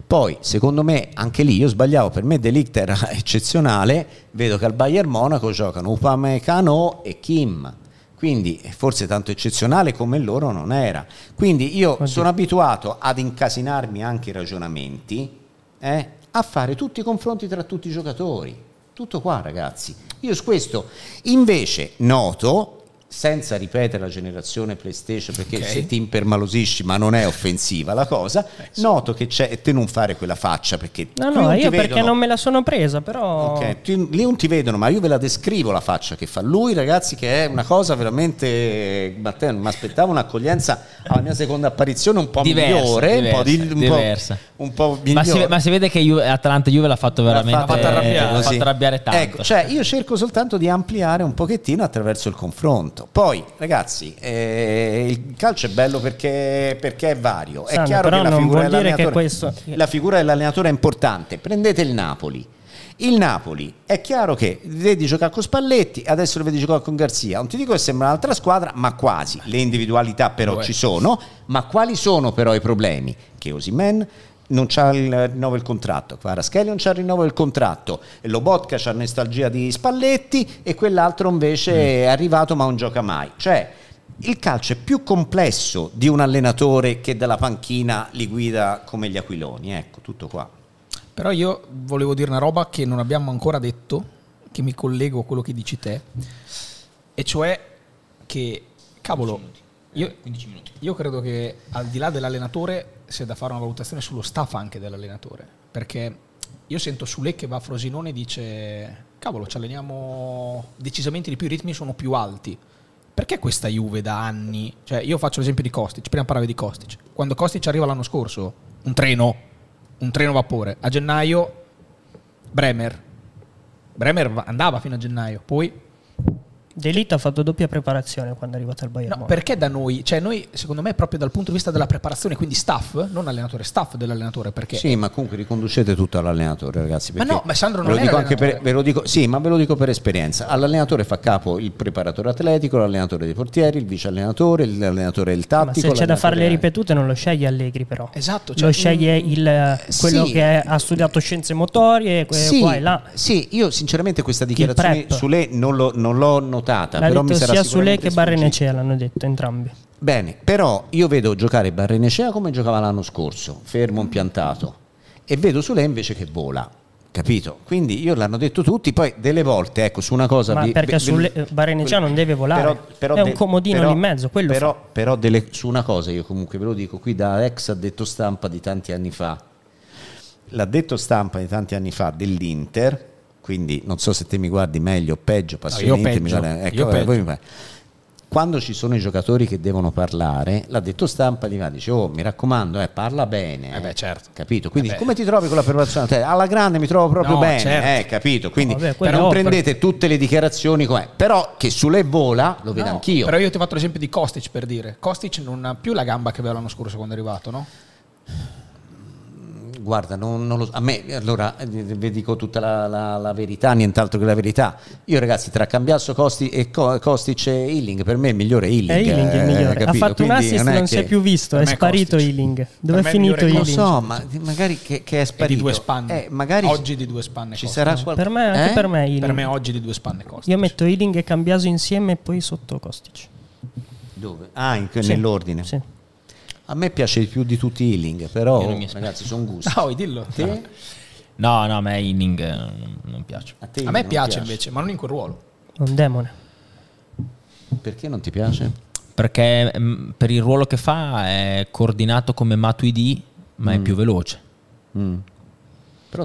[SPEAKER 2] Poi, secondo me, anche lì io sbagliavo, per me Delict era eccezionale, vedo che al Bayern Monaco giocano Upamecano e Kim. Quindi forse tanto eccezionale come loro non era. Quindi io
[SPEAKER 3] Oddio.
[SPEAKER 2] sono abituato ad incasinarmi anche i ragionamenti, eh, a fare tutti i confronti tra tutti i giocatori. Tutto qua, ragazzi. Io su questo invece noto, senza ripetere la generazione PlayStation, perché
[SPEAKER 5] Ok.
[SPEAKER 2] se ti impermalosisci, ma non è offensiva la cosa, noto che c'è, e te non fare quella faccia perché
[SPEAKER 3] No, no, io perché
[SPEAKER 2] vedono.
[SPEAKER 3] non me la sono presa, però...
[SPEAKER 2] Ok, ti- lì non ti vedono, ma io ve la descrivo la faccia che fa lui, ragazzi, che è una cosa veramente. Matteo, mi aspettavo un'accoglienza alla mia seconda apparizione un po'
[SPEAKER 1] Diversa,
[SPEAKER 2] migliore, un po' di-
[SPEAKER 1] diversa,
[SPEAKER 2] un po',
[SPEAKER 1] diversa.
[SPEAKER 2] un po'
[SPEAKER 1] Ma si,
[SPEAKER 2] migliore.
[SPEAKER 1] ma si vede che Juve- Atalanta Juve l'ha fatto veramente
[SPEAKER 2] L'ha fatto
[SPEAKER 1] arrabbiare,
[SPEAKER 2] così.
[SPEAKER 1] l'ha fatto arrabbiare tanto.
[SPEAKER 2] Ecco, cioè io cerco soltanto di ampliare un pochettino attraverso il confronto. Poi, ragazzi, eh, il calcio è bello perché, perché è vario. È
[SPEAKER 3] Sandro,
[SPEAKER 2] chiaro che la
[SPEAKER 3] non
[SPEAKER 2] figura,
[SPEAKER 3] che
[SPEAKER 2] dell'allenatore,
[SPEAKER 3] questo-
[SPEAKER 2] la figura dell'allenatore è importante. Prendete il Napoli. Il Napoli è chiaro che vedi giocare con Spalletti, adesso lo vedi giocare con Garzia. Non ti dico che sembra un'altra squadra, ma quasi. Le individualità però
[SPEAKER 5] è.
[SPEAKER 2] ci sono. Ma quali sono però i problemi? Che Osimen non c'ha il rinnovo del contratto, Kvaratskhelia non c'ha il rinnovo del contratto, Lobotka c'ha nostalgia di Spalletti e quell'altro invece è arrivato ma non gioca mai. Cioè, il calcio è più complesso di un allenatore che dalla panchina li guida come gli aquiloni, ecco, tutto qua.
[SPEAKER 5] Però io volevo dire una roba che non abbiamo ancora detto, che mi collego a quello che dici te, e cioè che, cavolo, io, io credo che al di là dell'allenatore sia da fare una valutazione sullo staff anche dell'allenatore, perché io sento Sule che va a Frosinone e dice, cavolo, ci alleniamo decisamente di più, i ritmi sono più alti. Perché questa Juve da anni? Cioè, io faccio l'esempio di Kostic, prima parlavi di Kostic. Quando Kostic arriva l'anno scorso, un treno, un treno vapore. A gennaio, Bremer. Bremer va- andava fino a gennaio. Poi,
[SPEAKER 3] Delito ha fatto doppia preparazione quando è arrivato al Bayern
[SPEAKER 5] no,
[SPEAKER 3] Monaco.
[SPEAKER 5] perché da noi? Cioè, noi, secondo me, proprio dal punto di vista della preparazione, quindi staff, non allenatore, staff dell'allenatore. Perché
[SPEAKER 2] Sì, ma comunque riconducete tutto all'allenatore, ragazzi.
[SPEAKER 5] Ma no, ma Sandro non
[SPEAKER 2] ve lo
[SPEAKER 5] è
[SPEAKER 2] dico anche per, ve lo dico, Sì, ma ve lo dico per esperienza. All'allenatore fa capo il preparatore atletico, l'allenatore dei portieri, il vice allenatore, l'allenatore del
[SPEAKER 3] Ma
[SPEAKER 2] tattico.
[SPEAKER 3] se c'è da fare le ripetute non lo sceglie Allegri però.
[SPEAKER 5] Esatto, cioè,
[SPEAKER 3] lo sceglie
[SPEAKER 5] mm,
[SPEAKER 3] il, quello
[SPEAKER 2] sì.
[SPEAKER 3] che ha studiato scienze motorie, que-
[SPEAKER 2] Sì,
[SPEAKER 3] qua e là.
[SPEAKER 2] sì, io sinceramente questa dichiarazione
[SPEAKER 3] prep.
[SPEAKER 2] su lei non, l'ho- non l'ho notata.
[SPEAKER 3] L'ha
[SPEAKER 2] però mi
[SPEAKER 3] detto
[SPEAKER 2] sarà
[SPEAKER 3] sia Sule che. Barrenecea, l'hanno detto entrambi.
[SPEAKER 2] Bene, però io vedo giocare Barrenecea come giocava l'anno scorso, fermo, impiantato, e vedo Sule invece che vola. Capito? Quindi io l'hanno detto tutti, poi delle volte, ecco, su una cosa...
[SPEAKER 3] Ma
[SPEAKER 2] vi-
[SPEAKER 3] perché
[SPEAKER 2] ve-
[SPEAKER 3] Barrenecea non deve volare. È un comodino lì in mezzo, quello
[SPEAKER 2] Però, però delle- su una cosa io comunque ve lo dico, qui da ex addetto stampa di tanti anni fa, l'addetto stampa di tanti anni fa dell'Inter, quindi non so se te mi guardi meglio o peggio,
[SPEAKER 5] peggio,
[SPEAKER 2] guarda- ecco, eh, quando ci sono i giocatori che devono parlare, l'addetto stampa gli va dice: Oh, mi raccomando, eh, parla bene.
[SPEAKER 5] Eh beh, certo.
[SPEAKER 2] Capito? Quindi,
[SPEAKER 5] Eh
[SPEAKER 2] come ti trovi con la preparazione? Te, Alla grande mi trovo proprio
[SPEAKER 5] No,
[SPEAKER 2] bene,
[SPEAKER 5] certo.
[SPEAKER 2] eh, capito? Quindi,
[SPEAKER 3] No, vabbè,
[SPEAKER 2] non
[SPEAKER 3] ovvio.
[SPEAKER 2] prendete tutte le dichiarazioni come. Però che sulle vola lo vedo
[SPEAKER 5] No,
[SPEAKER 2] anch'io.
[SPEAKER 5] Però io ti ho fatto l'esempio di Kostic per dire. Kostic non ha più la gamba che aveva l'anno scorso quando è arrivato, no?
[SPEAKER 2] Guarda, non, non lo so. A me, allora, vi dico tutta la, la- la verità, nient'altro che la verità. Io, ragazzi, tra Cambiasso, Costi e Co- Kostic e Hilling, per me il migliore è Hilling.
[SPEAKER 3] È Ealing il
[SPEAKER 2] eh,
[SPEAKER 3] migliore. Ha fatto un
[SPEAKER 2] Quindi
[SPEAKER 3] assist,
[SPEAKER 2] è
[SPEAKER 3] non
[SPEAKER 2] che-
[SPEAKER 3] si è più visto,
[SPEAKER 5] Per
[SPEAKER 3] è
[SPEAKER 5] è
[SPEAKER 3] sparito
[SPEAKER 5] Kostic.
[SPEAKER 3] Ealing. Dove è
[SPEAKER 5] è
[SPEAKER 3] finito
[SPEAKER 5] migliore
[SPEAKER 2] Lo
[SPEAKER 3] Ealing?
[SPEAKER 2] so, ma magari che, che è
[SPEAKER 5] È
[SPEAKER 2] sparito.
[SPEAKER 5] di due spanne.
[SPEAKER 2] Eh, magari
[SPEAKER 5] Oggi di due spanne.
[SPEAKER 2] ci
[SPEAKER 5] Kostic.
[SPEAKER 2] sarà qual-
[SPEAKER 3] Per me, anche
[SPEAKER 2] Eh?
[SPEAKER 3] per me Ealing.
[SPEAKER 5] Per me oggi di due spanne Kostic.
[SPEAKER 3] Io metto Ealing e Cambiaso insieme e poi sotto Kostic.
[SPEAKER 2] Dove? Ah, in-
[SPEAKER 3] Sì,
[SPEAKER 2] nell'ordine.
[SPEAKER 3] Sì.
[SPEAKER 2] A me piace di più di tutti i Healing, però
[SPEAKER 1] Io non mi aspetto.
[SPEAKER 2] ragazzi sono gusti.
[SPEAKER 5] No, dillo.
[SPEAKER 2] Te?
[SPEAKER 1] No, no, a me Inning eh, non, piace.
[SPEAKER 2] A, te
[SPEAKER 5] A me
[SPEAKER 2] non
[SPEAKER 5] piace invece, ma non in quel ruolo.
[SPEAKER 3] Un demone.
[SPEAKER 2] Perché non ti piace?
[SPEAKER 1] Perché mm, per il ruolo che fa è coordinato come Matuidi, ma è più veloce.
[SPEAKER 2] Mm.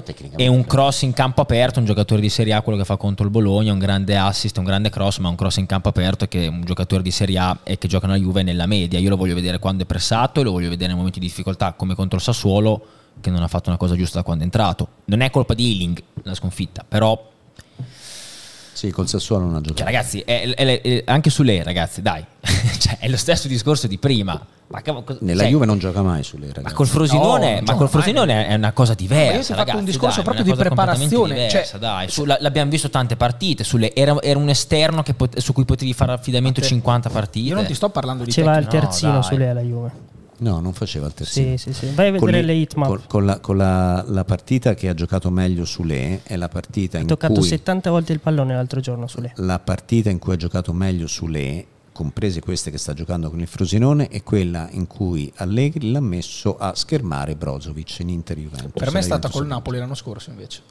[SPEAKER 2] Tecnicamente
[SPEAKER 1] E un cross in campo aperto, un giocatore di Serie A, quello che fa contro il Bologna, un grande assist, un grande cross, ma un cross in campo aperto che un giocatore di Serie A e che gioca nella Juve è nella media. Io lo voglio vedere quando è pressato e lo voglio vedere nei momenti di difficoltà, come contro il Sassuolo, che non ha fatto una cosa giusta da quando è entrato. Non è colpa di Ealing la sconfitta, però
[SPEAKER 2] Sì, col Sassuolo non ha
[SPEAKER 1] Cioè,
[SPEAKER 2] giocato.
[SPEAKER 1] ragazzi, è- è- è- anche su lei, ragazzi, dai, Cioè, è lo stesso discorso di prima. Ma,
[SPEAKER 2] Nella
[SPEAKER 1] cioè,
[SPEAKER 2] Juve non gioca mai sulle
[SPEAKER 1] ma
[SPEAKER 2] ragazzi.
[SPEAKER 1] col Frosinone,
[SPEAKER 5] No,
[SPEAKER 1] ma col
[SPEAKER 5] mai.
[SPEAKER 1] Frosinone è una cosa diversa.
[SPEAKER 5] Ma io ti ho fatto un discorso
[SPEAKER 1] dai,
[SPEAKER 5] proprio di preparazione,
[SPEAKER 1] diversa,
[SPEAKER 5] cioè-
[SPEAKER 1] dai. Su- la- l'abbiamo visto tante partite. sulle- era, era un esterno che pot- su cui potevi fare affidamento
[SPEAKER 5] Ma te-
[SPEAKER 1] 50 partite.
[SPEAKER 5] Io non ti sto parlando di
[SPEAKER 3] Faceva il.
[SPEAKER 1] No,
[SPEAKER 3] terzino
[SPEAKER 1] dai.
[SPEAKER 3] su lei alla Juve.
[SPEAKER 2] No, non faceva il terzino.
[SPEAKER 3] Sì, sì, sì. Vai a
[SPEAKER 2] Con
[SPEAKER 3] vedere
[SPEAKER 2] le-
[SPEAKER 3] le hitmap.
[SPEAKER 2] Con, con la, con la- la partita che ha giocato meglio Sule è la partita
[SPEAKER 3] Ha
[SPEAKER 2] in
[SPEAKER 3] toccato
[SPEAKER 2] cui
[SPEAKER 3] 70 volte il pallone l'altro giorno su lei.
[SPEAKER 2] la partita in cui ha giocato meglio Sule comprese queste che sta giocando con il Frosinone, è quella in cui Allegri l'ha messo a schermare Brozovic in Inter Juventus.
[SPEAKER 5] Per me è stata col Napoli l'anno scorso invece.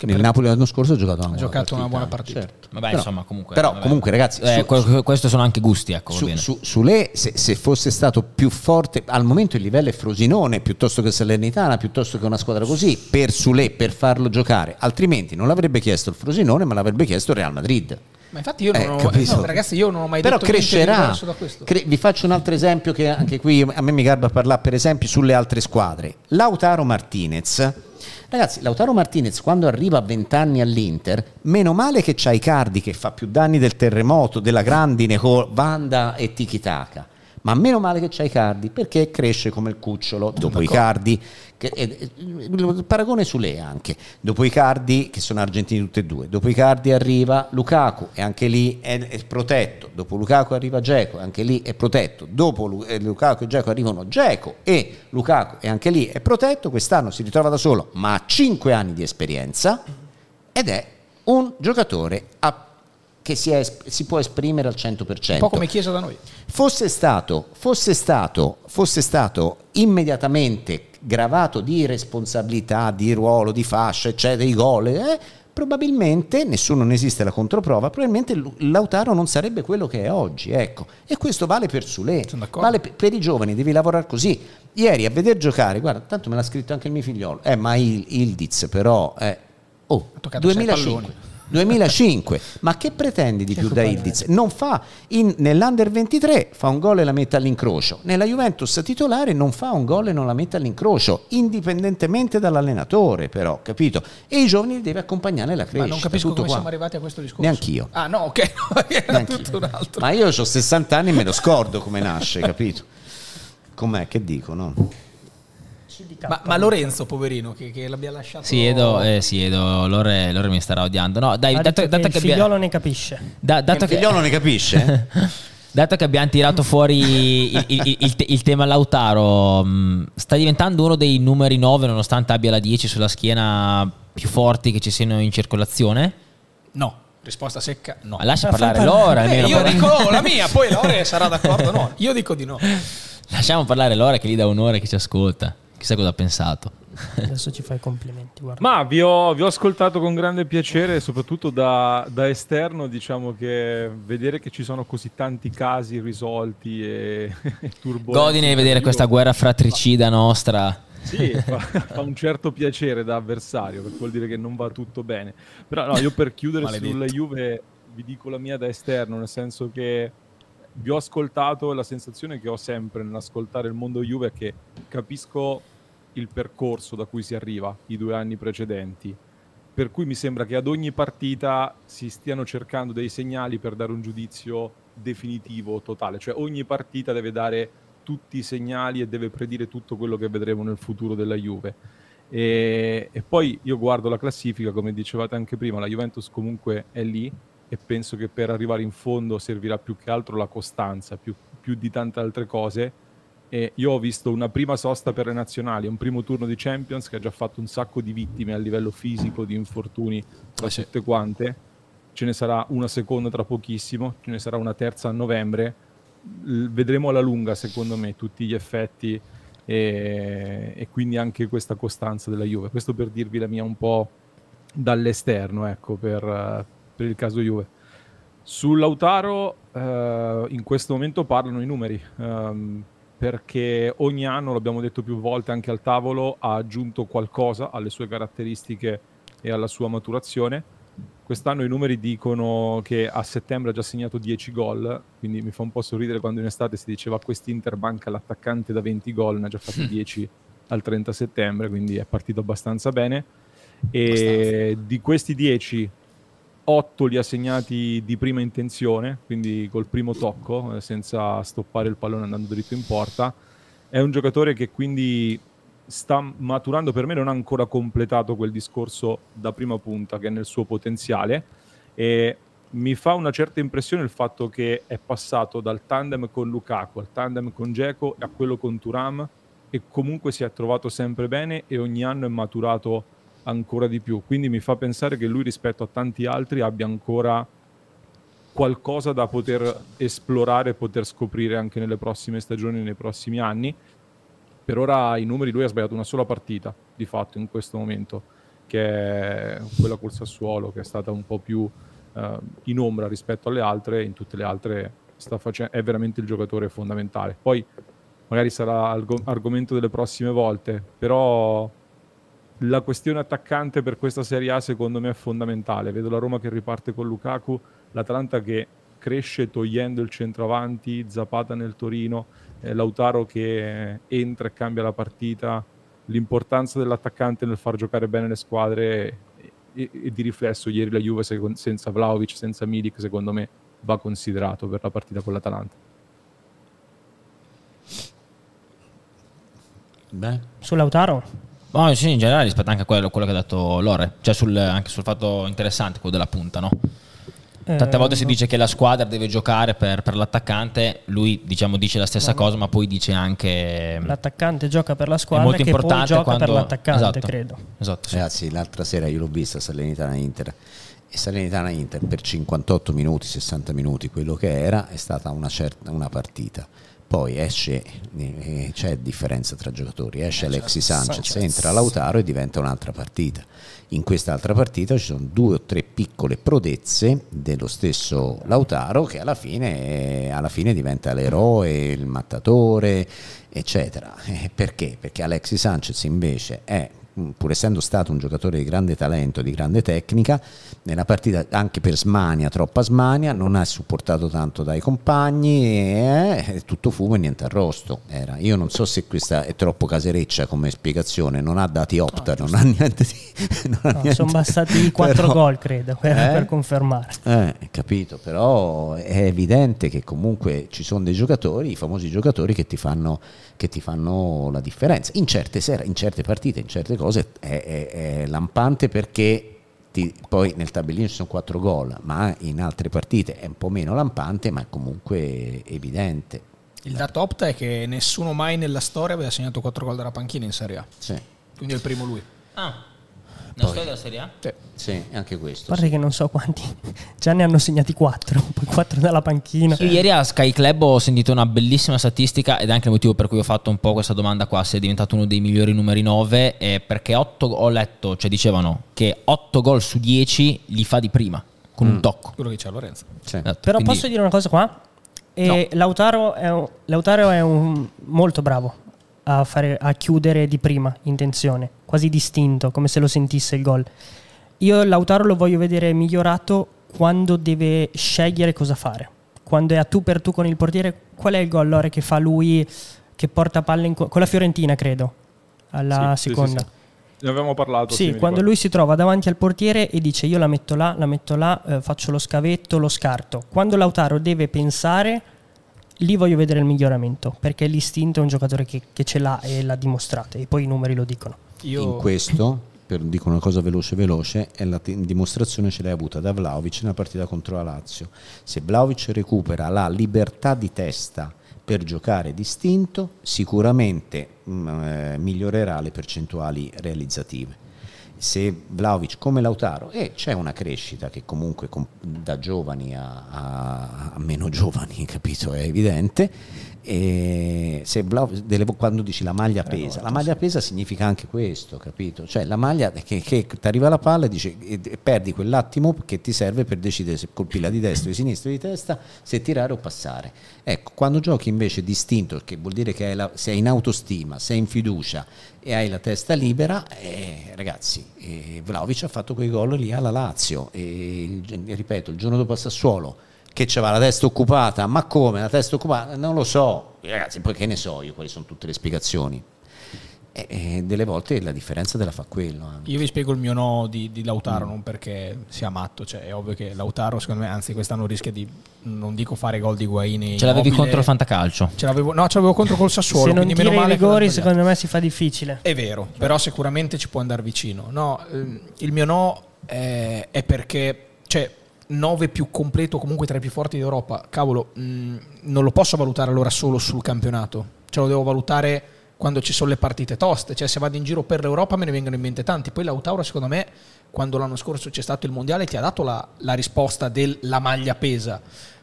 [SPEAKER 2] Che Nel per... Napoli l'anno scorso ha giocato una,
[SPEAKER 5] ha
[SPEAKER 2] buona,
[SPEAKER 5] giocato
[SPEAKER 2] partita.
[SPEAKER 5] una buona partita.
[SPEAKER 2] Certo.
[SPEAKER 1] Vabbè,
[SPEAKER 2] però,
[SPEAKER 1] insomma, comunque,
[SPEAKER 2] però
[SPEAKER 1] vabbè.
[SPEAKER 2] comunque ragazzi,
[SPEAKER 1] eh, su, questi sono anche gusti. Ecco,
[SPEAKER 2] su, su, su lei, se, se, fosse stato più forte, al momento il livello è Frosinone piuttosto che Salernitana, piuttosto che una squadra così, per Sule, per farlo giocare, altrimenti non l'avrebbe chiesto il Frosinone, ma l'avrebbe chiesto il Real Madrid.
[SPEAKER 5] Ma infatti io non, eh, ho, no, ragazzi, io non ho mai
[SPEAKER 2] Però
[SPEAKER 5] detto
[SPEAKER 2] crescerà. Cre- vi faccio un altro esempio che anche qui a me mi garba parlare per esempio sulle altre squadre. Lautaro Martinez Ragazzi, Lautaro Martinez quando arriva a 20 anni all'Inter, meno male che c'ha Icardi che fa più danni del terremoto, della grandine con Vanda e Tiki Taka. Ma meno male che c'ha Icardi perché cresce come il cucciolo dopo Icardi. Che, eh, il paragone su lei anche. Dopo Icardi, che sono argentini tutti e due, dopo Icardi arriva Lukaku e anche lì è, è protetto. Dopo Lukaku arriva Geco e anche lì è protetto. Dopo eh, Lukaku e Geco arrivano Geco e Lukaku e anche lì è protetto. Quest'anno si ritrova da solo, ma ha 5 anni di esperienza ed è un giocatore a che si, è, si, può esprimere al 100%. Un
[SPEAKER 5] po' come Chiesa da noi.
[SPEAKER 2] Fosse stato, fosse stato, fosse stato immediatamente gravato di responsabilità, di ruolo, di fascia, eccetera, di gol, eh, probabilmente, nessuno ne esiste la controprova, probabilmente Lautaro non sarebbe quello che è oggi, ecco. E questo vale per Sule, vale per, i giovani, devi lavorare così. Ieri a veder giocare, guarda, tanto me l'ha scritto anche il mio figliolo, eh, ma il, Ildiz però, eh, oh, 2005. 2005. Ma che pretendi di che più da Ildiz? Non fa in, nell'Under 23 fa un gol e la mette all'incrocio. Nella Juventus titolare non fa un gol e non la mette all'incrocio, indipendentemente dall'allenatore, però, capito? E i giovani li deve accompagnare la crescita.
[SPEAKER 5] Ma non capisco come
[SPEAKER 2] qua.
[SPEAKER 5] siamo arrivati a questo discorso.
[SPEAKER 2] Neanch'io.
[SPEAKER 5] Ah, no, ok, no, era Neanch'io. tutto un altro.
[SPEAKER 2] Ma io ho 60 anni e me lo scordo come nasce, capito? Com'è che dico, no?
[SPEAKER 5] Ma, ma, Lorenzo, poverino, che, che l'abbia lasciato.
[SPEAKER 1] Sì, Edo, eh, sì, Edo Lore, Lore, mi starà odiando. No, dai,
[SPEAKER 3] dato, dato che, il figliolo abbia... ne capisce.
[SPEAKER 1] Da, dato
[SPEAKER 2] che il figliolo ne capisce?
[SPEAKER 1] dato che abbiamo tirato fuori il, il, il, il, tema Lautaro, mm, sta diventando uno dei numeri 9, nonostante abbia la 10 sulla schiena più forti che ci siano in circolazione?
[SPEAKER 5] No. Risposta secca, no.
[SPEAKER 1] Ma lascia parlare Lore.
[SPEAKER 5] Eh, io dico la mia, poi Lore sarà d'accordo. No, io dico di no.
[SPEAKER 1] Lasciamo parlare Lore che gli dà onore che ci ascolta. Chissà cosa ha pensato.
[SPEAKER 3] Adesso ci fai i complimenti. Guarda.
[SPEAKER 4] Ma vi ho, vi ho, ascoltato con grande piacere, soprattutto da, da, esterno. Diciamo che vedere che ci sono così tanti casi risolti e, e turbolenti.
[SPEAKER 1] Godi nel vedere questa guerra fratricida nostra.
[SPEAKER 4] Sì, fa, fa, un certo piacere da avversario, perché vuol dire che non va tutto bene. Però no, io per chiudere sulla Juve vi dico la mia da esterno, nel senso che vi ho ascoltato e la sensazione che ho sempre nell'ascoltare il mondo Juve è che capisco il percorso da cui si arriva i due anni precedenti. Per cui mi sembra che ad ogni partita si stiano cercando dei segnali per dare un giudizio definitivo, totale. Cioè ogni partita deve dare tutti i segnali e deve predire tutto quello che vedremo nel futuro della Juve. E, e poi io guardo la classifica, come dicevate anche prima, la Juventus comunque è lì e penso che per arrivare in fondo servirà più che altro la costanza, più, più di tante altre cose e io ho visto una prima sosta per le nazionali, un primo turno di Champions che ha già fatto un sacco di vittime a livello fisico, di infortuni tra eh tutte quante. Ce ne sarà una seconda tra pochissimo, ce ne sarà una terza a novembre. L- vedremo alla lunga, secondo me, tutti gli effetti e, e, quindi anche questa costanza della Juve. Questo per dirvi la mia un po' dall'esterno, ecco, per, per il caso Juve. Sull'Autaro eh, in questo momento parlano i numeri. Um, perché ogni anno, l'abbiamo detto più volte anche al tavolo, ha aggiunto qualcosa alle sue caratteristiche e alla sua maturazione. Quest'anno i numeri dicono che a settembre ha già segnato 10 gol, quindi mi fa un po' sorridere quando in estate si diceva a quest'Inter manca l'attaccante da 20 gol, ne ha già fatti 10 al 30 settembre, quindi è partito abbastanza bene. E abbastanza. di questi 10, 8 li ha segnati di prima intenzione, quindi col primo tocco, eh, senza stoppare il pallone andando dritto in porta. È un giocatore che quindi sta maturando, per me non ha ancora completato quel discorso da prima punta che è nel suo potenziale e mi fa una certa impressione il fatto che è passato dal tandem con Lukaku al tandem con Geco a quello con Turam e comunque si è trovato sempre bene e ogni anno è maturato ancora di più. Quindi mi fa pensare che lui rispetto a tanti altri abbia ancora qualcosa da poter esplorare e poter scoprire anche nelle prossime stagioni, nei prossimi anni. Per ora i numeri lui ha sbagliato una sola partita, di fatto, in questo momento, che è quella col Sassuolo, che è stata un po' più uh, in ombra rispetto alle altre, in tutte le altre face- è veramente il giocatore fondamentale. Poi magari sarà arg- argomento delle prossime volte, però la questione attaccante per questa Serie A secondo me è fondamentale. Vedo la Roma che riparte con Lukaku, l'Atalanta che cresce togliendo il centroavanti, Zapata nel Torino, eh, Lautaro che entra e cambia la partita, l'importanza dell'attaccante nel far giocare bene le squadre e, e di riflesso ieri la Juve senza Vlaovic, senza Milik secondo me va considerato per la partita con l'Atalanta.
[SPEAKER 3] Beh. Su
[SPEAKER 1] Oh, sì, in generale rispetto anche a quello, quello che ha detto Lore, cioè sul, anche sul fatto interessante, quello della punta, no? Tante volte si eh, dice che la squadra deve giocare per, per l'attaccante, lui diciamo, dice la stessa cosa, ma poi dice anche...
[SPEAKER 3] L'attaccante gioca per la squadra, è molto che importante poi gioca quando... per l'attaccante,
[SPEAKER 1] esatto,
[SPEAKER 3] credo.
[SPEAKER 2] Esatto, sì. Ragazzi, l'altra sera io l'ho vista Salernitana-Inter e Salernitana-Inter per 58 minuti, 60 minuti, quello che era, è stata una, certa, una partita poi esce, eh, c'è differenza tra giocatori, esce eh, Alexis Sanchez, Sanchez, entra Lautaro e diventa un'altra partita. In quest'altra partita ci sono due o tre piccole prodezze dello stesso Lautaro che alla fine, alla fine diventa l'eroe, il mattatore, eccetera. Eh, perché? Perché Alexis Sanchez invece è pur essendo stato un giocatore di grande talento, di grande tecnica, nella partita anche per smania, troppa smania, non ha supportato tanto dai compagni e eh, tutto fumo e niente arrosto. Era. Io non so se questa è troppo casereccia come spiegazione, non ha dati opta, no, non ha niente di...
[SPEAKER 3] No, niente. Sono bastati 4 gol credo per, eh? per confermare.
[SPEAKER 2] Eh, capito, però è evidente che comunque ci sono dei giocatori, i famosi giocatori che ti fanno, che ti fanno la differenza. In certe, sere, in certe partite, in certe cose è, è, è lampante perché ti, poi nel tabellino ci sono 4 gol, ma in altre partite è un po' meno lampante, ma è comunque evidente.
[SPEAKER 5] Il dato opta è che nessuno mai nella storia aveva segnato 4 gol dalla panchina in Serie A.
[SPEAKER 2] Sì.
[SPEAKER 5] Quindi è il primo lui.
[SPEAKER 1] Ah. Storia della Serie A?
[SPEAKER 2] Sì. sì, anche questo.
[SPEAKER 3] Guarda
[SPEAKER 2] sì.
[SPEAKER 3] che non so quanti. Già ne hanno segnati 4, poi 4 dalla panchina.
[SPEAKER 1] Sì. Ieri a Sky Club ho sentito una bellissima statistica ed è anche il motivo per cui ho fatto un po' questa domanda qua, se è diventato uno dei migliori numeri 9, è perché 8, ho letto, cioè dicevano che 8 gol su 10 li fa di prima, con mm. un tocco.
[SPEAKER 5] Quello che c'è Lorenzo.
[SPEAKER 3] Sì. Esatto, Però quindi... posso dire una cosa qua? E no. Lautaro, è un, Lautaro è un molto bravo a, fare, a chiudere di prima intenzione, quasi distinto, come se lo sentisse il gol. Io Lautaro lo voglio vedere migliorato quando deve scegliere cosa fare. Quando è a tu per tu con il portiere, qual è il gol Lore, che fa lui che porta palle in co- con la Fiorentina, credo, alla sì, seconda. Sì, sì,
[SPEAKER 4] ne avevamo parlato.
[SPEAKER 3] Sì, quando lui si trova davanti al portiere e dice io la metto là, la metto là, eh, faccio lo scavetto, lo scarto. Quando Lautaro deve pensare lì voglio vedere il miglioramento perché l'istinto è un giocatore che, che ce l'ha e l'ha dimostrato e poi i numeri lo dicono.
[SPEAKER 2] Io... In questo, per, dico una cosa veloce veloce, è la t- dimostrazione ce l'hai avuta da Vlaovic nella partita contro la Lazio. Se Vlaovic recupera la libertà di testa per giocare distinto, sicuramente mh, mm, eh, migliorerà le percentuali realizzative se Vlaovic come Lautaro e c'è una crescita che comunque da giovani a, a, meno giovani capito è evidente e se delle, quando dici la maglia pesa, la maglia pesa significa anche questo, capito? Cioè la maglia che, che ti arriva la palla e, dici, e, e, perdi quell'attimo che ti serve per decidere se colpirla di destra, di sinistra, di testa, se tirare o passare. Ecco, quando giochi invece distinto, che vuol dire che la, sei in autostima, sei in fiducia e hai la testa libera, eh, ragazzi, eh, Vlaovic ha fatto quei gol lì alla Lazio e ripeto, il giorno dopo a Sassuolo che c'era la testa occupata, ma come la testa occupata? Non lo so, ragazzi, poi che ne so io quali sono tutte le spiegazioni. E, e delle volte la differenza te la fa quello. Anche.
[SPEAKER 5] Io vi spiego il mio no di, di Lautaro, mm. non perché sia matto, cioè è ovvio che Lautaro secondo me, anzi quest'anno rischia di, non dico fare gol di Guaini.
[SPEAKER 1] Ce l'avevi contro il Fantacalcio?
[SPEAKER 5] Ce l'avevo, no, ce l'avevo contro col Sassuolo.
[SPEAKER 3] Se non quindi meno male i rigori secondo me si fa difficile.
[SPEAKER 5] È vero, però sicuramente ci può andare vicino. No, ehm, il mio no è, è perché... Cioè, 9 più completo, comunque tra i più forti d'Europa, cavolo, mh, mm, non lo posso valutare allora solo sul campionato, cioè lo devo valutare quando ci sono le partite toste, cioè se vado in giro per l'Europa me ne vengono in mente tanti. Poi Lautaro, secondo me, quando l'anno scorso c'è stato il mondiale, ti ha dato la, la risposta della maglia pesa.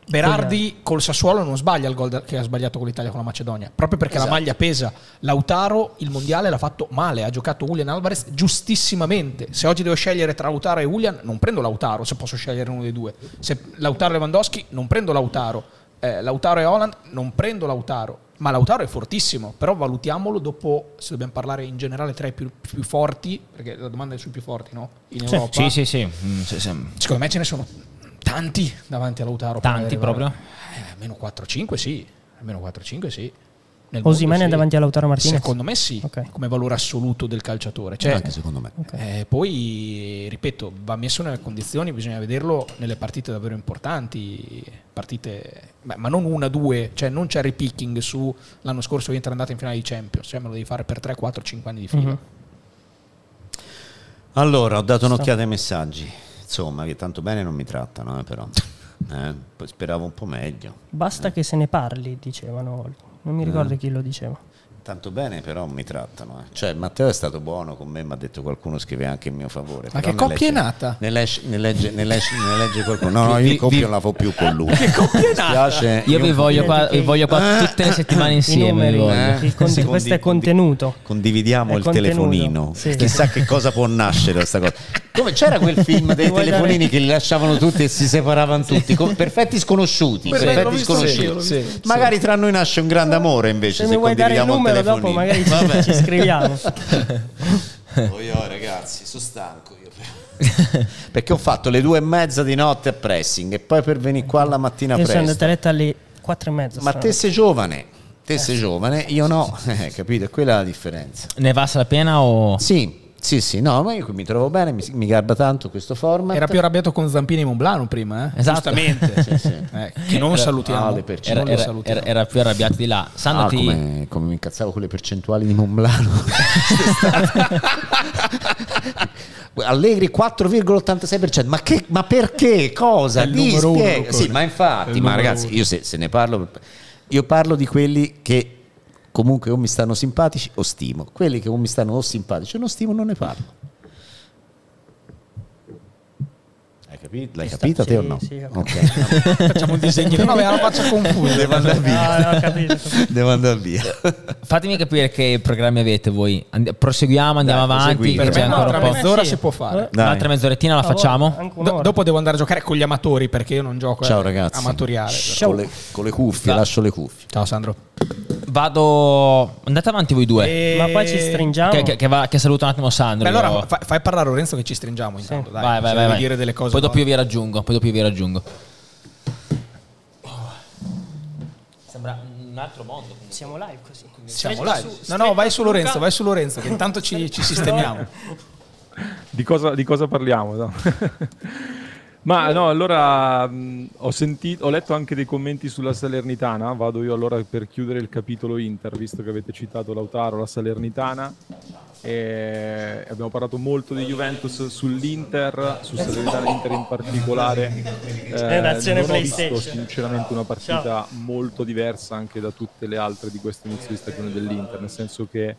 [SPEAKER 5] Berardi col Sassuolo non sbaglia il gol che ha sbagliato con l'Italia con la Macedonia, proprio perché esatto. la maglia pesa. Lautaro il mondiale l'ha fatto male, ha giocato Julian Alvarez giustissimamente. Se oggi devo scegliere tra Lautaro e Julian, non prendo Lautaro se posso scegliere uno dei due. Se Lautaro e Lewandowski, non prendo Lautaro. Eh, Lautaro e Holland, non prendo Lautaro. Ma Lautaro è fortissimo, però valutiamolo dopo, se dobbiamo parlare in generale tra i più, più forti, perché la domanda è sui più forti, no?
[SPEAKER 1] In Europa. Sì, sì, sì. Mm, sì,
[SPEAKER 5] sì. Secondo me ce ne sono tanti davanti a Lautaro.
[SPEAKER 1] Tanti proprio?
[SPEAKER 5] Eh, almeno 4-5 sì, almeno 4-5 sì.
[SPEAKER 3] Osimene sì. davanti a Lautaro Martinez?
[SPEAKER 5] Secondo me sì, okay. come valore assoluto del calciatore. Cioè,
[SPEAKER 2] Anche secondo me.
[SPEAKER 5] Okay. Eh, poi, ripeto, va messo nelle condizioni, bisogna vederlo nelle partite davvero importanti, partite, beh, ma non una, due, cioè non cherry picking su l'anno scorso Inter è andata in finale di Champions, cioè me lo devi fare per 3, 4, 5 anni di fila. Mm-hmm.
[SPEAKER 2] Allora, ho dato un'occhiata ai messaggi, insomma, che tanto bene non mi trattano, eh, però. Eh, speravo un po' meglio.
[SPEAKER 3] Basta
[SPEAKER 2] eh.
[SPEAKER 3] che se ne parli, dicevano. Non mi ricordo eh. chi lo diceva.
[SPEAKER 2] Tanto bene però mi trattano. Eh. Cioè Matteo è stato buono con me, mi ha detto qualcuno scrive anche in mio favore.
[SPEAKER 5] Ma che coppia è nata?
[SPEAKER 2] Ne legge, ne, legge, ne, legge, ne legge qualcuno. No, no, io vi, coppia non la fo più con lui.
[SPEAKER 5] Che coppia è nata?
[SPEAKER 1] io, io vi voglio qua, vi voglio qua tutte le settimane insieme.
[SPEAKER 3] Numeri, eh? Con, questo è contenuto.
[SPEAKER 2] Condividiamo è il contenuto. telefonino. Sì. Chissà che cosa può nascere questa cosa. Come c'era quel film dei telefonini che li lasciavano tutti e si separavano tutti? perfetti sconosciuti. Perfetti sconosciuti. Magari tra noi nasce un grande amore invece.
[SPEAKER 3] Se, se dare il numero dopo magari Vabbè. ci scriviamo.
[SPEAKER 2] oh, io, ragazzi, sono stanco io. Perché ho fatto le due e mezza di notte a pressing e poi per venire qua la mattina io presto.
[SPEAKER 3] Sono andata a letto alle quattro e mezza.
[SPEAKER 2] Ma te sei giovane. Te eh. sei giovane, io no, eh, capito? È quella la differenza.
[SPEAKER 1] Ne valsa la pena o...
[SPEAKER 2] Sì, sì, sì, no, ma io qui mi trovo bene, mi, mi garba tanto questo format.
[SPEAKER 5] Era più arrabbiato con Zampini e Monblano prima, eh?
[SPEAKER 1] Esatto.
[SPEAKER 5] Giustamente. sì, sì. Eh, che non era, salutiamo. Ah,
[SPEAKER 1] era, non era, salutiamo. Era, era, più arrabbiato di là.
[SPEAKER 2] Sandro ah, ti... come, come mi incazzavo con le percentuali di Monblano. Allegri 4,86%. Ma, che, ma perché? Cosa? Di spiega. Sì, ma infatti, ma ragazzi, io se, se ne parlo... Io parlo di quelli che comunque o mi stanno simpatici o stimo. Quelli che o mi stanno o simpatici o non stimo non ne parlo. Capito? L'hai capita te sì, o no? Sì, okay.
[SPEAKER 5] Facciamo un disegno. No, la faccia confusa.
[SPEAKER 2] Devo andare via. No, no, capito. Devo andare via.
[SPEAKER 1] Fatemi capire che programmi avete voi. And- proseguiamo, andiamo Dai, avanti.
[SPEAKER 5] Per me un'altra mezz'ora sì. si può fare.
[SPEAKER 1] Dai. Un'altra mezzorettina la facciamo.
[SPEAKER 5] Do- dopo devo andare a giocare con gli amatori perché io non gioco
[SPEAKER 2] Ciao, ragazzi.
[SPEAKER 5] amatoriale.
[SPEAKER 2] Ciao. Con, le, con le cuffie, Va. lascio le cuffie.
[SPEAKER 5] Ciao Sandro.
[SPEAKER 1] Vado. Andate avanti voi due.
[SPEAKER 3] E... Ma poi ci stringiamo.
[SPEAKER 1] Che, che, che, va, che saluto un attimo Sandro.
[SPEAKER 5] Beh, allora fai, fai parlare Lorenzo che ci stringiamo intanto. Sì. Dai,
[SPEAKER 1] vai, vai, vai, vai. dire delle cose. Poi dopo io vi raggiungo. Poi dopo io vi raggiungo. Sembra un altro mondo.
[SPEAKER 3] Siamo live così.
[SPEAKER 5] Siamo live. Su, no, no, vai su Lorenzo, vai su Lorenzo, che intanto ci, ci sistemiamo.
[SPEAKER 4] di, cosa, di cosa parliamo? No? Ma no, allora mh, ho, sentito, ho letto anche dei commenti sulla Salernitana. Vado io allora per chiudere il capitolo Inter, visto che avete citato Lautaro, la Salernitana. E abbiamo parlato molto di Juventus sull'Inter, su Salernitana Inter in particolare.
[SPEAKER 3] Eh, non ho
[SPEAKER 4] visto sinceramente una partita Ciao. molto diversa anche da tutte le altre di questo inizio di stagione dell'Inter, nel senso che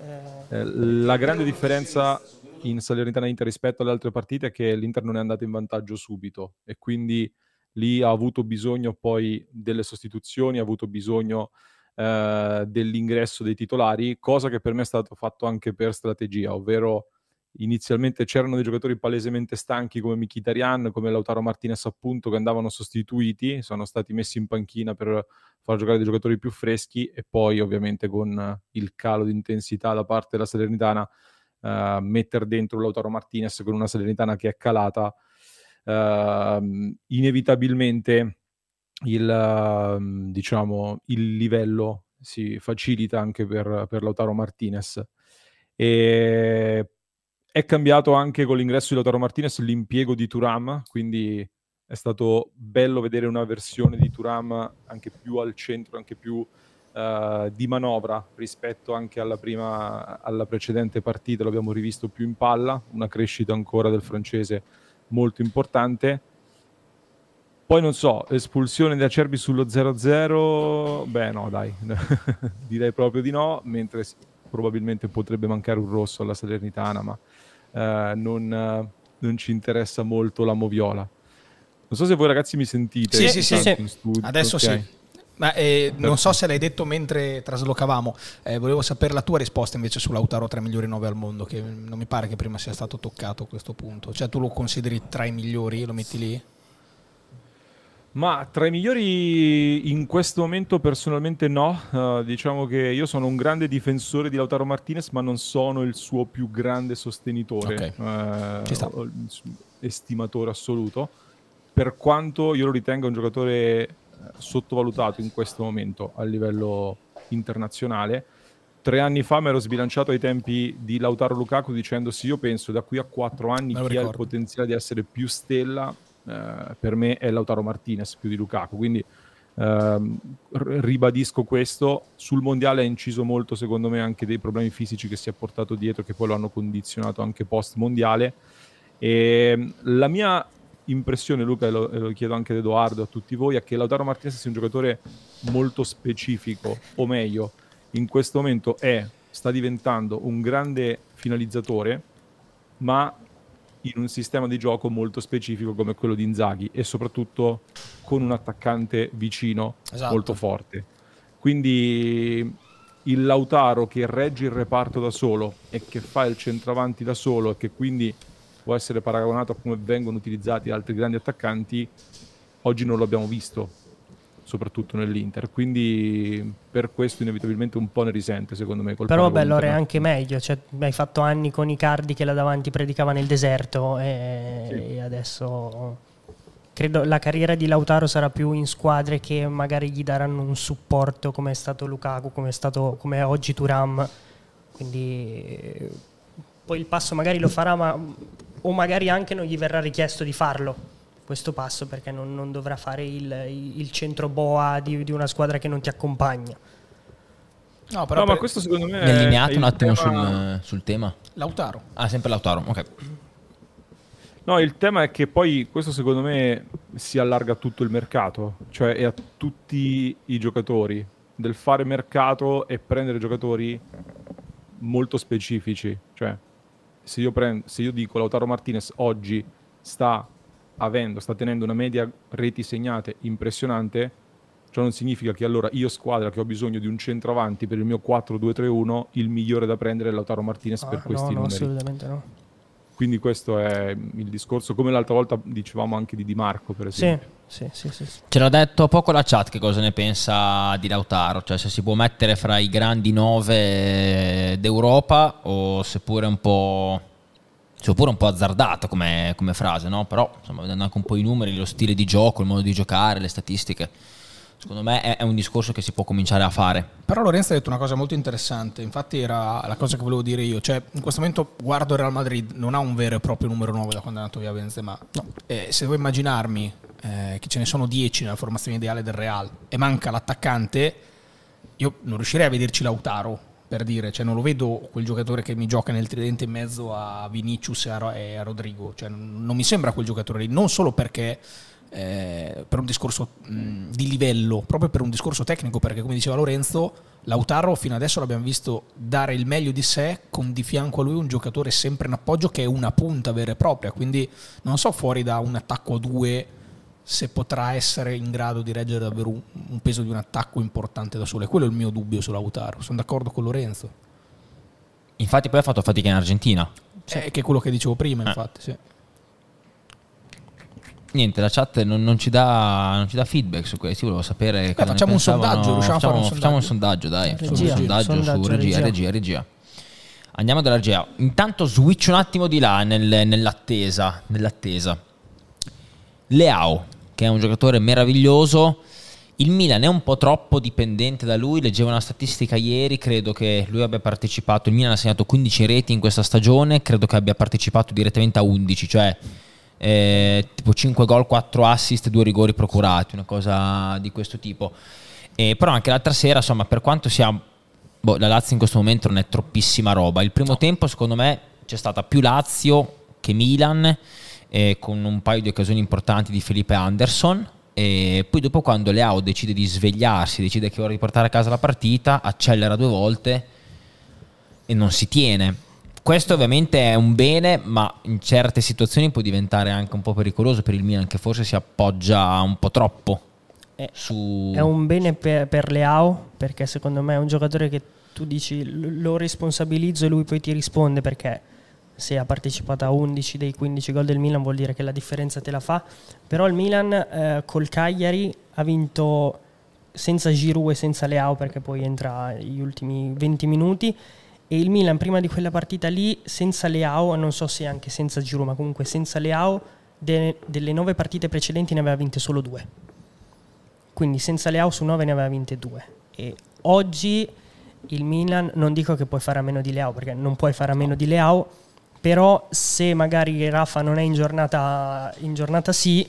[SPEAKER 4] eh, la grande differenza in Salernitana Inter rispetto alle altre partite è che l'Inter non è andato in vantaggio subito e quindi lì ha avuto bisogno poi delle sostituzioni, ha avuto bisogno eh, dell'ingresso dei titolari, cosa che per me è stato fatto anche per strategia, ovvero inizialmente c'erano dei giocatori palesemente stanchi come Mkhitaryan, come Lautaro Martinez appunto che andavano sostituiti, sono stati messi in panchina per far giocare dei giocatori più freschi e poi ovviamente con il calo di intensità da parte della Salernitana uh, mettere dentro Lautaro Martinez con una Salernitana che è calata, uh, inevitabilmente il, uh, diciamo, il livello si facilita anche per, per Lautaro Martinez. E è cambiato anche con l'ingresso di Lautaro Martinez l'impiego di Turam, quindi è stato bello vedere una versione di Turam anche più al centro, anche più uh, di manovra rispetto anche alla, prima, alla precedente partita, l'abbiamo rivisto più in palla, una crescita ancora del francese molto importante. Poi non so, espulsione di Acerbi sullo 0-0, beh no dai, direi proprio di no, mentre probabilmente potrebbe mancare un rosso alla Salernitana, ma eh, non, non, ci interessa molto la Moviola. Non so se voi ragazzi mi sentite.
[SPEAKER 5] Sì, sì, sì. Adesso okay. sì. Ma eh, non so se l'hai detto mentre traslocavamo, eh, volevo sapere la tua risposta invece sull'Autaro tra i migliori 9 al mondo, che non mi pare che prima sia stato toccato a questo punto. Cioè tu lo consideri tra i migliori, lo metti lì?
[SPEAKER 4] Ma tra i migliori in questo momento personalmente no, uh, diciamo che io sono un grande difensore di Lautaro Martinez ma non sono il suo più grande sostenitore, okay. uh, estimatore assoluto, per quanto io lo ritenga un giocatore eh, sottovalutato in questo momento a livello internazionale. Tre anni fa mi ero sbilanciato ai tempi di Lautaro Lukaku dicendo sì, io penso da qui a quattro anni chi ricordo. ha il potenziale di essere più stella eh, per me è Lautaro Martinez più di Lukaku, quindi ehm, ribadisco questo. Sul mondiale ha inciso molto, secondo me, anche dei problemi fisici che si è portato dietro, che poi lo hanno condizionato anche post mondiale. E ehm, la mia impressione, Luca, e lo, e lo, chiedo anche ad Edoardo, a tutti voi, è che Lautaro Martinez sia un giocatore molto specifico, o meglio, in questo momento è, sta diventando un grande finalizzatore, ma in un sistema di gioco molto specifico come quello di Inzaghi e soprattutto con un attaccante vicino esatto. molto forte. Quindi il Lautaro che regge il reparto da solo e che fa il centravanti da solo e che quindi può essere paragonato a come vengono utilizzati altri grandi attaccanti, oggi non lo abbiamo visto soprattutto nell'Inter. Quindi per questo inevitabilmente un po' ne risente, secondo me.
[SPEAKER 3] Però vabbè, allora è anche meglio. Cioè, hai fatto anni con i cardi che là davanti predicava nel deserto e, sì. e adesso credo la carriera di Lautaro sarà più in squadre che magari gli daranno un supporto come è stato Lukaku, come è stato come è oggi Turam. Quindi poi il passo magari lo farà, ma o magari anche non gli verrà richiesto di farlo questo passo perché non, non dovrà fare il, il centro boa di, di, una squadra che non ti accompagna.
[SPEAKER 4] No, però no, per... ma questo secondo me
[SPEAKER 1] è allineato un attimo tema... sul, sul, tema.
[SPEAKER 5] Lautaro.
[SPEAKER 1] Ah, sempre Lautaro, ok.
[SPEAKER 4] No, il tema è che poi questo secondo me si allarga a tutto il mercato, cioè è a tutti i giocatori, del fare mercato e prendere giocatori molto specifici. Cioè, se io, prendo, se io dico Lautaro Martinez oggi sta avendo, sta tenendo una media reti segnate impressionante, ciò non significa che allora io squadra che ho bisogno di un centroavanti per il mio 4-2-3-1, il migliore da prendere è Lautaro Martinez ah, per questi no, numeri. No, assolutamente no. Quindi questo è il discorso, come l'altra volta dicevamo anche di Di Marco, per esempio.
[SPEAKER 3] Sì, sì, sì,
[SPEAKER 1] sì. Ce l'ha detto poco la chat che cosa ne pensa di Lautaro, cioè se si può mettere fra i grandi nove d'Europa o seppure un po' cioè pure un po' azzardato come, come frase, no? però insomma, vedendo anche un po' i numeri, lo stile di gioco, il modo di giocare, le statistiche, secondo me è, è, un discorso che si può cominciare a fare.
[SPEAKER 5] Però Lorenzo ha detto una cosa molto interessante, infatti era la cosa che volevo dire io, cioè in questo momento guardo il Real Madrid, non ha un vero e proprio numero 9 da quando è andato via Benzema, no. eh, se devo immaginarmi eh, che ce ne sono 10 nella formazione ideale del Real e manca l'attaccante, io non riuscirei a vederci Lautaro per dire, cioè non lo vedo quel giocatore che mi gioca nel tridente in mezzo a Vinicius e a, e a Rodrigo, cioè non mi sembra quel giocatore lì, non solo perché eh, per un discorso mh, di livello, proprio per un discorso tecnico, perché come diceva Lorenzo, Lautaro fino adesso l'abbiamo visto dare il meglio di sé con di fianco a lui un giocatore sempre in appoggio che è una punta vera e propria, quindi non so fuori da un attacco a due se potrà essere in grado di reggere davvero un, un peso di un attacco importante da solo. E quello è il mio dubbio su Lautaro. Sono d'accordo con Lorenzo.
[SPEAKER 1] Infatti poi ha fatto fatica in Argentina.
[SPEAKER 5] Sì. Eh, che è quello che dicevo prima, eh. infatti, sì.
[SPEAKER 1] Niente, la chat non, non, ci dà, non, ci dà, feedback su questo. Io volevo sapere.
[SPEAKER 5] Beh, facciamo un sondaggio. Facciamo,
[SPEAKER 1] a fare un facciamo un sondaggio, dai. Regia, un sondaggio, sondaggio su regia, regia, regia, regia. Andiamo dalla regia. Intanto switch un attimo di là nel, nell'attesa. nell'attesa. Leao che è un giocatore meraviglioso. Il Milan è un po' troppo dipendente da lui, leggevo una statistica ieri, credo che lui abbia partecipato, il Milan ha segnato 15 reti in questa stagione, credo che abbia partecipato direttamente a 11, cioè eh, tipo 5 gol, 4 assist, 2 rigori procurati, una cosa di questo tipo. Eh, però anche l'altra sera, insomma, per quanto sia... Boh, la Lazio in questo momento non è troppissima roba. Il primo no. tempo, secondo me, c'è stata più Lazio che Milan eh, con un paio di occasioni importanti di Felipe Anderson. E poi dopo quando Leao decide di svegliarsi, decide che ora di portare a casa la partita, accelera due volte e non si tiene. Questo ovviamente è un bene, ma in certe situazioni può diventare anche un po' pericoloso per il Milan, che forse si appoggia un po' troppo.
[SPEAKER 3] È,
[SPEAKER 1] su...
[SPEAKER 3] è un bene per, per Leao, perché secondo me è un giocatore che tu dici lo responsabilizzo e lui poi ti risponde perché se ha partecipato a 11 dei 15 gol del Milan vuol dire che la differenza te la fa. Però il Milan eh, col Cagliari ha vinto senza Giroud e senza Leao perché poi entra gli ultimi 20 minuti e il Milan prima di quella partita lì senza Leao, non so se anche senza Giroud, ma comunque senza Leao de- delle nove partite precedenti ne aveva vinte solo due. Quindi senza Leao su nove ne aveva vinte due. E oggi il Milan, non dico che puoi fare a meno di Leao perché non puoi fare a meno di Leao, però se magari Rafa non è in giornata, in giornata sì,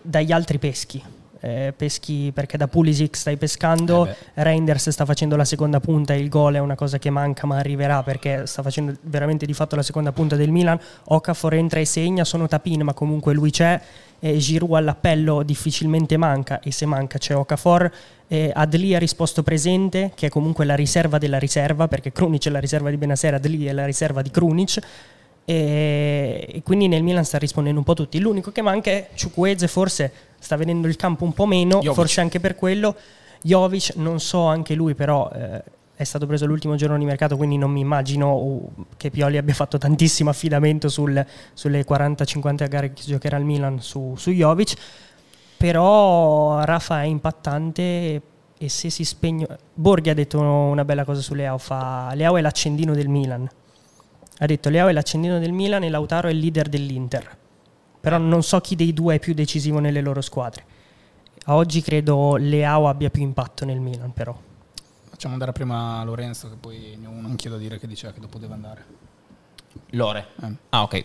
[SPEAKER 3] dagli altri peschi. Eh, peschi perché da Pulisic stai pescando, eh Reinders sta facendo la seconda punta, il gol è una cosa che manca ma arriverà perché sta facendo veramente di fatto la seconda punta del Milan, Okafor entra e segna, sono Tapin ma comunque lui c'è, eh, Giroud all'appello difficilmente manca e se manca c'è Okafor, eh, Adli ha risposto presente che è comunque la riserva della riserva perché Krunic è la riserva di Benasera, Adli è la riserva di Krunic e, e, quindi nel Milan sta rispondendo un po' tutti. L'unico che manca è Ciukweze, forse sta vedendo il campo un po' meno, Jovic. forse anche per quello. Jovic, non so anche lui, però eh, è stato preso l'ultimo giorno di mercato, quindi non mi immagino uh, che Pioli abbia fatto tantissimo affidamento sul, sulle 40-50 gare che giocherà il Milan su, su Jovic. Però Rafa è impattante e se si spegne... Borghi ha detto una bella cosa su Leao, fa... Leao è l'accendino del Milan ha detto Leao è l'accendino del Milan e Lautaro è il leader dell'Inter. Però non so chi dei due è più decisivo nelle loro squadre. A oggi credo Leao abbia più impatto nel Milan, però.
[SPEAKER 5] Facciamo andare prima Lorenzo, che poi ne ho uno anch'io da dire che diceva che dopo deve andare.
[SPEAKER 1] Lore. Eh. Ah, ok.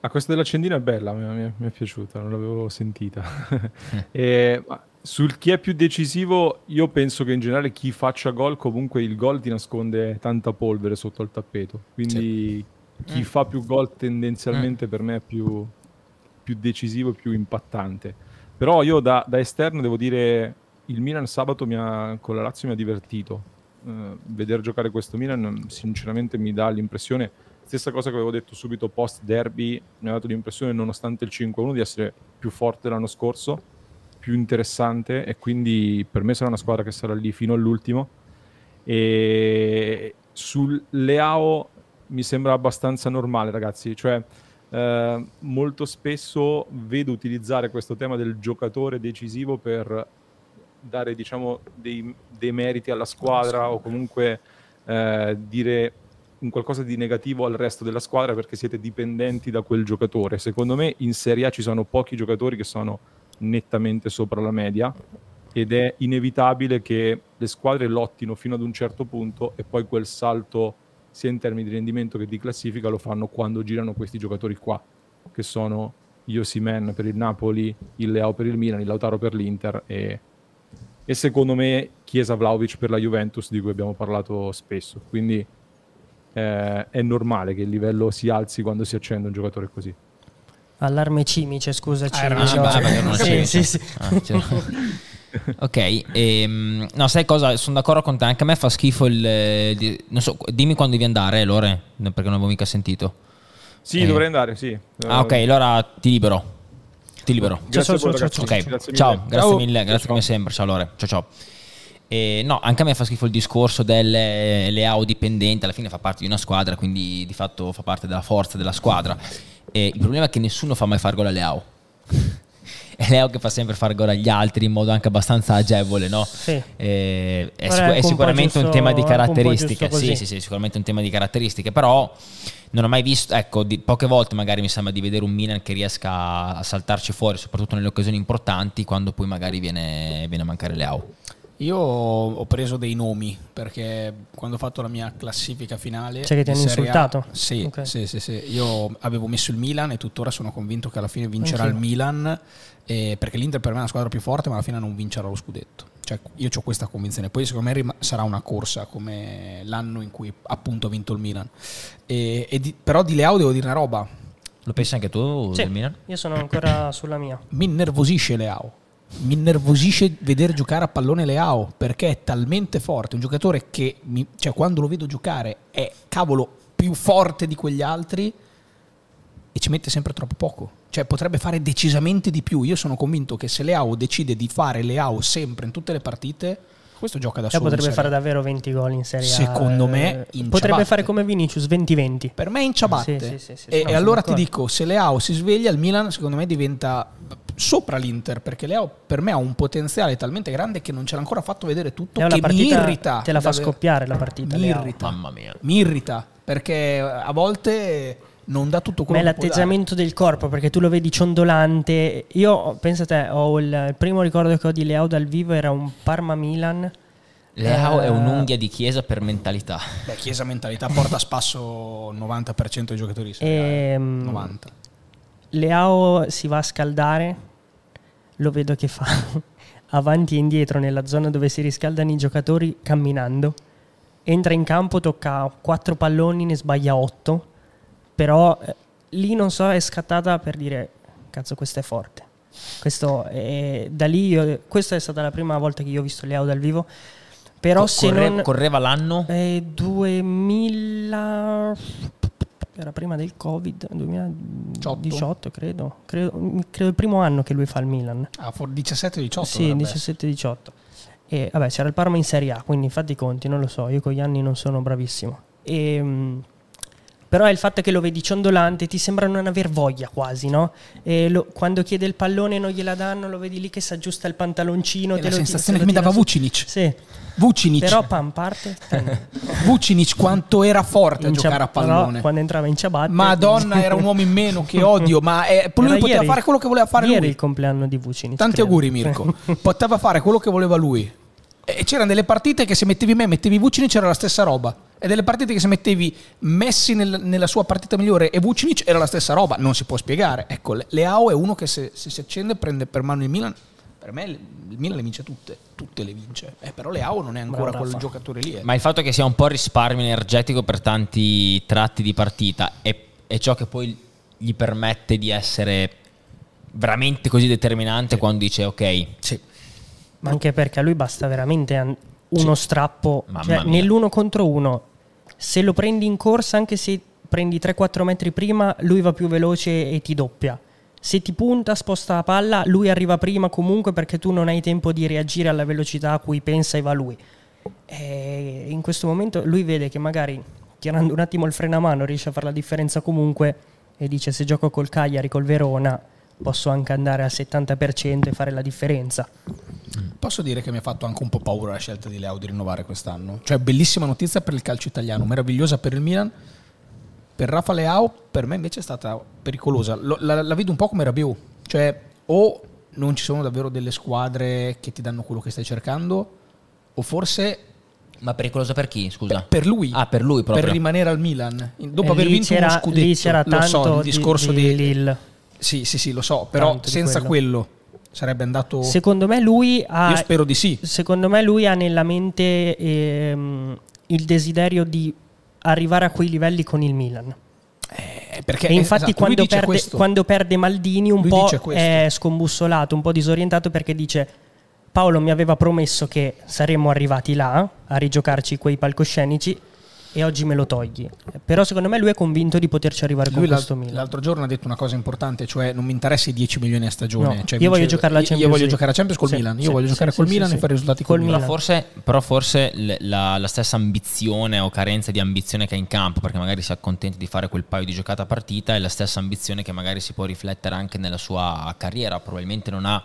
[SPEAKER 4] Ah, questa dell'accendino è bella, mi, mi, mi è piaciuta, non l'avevo sentita. e, sul chi è più decisivo, io penso che in generale chi faccia gol, comunque il gol ti nasconde tanta polvere sotto il tappeto. Quindi sì. chi mm. fa più gol tendenzialmente mm. per me è più, più decisivo e più impattante. Però io da, da, esterno devo dire, il Milan sabato ha, con la Lazio mi ha divertito. Uh, vedere giocare questo Milan sinceramente mi dà l'impressione Stessa cosa che avevo detto subito post derby, mi ha dato l'impressione, nonostante il 5-1, di essere più forte l'anno scorso, più interessante e quindi per me sarà una squadra che sarà lì fino all'ultimo. E sul Leao mi sembra abbastanza normale, ragazzi. Cioè, eh, molto spesso vedo utilizzare questo tema del giocatore decisivo per dare, diciamo, dei, dei meriti alla squadra o comunque eh, dire un qualcosa di negativo al resto della squadra perché siete dipendenti da quel giocatore. Secondo me in Serie A ci sono pochi giocatori che sono nettamente sopra la media ed è inevitabile che le squadre lottino fino ad un certo punto e poi quel salto sia in termini di rendimento che di classifica lo fanno quando girano questi giocatori qua, che sono Yosimen per il Napoli, il Leao per il Milan, il Lautaro per l'Inter e, e secondo me Chiesa Vlaovic per la Juventus di cui abbiamo parlato spesso. Quindi eh, è normale che il livello si alzi quando si accende un giocatore così.
[SPEAKER 3] Allarme cimice, scusa.
[SPEAKER 1] Ah, era una cimice. sì, sì, sì. Ah, cioè. ok, ehm, no, sai cosa? Sono d'accordo con te. Anche a me fa schifo il. Eh, non so, dimmi quando devi andare, Lore, perché non avevo mica sentito.
[SPEAKER 4] Sì, eh. dovrei andare, sì.
[SPEAKER 1] Ah, ok, allora ti libero. Ti libero.
[SPEAKER 3] Ciao, ciao, ciao, ciao.
[SPEAKER 1] Okay. Grazie ciao, mille. grazie mille, grazie come sempre. Ciao, Lore. Ciao, ciao. E no, anche a me fa schifo il discorso delle Leao dipendenti, alla fine fa parte di una squadra, quindi di fatto fa parte della forza della squadra. E il problema è che nessuno fa mai far gol a Leao. È Leo che fa sempre fare gol agli altri in modo anche abbastanza agevole, no?
[SPEAKER 3] Sì.
[SPEAKER 1] è, sic- è, sicuramente un, giusto, un, tema di caratteristiche. Sì, sì, sì, sicuramente un tema di caratteristiche, però non ho mai visto, ecco, di, poche volte magari mi sembra di vedere un Milan che riesca a saltarci fuori, soprattutto nelle occasioni importanti, quando poi magari viene, viene a mancare Leao.
[SPEAKER 5] Io ho preso dei nomi perché quando ho fatto la mia classifica finale.
[SPEAKER 3] Cioè che ti hanno insultato?
[SPEAKER 5] A, sì, okay. sì, sì, sì, Io avevo messo il Milan e tuttora sono convinto che alla fine vincerà Anch'io. il Milan eh, perché l'Inter per me è una squadra più forte, ma alla fine non vincerà lo scudetto. Cioè, io ho questa convinzione. Poi secondo me rim- sarà una corsa come l'anno in cui appunto ha vinto il Milan. E, e di, però di Leao devo dire una roba.
[SPEAKER 1] Lo pensi anche tu
[SPEAKER 3] sì,
[SPEAKER 1] del Milan?
[SPEAKER 3] Io sono ancora sulla mia.
[SPEAKER 5] Mi innervosisce Leao mi innervosisce vedere giocare a pallone Leao perché è talmente forte, un giocatore che mi, cioè, quando lo vedo giocare è cavolo più forte di quegli altri e ci mette sempre troppo poco. Cioè potrebbe fare decisamente di più. Io sono convinto che se Leao decide di fare Leao sempre in tutte le partite, questo gioca da
[SPEAKER 3] Cioè,
[SPEAKER 5] solo.
[SPEAKER 3] potrebbe fare davvero 20 gol in Serie A.
[SPEAKER 5] Secondo me,
[SPEAKER 3] Eh, Potrebbe
[SPEAKER 5] ciabatte.
[SPEAKER 3] fare come Vinicius, 20-20.
[SPEAKER 5] Per me è in ciabatte.
[SPEAKER 3] Sì, sì, sì,
[SPEAKER 5] e,
[SPEAKER 3] no,
[SPEAKER 5] e allora ti
[SPEAKER 3] d'accordo.
[SPEAKER 5] dico, se Leao si sveglia, il Milan secondo me diventa sopra l'Inter, perché Leao per me ha un potenziale talmente grande che non ce l'ha ancora fatto vedere tutto,
[SPEAKER 3] Leo
[SPEAKER 5] che
[SPEAKER 3] la
[SPEAKER 5] mi
[SPEAKER 3] partita
[SPEAKER 5] irrita.
[SPEAKER 3] Te la fa scoppiare la partita.
[SPEAKER 5] Mi irrita.
[SPEAKER 1] Mamma mia.
[SPEAKER 5] Mi irrita, perché a volte non dà tutto
[SPEAKER 3] Ma
[SPEAKER 5] quello
[SPEAKER 3] è
[SPEAKER 5] che può dare.
[SPEAKER 3] l'atteggiamento del corpo, perché tu lo vedi ciondolante. Io, pensa te, ho il, il primo ricordo che ho di Leao dal vivo era un Parma-Milan.
[SPEAKER 1] Leao
[SPEAKER 3] Eh,
[SPEAKER 1] è un'unghia di chiesa per mentalità.
[SPEAKER 5] Beh, Chiesa mentalità porta a spasso il 90% dei giocatori eh.
[SPEAKER 3] Ehm,
[SPEAKER 5] 90.
[SPEAKER 3] Leao si va a scaldare, lo vedo che fa avanti e indietro nella zona dove si riscaldano i giocatori camminando. Entra in campo, tocca quattro palloni, ne sbaglia otto. Però eh, lì non so, è scattata per dire, cazzo, questo è forte. Questo è, da lì, io- questa è stata la prima volta che io ho visto Leao dal vivo. Però
[SPEAKER 1] Co-
[SPEAKER 3] se
[SPEAKER 1] corre-
[SPEAKER 3] non...
[SPEAKER 1] Correva l'anno?
[SPEAKER 3] Eh, 2000 era prima del Covid, 2018 credo. credo. Credo il primo anno che lui fa il Milan.
[SPEAKER 5] Ah, for 17-18
[SPEAKER 3] sì,
[SPEAKER 5] dovrebbe essere.
[SPEAKER 3] 17-18. E vabbè, c'era il Parma in Serie A, quindi fatti i conti, non lo so, io con gli anni non sono bravissimo. E, mh, però è il fatto che lo vedi ciondolante, ti sembra non aver voglia quasi, no? Lo- quando chiede il pallone non gliela danno, lo vedi lì che si aggiusta il pantaloncino.
[SPEAKER 5] È la sensazione
[SPEAKER 3] se
[SPEAKER 5] che mi dava
[SPEAKER 3] su.
[SPEAKER 5] Vucinic.
[SPEAKER 3] Sì,
[SPEAKER 5] Vucinic.
[SPEAKER 3] però pan parte.
[SPEAKER 5] Vucinic quanto era forte a
[SPEAKER 3] In
[SPEAKER 5] giocare a
[SPEAKER 3] ciab- però
[SPEAKER 5] pallone.
[SPEAKER 3] quando entrava in ciabatte
[SPEAKER 5] Madonna, era un uomo in meno, che odio, ma eh, lui
[SPEAKER 3] Era
[SPEAKER 5] poteva
[SPEAKER 3] ieri-
[SPEAKER 5] fare quello che voleva fare
[SPEAKER 3] ieri
[SPEAKER 5] lui.
[SPEAKER 3] il compleanno di Vucinic
[SPEAKER 5] Tanti
[SPEAKER 3] credo.
[SPEAKER 5] auguri Mirko. Poteva fare quello che voleva lui. E c'erano delle partite che se mettevi me, mettevi Vucinic era la stessa roba. E delle partite che se mettevi Messi nel- nella sua partita migliore e Vucinic era la stessa roba. Non si può spiegare. Ecco, Le- Leao è uno che se, se si accende prende per mano il Milan. Per me il il Milan le vince tutte. Tutte le vince. Eh, però Leao non è ancora
[SPEAKER 3] Bravo,
[SPEAKER 5] quel giocatore lì. eh.
[SPEAKER 1] Ma il fatto che sia un po' risparmio energetico per tanti tratti di partita è, è ciò che poi gli permette di essere veramente così determinante quando dice ok,
[SPEAKER 5] Sì.
[SPEAKER 3] Ma anche perché a lui basta veramente uno strappo.
[SPEAKER 1] Mamma
[SPEAKER 3] Cioè, nell'uno contro uno, se lo prendi in corsa, anche se prendi 3-4 metri prima, lui va più veloce e ti doppia. Se ti punta, sposta la palla, lui arriva prima comunque perché tu non hai tempo di reagire alla velocità a cui pensa e va lui. E in questo momento lui vede che magari tirando un attimo il freno a mano riesce a fare la differenza comunque e dice se gioco col Cagliari, col Verona, posso anche andare al 70% e fare la differenza.
[SPEAKER 5] Posso dire che mi ha fatto anche un po' paura la scelta di Leo di rinnovare quest'anno. Cioè, bellissima notizia per il calcio italiano, meravigliosa per il Milan. Per Rafa Leao, per me invece è stata pericolosa. Lo- la, la vedo un po' come Rabiot. Cioè, o non ci sono davvero delle squadre che ti danno quello che stai cercando, o forse
[SPEAKER 1] ma pericoloso per chi? Scusa.
[SPEAKER 5] per lui.
[SPEAKER 1] Ah, per lui proprio.
[SPEAKER 5] Per rimanere al Milan. Dopo
[SPEAKER 3] E
[SPEAKER 5] aver
[SPEAKER 3] lì
[SPEAKER 5] vinto uno scudetto.
[SPEAKER 3] lì c'era
[SPEAKER 5] lo so,
[SPEAKER 3] tanto
[SPEAKER 5] il
[SPEAKER 3] di-
[SPEAKER 5] discorso
[SPEAKER 3] di
[SPEAKER 5] di,
[SPEAKER 3] Lille.
[SPEAKER 5] Sì, sì, sì, lo so. Però senza
[SPEAKER 3] quello.
[SPEAKER 5] quello. sarebbe andato...
[SPEAKER 3] Secondo me lui ha...
[SPEAKER 5] Io spero di sì.
[SPEAKER 3] Secondo me lui ha nella mente ehm, il desiderio di arrivare a quei livelli con il Milan.
[SPEAKER 5] Eh, perché,
[SPEAKER 3] e infatti
[SPEAKER 5] esatto,
[SPEAKER 3] quando, perde, quando perde Maldini un
[SPEAKER 5] Lui
[SPEAKER 3] po' è scombussolato, un po' disorientato perché dice Paolo mi aveva promesso che saremmo arrivati là a rigiocarci quei palcoscenici e oggi me lo togli. Però secondo me lui è convinto di poterci arrivare
[SPEAKER 5] Lui
[SPEAKER 3] con
[SPEAKER 5] l'al-
[SPEAKER 3] questo Milan.
[SPEAKER 5] l'altro giorno ha detto una cosa importante, cioè non mi interessa i 10 milioni a stagione.
[SPEAKER 3] No,
[SPEAKER 5] cioè,
[SPEAKER 3] io voglio giocare la
[SPEAKER 5] io-
[SPEAKER 3] Champions
[SPEAKER 5] Io voglio giocare a Champions col
[SPEAKER 3] Sì,
[SPEAKER 5] Milan. Io
[SPEAKER 3] sì,
[SPEAKER 5] voglio
[SPEAKER 3] sì,
[SPEAKER 5] giocare
[SPEAKER 3] sì,
[SPEAKER 5] col
[SPEAKER 3] sì,
[SPEAKER 5] Milan
[SPEAKER 3] sì.
[SPEAKER 5] e fare risultati
[SPEAKER 3] Col
[SPEAKER 5] col Milan.
[SPEAKER 1] Però forse, però forse la, la stessa ambizione o carenza di ambizione che ha in campo, perché magari si accontenta di fare quel paio di giocate a partita, è la stessa ambizione che magari si può riflettere anche nella sua carriera. Probabilmente non ha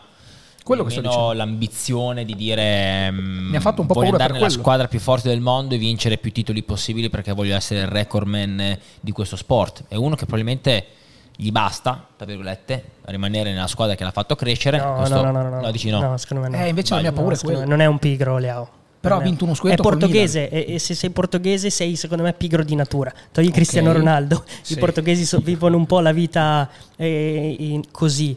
[SPEAKER 5] Quello che sto dicendo.
[SPEAKER 1] l'ambizione di dire
[SPEAKER 5] Mi ha fatto un po'
[SPEAKER 1] voglio
[SPEAKER 5] paura
[SPEAKER 1] andare
[SPEAKER 5] per
[SPEAKER 1] nella
[SPEAKER 5] quello."
[SPEAKER 1] squadra più forte del mondo e vincere più titoli possibili perché voglio essere il recordman eh, di questo sport. È uno che probabilmente gli basta, tra virgolette, rimanere nella squadra che l'ha fatto crescere.
[SPEAKER 3] No,
[SPEAKER 1] Questo-
[SPEAKER 3] no, no, no, no.
[SPEAKER 1] dici no.
[SPEAKER 3] secondo me no.
[SPEAKER 5] Eh, invece la mia
[SPEAKER 3] No,
[SPEAKER 5] paura è
[SPEAKER 3] secondo me
[SPEAKER 5] quella.
[SPEAKER 3] Non è un pigro Leao.
[SPEAKER 5] Però ha
[SPEAKER 3] è-
[SPEAKER 5] vinto uno scudetto
[SPEAKER 3] È portoghese e, e se sei portoghese sei secondo me pigro di natura. Togli Cristiano Ronaldo.
[SPEAKER 5] Sì.
[SPEAKER 3] I portoghesi so- vivono un po' la vita eh, in- così.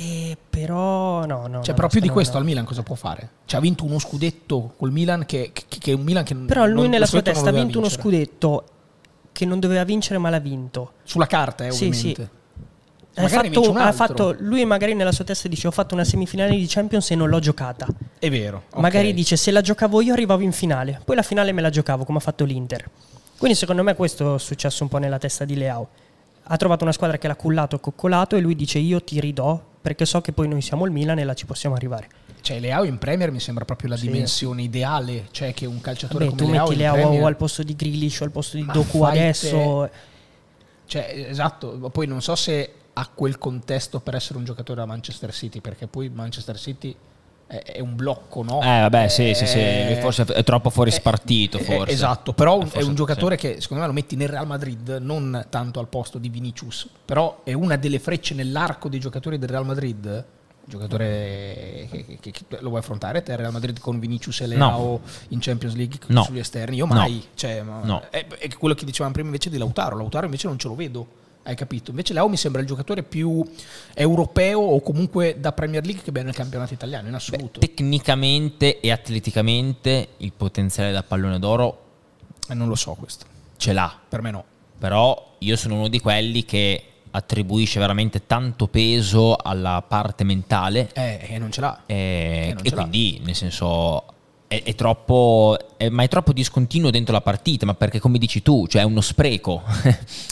[SPEAKER 3] E però no, no.
[SPEAKER 5] Cioè,
[SPEAKER 3] no,
[SPEAKER 5] però più di questo
[SPEAKER 3] no.
[SPEAKER 5] al Milan cosa può fare? Cioè, ha vinto uno scudetto col Milan che, che, che è un Milan che
[SPEAKER 3] Però lui nella sua testa ha vinto uno
[SPEAKER 5] vincere.
[SPEAKER 3] scudetto che non doveva vincere ma l'ha vinto.
[SPEAKER 5] Sulla carta, eh,
[SPEAKER 3] Sì,
[SPEAKER 5] ovviamente.
[SPEAKER 3] sì. Ha fatto, ha fatto, lui magari nella sua testa dice ho fatto una semifinale di Champions e non l'ho giocata.
[SPEAKER 5] È vero.
[SPEAKER 3] Magari dice se la giocavo io arrivavo in finale, poi la finale me la giocavo come ha fatto l'Inter. Quindi secondo me questo è successo un po' nella testa di Leao. Ha trovato una squadra che l'ha cullato e coccolato e lui dice io ti ridò perché so che poi noi siamo il Milan e là ci possiamo arrivare.
[SPEAKER 5] Cioè Leao in Premier mi sembra proprio la sì. dimensione ideale, cioè che un calciatore Vabbè, come
[SPEAKER 3] tu
[SPEAKER 5] Leao
[SPEAKER 3] metti Leao Premier... al posto di Grealish o al posto di Ma Doku adesso... Te...
[SPEAKER 5] Cioè, esatto, poi non so se ha quel contesto per essere un giocatore da Manchester City, perché poi Manchester City è un blocco, no?
[SPEAKER 1] Eh, vabbè, è, sì, sì, sì, forse è troppo fuori spartito, forse.
[SPEAKER 5] Esatto, però forse, è un giocatore sì. che secondo me lo metti nel Real Madrid, non tanto al posto di Vinicius, però è una delle frecce nell'arco dei giocatori del Real Madrid, giocatore che, che, che lo vuoi affrontare te Real Madrid con Vinicius e Leao no. in Champions League
[SPEAKER 1] no.
[SPEAKER 5] sugli esterni? Io mai,
[SPEAKER 1] no.
[SPEAKER 5] cioè, è, è quello che dicevamo prima invece di Lautaro, Lautaro invece non ce lo vedo hai capito? Invece Leao mi sembra il giocatore più europeo o comunque da Premier League che abbiamo nel campionato italiano in assoluto.
[SPEAKER 1] Beh, tecnicamente e atleticamente il potenziale da pallone d'oro
[SPEAKER 5] eh, non lo so questo.
[SPEAKER 1] Ce l'ha.
[SPEAKER 5] Per me no.
[SPEAKER 1] Però io sono uno di quelli che attribuisce veramente tanto peso alla parte mentale.
[SPEAKER 5] Eh, e non ce l'ha.
[SPEAKER 1] Eh, e, e quindi, nel senso, è, è troppo, è, ma è troppo discontinuo dentro la partita, ma perché come dici tu, cioè è uno spreco,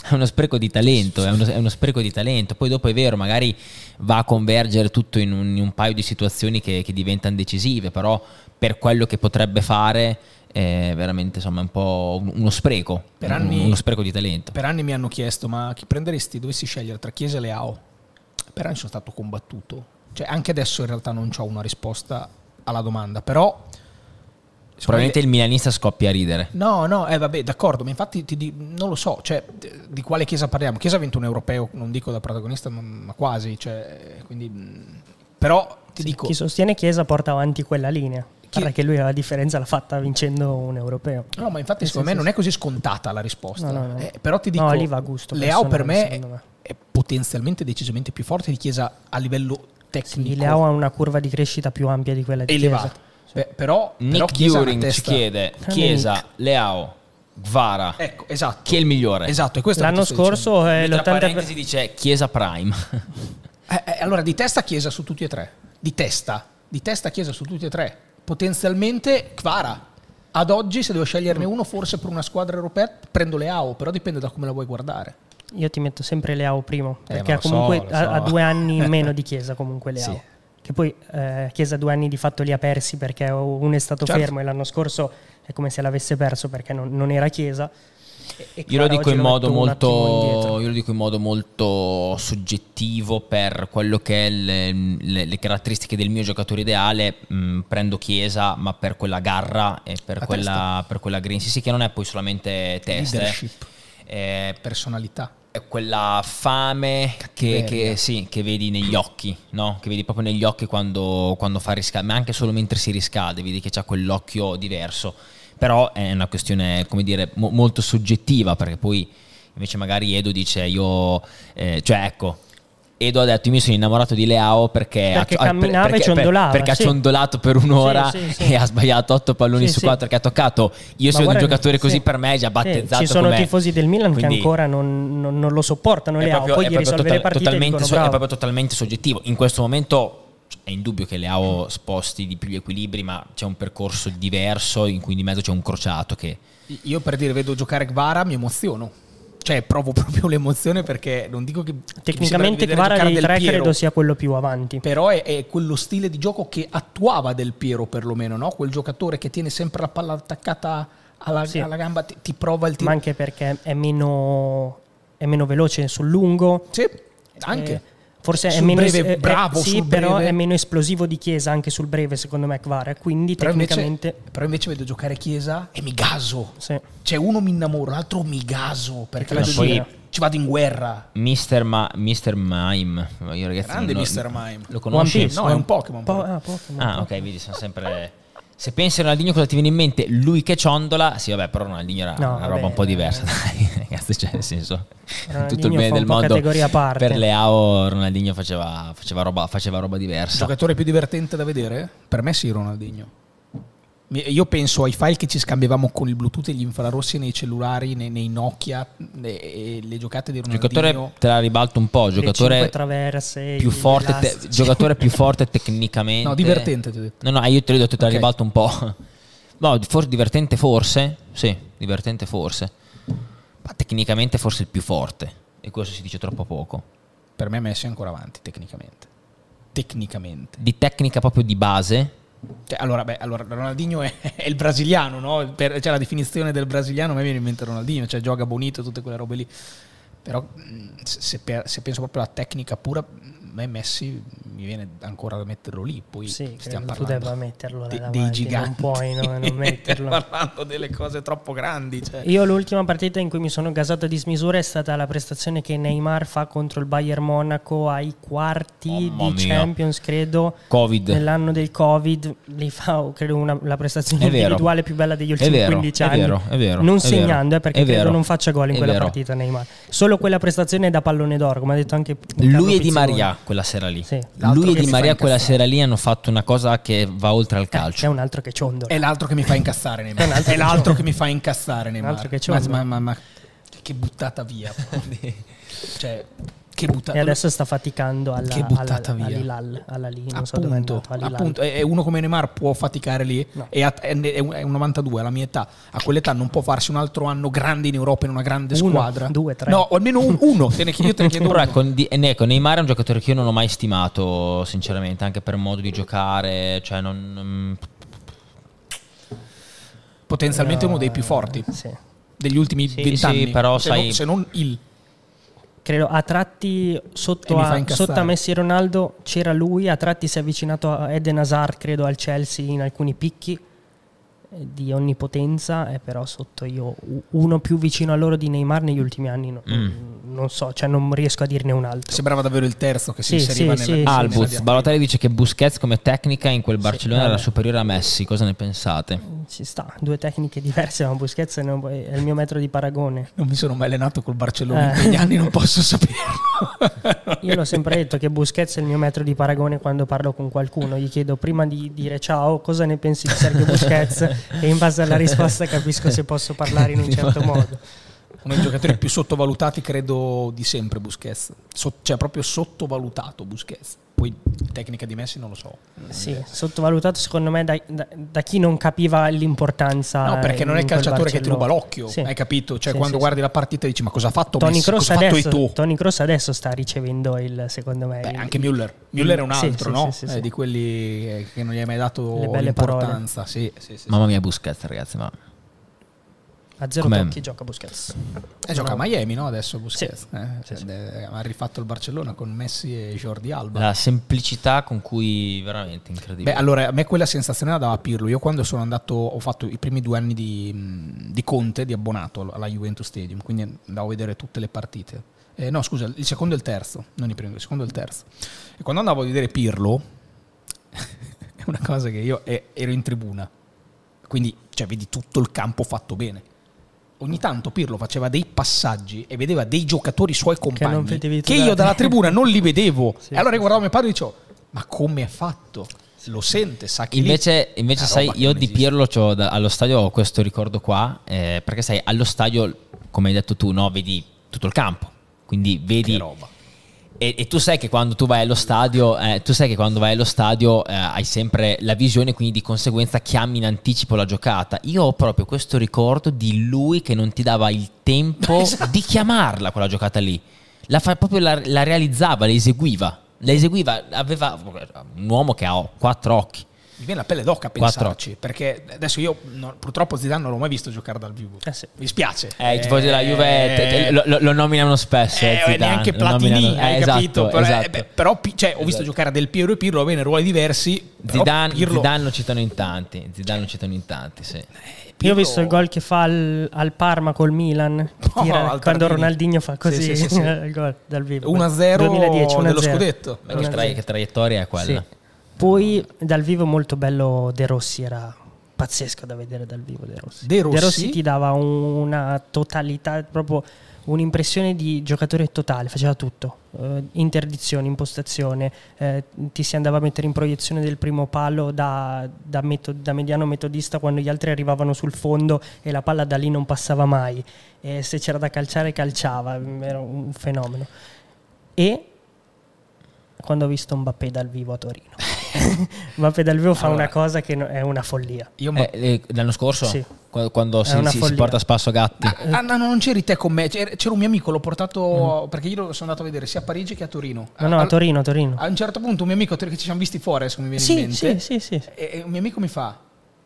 [SPEAKER 1] è uno spreco di talento, è uno, è uno, spreco di talento. Poi dopo è vero, magari va a convergere tutto in un, in un paio di situazioni che, che, diventano decisive, però per quello che potrebbe fare è veramente insomma un po' uno spreco, per anni, uno spreco di talento.
[SPEAKER 5] Per anni mi hanno chiesto, ma chi prenderesti, dovessi scegliere tra Chiesa e Leao? Per anni sono stato combattuto. Cioè, anche adesso in realtà non ho una risposta alla domanda, però
[SPEAKER 1] Probabilmente il milanista scoppia a ridere.
[SPEAKER 5] No, no, eh, vabbè, d'accordo, ma infatti ti, non lo so, cioè, di quale Chiesa parliamo? Chiesa ha vinto un europeo, non dico da protagonista, ma quasi, cioè, quindi, però ti sì, dico...
[SPEAKER 3] Chi sostiene Chiesa porta avanti quella linea. Chi... Perché lui la differenza l'ha fatta vincendo un europeo.
[SPEAKER 5] No, ma infatti secondo sì, me sì, non è così scontata la risposta. No, no, no. Eh, però ti dico,
[SPEAKER 3] no, lì va a gusto,
[SPEAKER 5] Leao per me, me, è potenzialmente decisamente più forte di Chiesa a livello tecnico.
[SPEAKER 3] Sì, Leao ha una curva di crescita più ampia di quella di
[SPEAKER 5] Elevata.
[SPEAKER 3] Chiesa.
[SPEAKER 5] Beh, però,
[SPEAKER 1] Nick
[SPEAKER 5] però
[SPEAKER 1] During ci chiede Chiesa, Leao, Gvara.
[SPEAKER 5] Ecco, esatto.
[SPEAKER 1] Chi è il migliore?
[SPEAKER 5] Esatto,
[SPEAKER 3] L'anno scorso è
[SPEAKER 1] l'80 per... dice Chiesa Prime.
[SPEAKER 5] eh, eh, allora, di testa Chiesa su tutti e tre. Di testa. Di testa Chiesa su tutti e tre. Potenzialmente Kvara. Ad oggi, se devo sceglierne uno, forse per una squadra europea, prendo Leao, però dipende da come la vuoi guardare.
[SPEAKER 3] Io ti metto sempre Leao primo, eh, perché comunque so, so. ha due anni in meno di Chiesa comunque Leao. Sì che poi eh, Chiesa due anni di fatto li ha persi perché uno è stato certo. fermo e l'anno scorso è come se l'avesse perso perché non, non era Chiesa.
[SPEAKER 1] E io, lo dico, in modo molto, io lo dico in modo molto soggettivo per quello che è le, le, le caratteristiche del mio giocatore ideale. Mh, mm, prendo Chiesa, ma per quella garra e per, quella, per quella green. Sì, sì, che non è poi solamente testa.
[SPEAKER 5] Leadership. Eh, personalità
[SPEAKER 1] quella fame che, che, sì, che, vedi negli occhi, no? che vedi proprio negli occhi quando, quando fa riscaldo, ma anche solo mentre si riscalda, vedi che ha quell'occhio diverso. Però è una questione, come dire, mo- molto soggettiva, perché poi invece magari Edo dice io, eh, cioè ecco, Edo ha detto: Io mi sono innamorato di Leao perché,
[SPEAKER 3] perché ha, camminava perché, e ciondolava.
[SPEAKER 1] Perché sì. ha ciondolato per un'ora sì, sì, e ha sbagliato otto palloni su quattro che ha toccato. Io sono un giocatore così per me è già battezzato.
[SPEAKER 3] Ci sono
[SPEAKER 1] com'è.
[SPEAKER 3] tifosi del Milan Quindi, che ancora non, non, non, lo sopportano. Leao proprio, poi gli risolve le partite
[SPEAKER 1] totalmente,
[SPEAKER 3] so,
[SPEAKER 1] è proprio totalmente soggettivo. In questo momento è indubbio che Leao sposti di più gli equilibri, ma c'è un percorso diverso in cui di mezzo c'è un crociato che.
[SPEAKER 5] Io per dire, vedo giocare Gvara, mi emoziono cioè provo proprio l'emozione perché non dico che
[SPEAKER 3] tecnicamente che Kvara dei tre Piero, credo sia quello più avanti.
[SPEAKER 5] Però è, è, quello stile di gioco che attuava Del Piero perlomeno no? quel giocatore che tiene sempre la palla attaccata alla, sì. alla gamba ti, ti, prova il tiro.
[SPEAKER 3] Ma anche perché è meno, è meno veloce sul lungo.
[SPEAKER 5] Sì anche.
[SPEAKER 3] Eh, Forse sul è meno breve, es- bravo, sì, però breve. è meno esplosivo di Chiesa anche sul breve, secondo me, Kvara. Quindi però tecnicamente.
[SPEAKER 5] Invece, però invece vedo giocare Chiesa e mi gaso. Sì. Cioè, uno mi innamoro, l'altro mi gaso. Perché la poi ci vado in guerra.
[SPEAKER 1] Mister, Ma- Mister Mime. Io, ragazzi,
[SPEAKER 5] Grande non, Mister Mime.
[SPEAKER 1] Lo conosci?
[SPEAKER 5] Piece, no, è un Pokémon.
[SPEAKER 3] Po- ah, Pokémon.
[SPEAKER 1] Ah, ok, vedi, sono sempre. Se pensi a Ronaldinho cosa ti viene in mente? Lui che ciondola, sì vabbè, però Ronaldinho era no, una roba un po' diversa, dai, ragazzi, cioè nel senso, Ronaldinho tutto il bene del mondo per Leao Ronaldinho faceva, faceva, roba, faceva roba diversa.
[SPEAKER 5] Il giocatore più divertente da vedere? Per me sì Ronaldinho. Io penso ai file che ci scambiavamo con il Bluetooth e gli infrarossi nei cellulari, nei, nei Nokia, le, le giocate di Ronaldinho.
[SPEAKER 1] Giocatore te la ribalto un po', giocatore
[SPEAKER 3] traverse,
[SPEAKER 1] più forte, te, giocatore più forte tecnicamente.
[SPEAKER 5] No, divertente ti ho detto.
[SPEAKER 1] No, no, io te l'ho detto, te la okay. ribalto un po'. No, forse divertente forse, sì, divertente forse. Ma tecnicamente forse il più forte. E questo si dice troppo poco.
[SPEAKER 5] Per me Messi è ancora avanti tecnicamente. Tecnicamente.
[SPEAKER 1] Di tecnica proprio di base?
[SPEAKER 5] Cioè, allora, beh, allora, Ronaldinho è, è il brasiliano, no? Per, cioè, la definizione del brasiliano a me viene in mente Ronaldinho, cioè gioca bonito, tutte quelle robe lì. Però se, per, se penso proprio alla tecnica pura, me Messi mi viene ancora da metterlo lì. Poi
[SPEAKER 3] sì,
[SPEAKER 5] stiamo
[SPEAKER 3] parlando tu debba metterlo
[SPEAKER 5] de, dei giganti.
[SPEAKER 3] Non puoi no, non metterlo.
[SPEAKER 5] parlando delle cose troppo grandi. Cioè.
[SPEAKER 3] Io l'ultima partita in cui mi sono gasato a dismisura è stata la prestazione che Neymar fa contro il Bayern Monaco ai quarti oh, di. Champions, credo.
[SPEAKER 1] Covid.
[SPEAKER 3] Nell'anno del Covid. Lì fa, credo, una, la prestazione è individuale vero. più bella degli ultimi
[SPEAKER 1] vero,
[SPEAKER 3] 15 anni.
[SPEAKER 1] È vero, è vero.
[SPEAKER 3] Non
[SPEAKER 1] è
[SPEAKER 3] segnando, eh, perché credo non faccia gol in quella partita Neymar. Solo quella prestazione da pallone d'oro, come ha detto anche
[SPEAKER 1] Lui e Di Maria quella sera lì. Sì. Lui e Di Maria quella sera lì hanno fatto una cosa che va oltre al eh, calcio.
[SPEAKER 3] È un altro che ciondola.
[SPEAKER 5] È l'altro che mi fa incassare Neymar. È, è l'altro che mi fa incassare Neymar.
[SPEAKER 3] Che
[SPEAKER 5] ma, ma, ma, che buttata via. cioè che buttata
[SPEAKER 3] e adesso sta faticando alla,
[SPEAKER 5] che
[SPEAKER 3] alla,
[SPEAKER 5] via.
[SPEAKER 3] all'Ilal, alla lì, non
[SPEAKER 5] appunto,
[SPEAKER 3] so dove è andato,
[SPEAKER 5] appunto, e uno come Neymar può faticare lì? No. è, è, un 92 alla mia età. A quell'età non può farsi un altro anno grande in Europa in una grande
[SPEAKER 3] uno,
[SPEAKER 5] squadra.
[SPEAKER 3] due, tre.
[SPEAKER 5] No almeno un, uno. Te ne, io te ne chiedo
[SPEAKER 1] però ecco, di, ecco, Neymar è un giocatore che io non ho mai stimato sinceramente anche per modo di giocare cioè non,
[SPEAKER 5] potenzialmente no, uno dei più forti
[SPEAKER 3] sì.
[SPEAKER 5] degli ultimi vent'anni.
[SPEAKER 1] sì, sì, però
[SPEAKER 5] se,
[SPEAKER 1] sai,
[SPEAKER 5] non, se non il
[SPEAKER 3] credo a tratti sotto a, sotto a, Messi e Ronaldo c'era lui, a tratti si è avvicinato a Eden Hazard credo al Chelsea in alcuni picchi di onnipotenza e però sotto io uno più vicino a loro di Neymar negli ultimi anni no, mm. non so, cioè non riesco a dirne un altro.
[SPEAKER 5] Sembrava davvero il terzo che si
[SPEAKER 3] sì,
[SPEAKER 5] inseriva
[SPEAKER 3] sì,
[SPEAKER 5] nella,
[SPEAKER 3] sì,
[SPEAKER 1] Albuz, sì. Balotelli dice che Busquets come tecnica in quel Barcellona era superiore a Messi, cosa ne pensate?
[SPEAKER 3] Ci sta, due tecniche diverse, ma Busquets è il mio metro di paragone.
[SPEAKER 5] Non mi sono mai allenato col Barcellona eh. in quegli anni, non posso saperlo.
[SPEAKER 3] io l'ho sempre detto che Busquets è il mio metro di paragone quando parlo con qualcuno, gli chiedo prima di dire ciao cosa ne pensi di Sergio Busquets e in base alla risposta capisco se posso parlare in un certo modo
[SPEAKER 5] uno dei giocatori più sottovalutati credo di sempre Busquets. So, cioè proprio sottovalutato Busquets. Poi tecnica di Messi non lo so.
[SPEAKER 3] Sì, sottovalutato secondo me da, da, da, chi non capiva l'importanza
[SPEAKER 5] no perché non è il calciatore che ti ruba l'occhio sì. hai capito? Cioè sì, quando sì, guardi la partita dici ma cosa ha fatto
[SPEAKER 3] Tony
[SPEAKER 5] Messi?
[SPEAKER 3] Cross
[SPEAKER 5] cosa
[SPEAKER 3] adesso,
[SPEAKER 5] tu?
[SPEAKER 3] Tony Cross adesso sta ricevendo il secondo me
[SPEAKER 5] Beh,
[SPEAKER 3] il,
[SPEAKER 5] anche Müller. Müller è un altro no? Eh, di quelli che non gli hai mai dato l'importanza sì,
[SPEAKER 1] mamma mia Busquets ragazzi ma
[SPEAKER 3] a zero Com'è? tocchi gioca Busquets.
[SPEAKER 5] Eh, gioca a Miami, no? Adesso Busquets. Sì. Eh, sì, sì. Ha rifatto il Barcellona con Messi e Jordi Alba.
[SPEAKER 1] La semplicità con cui veramente incredibile.
[SPEAKER 5] Beh, allora a me quella sensazione la dava Pirlo. Io quando sono andato, ho fatto i primi due anni di, di Conte, di abbonato alla Juventus Stadium, quindi andavo a vedere tutte le partite. Eh, no, scusa, il secondo e il terzo, non i primi, il secondo e il terzo. E quando andavo a vedere Pirlo, è una cosa che io ero in tribuna, quindi cioè, vedi tutto il campo fatto bene ogni tanto Pirlo faceva dei passaggi e vedeva dei giocatori suoi compagni che, che io dalla tribuna non li vedevo. sì, e allora io guardavo mio padre e dicevo, ma come ha fatto? Lo sente, sa che
[SPEAKER 1] invece, lì, invece sai, io di Pirlo da, allo stadio ho questo ricordo qua, eh, perché sai, allo stadio, come hai detto tu, no, vedi tutto il campo, quindi vedi... Che roba e, e, tu sai che quando tu vai allo stadio, eh, tu sai che quando vai allo stadio eh, hai sempre la visione, quindi di conseguenza chiami in anticipo la giocata. Io ho proprio questo ricordo di lui che non ti dava il tempo esatto. di chiamarla quella giocata lì. La fa, proprio la, la realizzava, la eseguiva. La eseguiva, aveva un uomo che ha quattro occhi
[SPEAKER 5] mi viene la pelle d'occa a pensarci perché adesso io no, purtroppo Zidane non l'ho mai visto giocare dal vivo.
[SPEAKER 3] Eh sì.
[SPEAKER 5] mi spiace.
[SPEAKER 1] Eh, i tifosi della Juve eh, lo, lo, lo, nominano spesso eh,
[SPEAKER 5] eh neanche Platini hai eh, capito?
[SPEAKER 1] esatto, però, esatto.
[SPEAKER 5] beh, però cioè, ho esatto. visto giocare del Piero e Pirlo bene ruoli diversi
[SPEAKER 1] Zidane,
[SPEAKER 5] Pirlo...
[SPEAKER 1] Zidane lo citano in tanti Zidane lo citano in tanti sì.
[SPEAKER 3] Pirlo... Io ho visto il gol che fa al, al Parma col Milan oh, tira, quando Ronaldinho fa così sì, sì, sì, il gol dal vivo.
[SPEAKER 5] 1-0 2010 1-0. dello scudetto.
[SPEAKER 1] Che traiettoria è quella
[SPEAKER 3] poi dal vivo molto bello De Rossi era pazzesco da vedere dal vivo De Rossi.
[SPEAKER 5] De Rossi?
[SPEAKER 3] De Rossi ti dava una totalità, proprio un'impressione di giocatore totale, faceva tutto, eh, interdizione, impostazione, eh, ti si andava a mettere in proiezione del primo palo da, da, metod- da, mediano metodista quando gli altri arrivavano sul fondo e la palla da lì non passava mai, e se c'era da calciare calciava, era un fenomeno. E quando ho visto Mbappé dal vivo a Torino. Mbappé dal vivo fa una cosa che è una follia.
[SPEAKER 1] Io eh, eh, l'anno scorso?
[SPEAKER 3] Sì.
[SPEAKER 1] Quando si, si, si, porta a spasso Gatti.
[SPEAKER 5] Ah, no, non c'eri te con me, c'era, un mio amico, l'ho portato mm. perché io sono andato a vedere sia a Parigi che a Torino.
[SPEAKER 3] No, no, a, a Torino, Torino.
[SPEAKER 5] A un certo punto un mio amico che ci siamo visti fuori, come mi viene
[SPEAKER 3] sì,
[SPEAKER 5] in mente.
[SPEAKER 3] Sì, sì, sì.
[SPEAKER 5] E, un mio amico mi fa,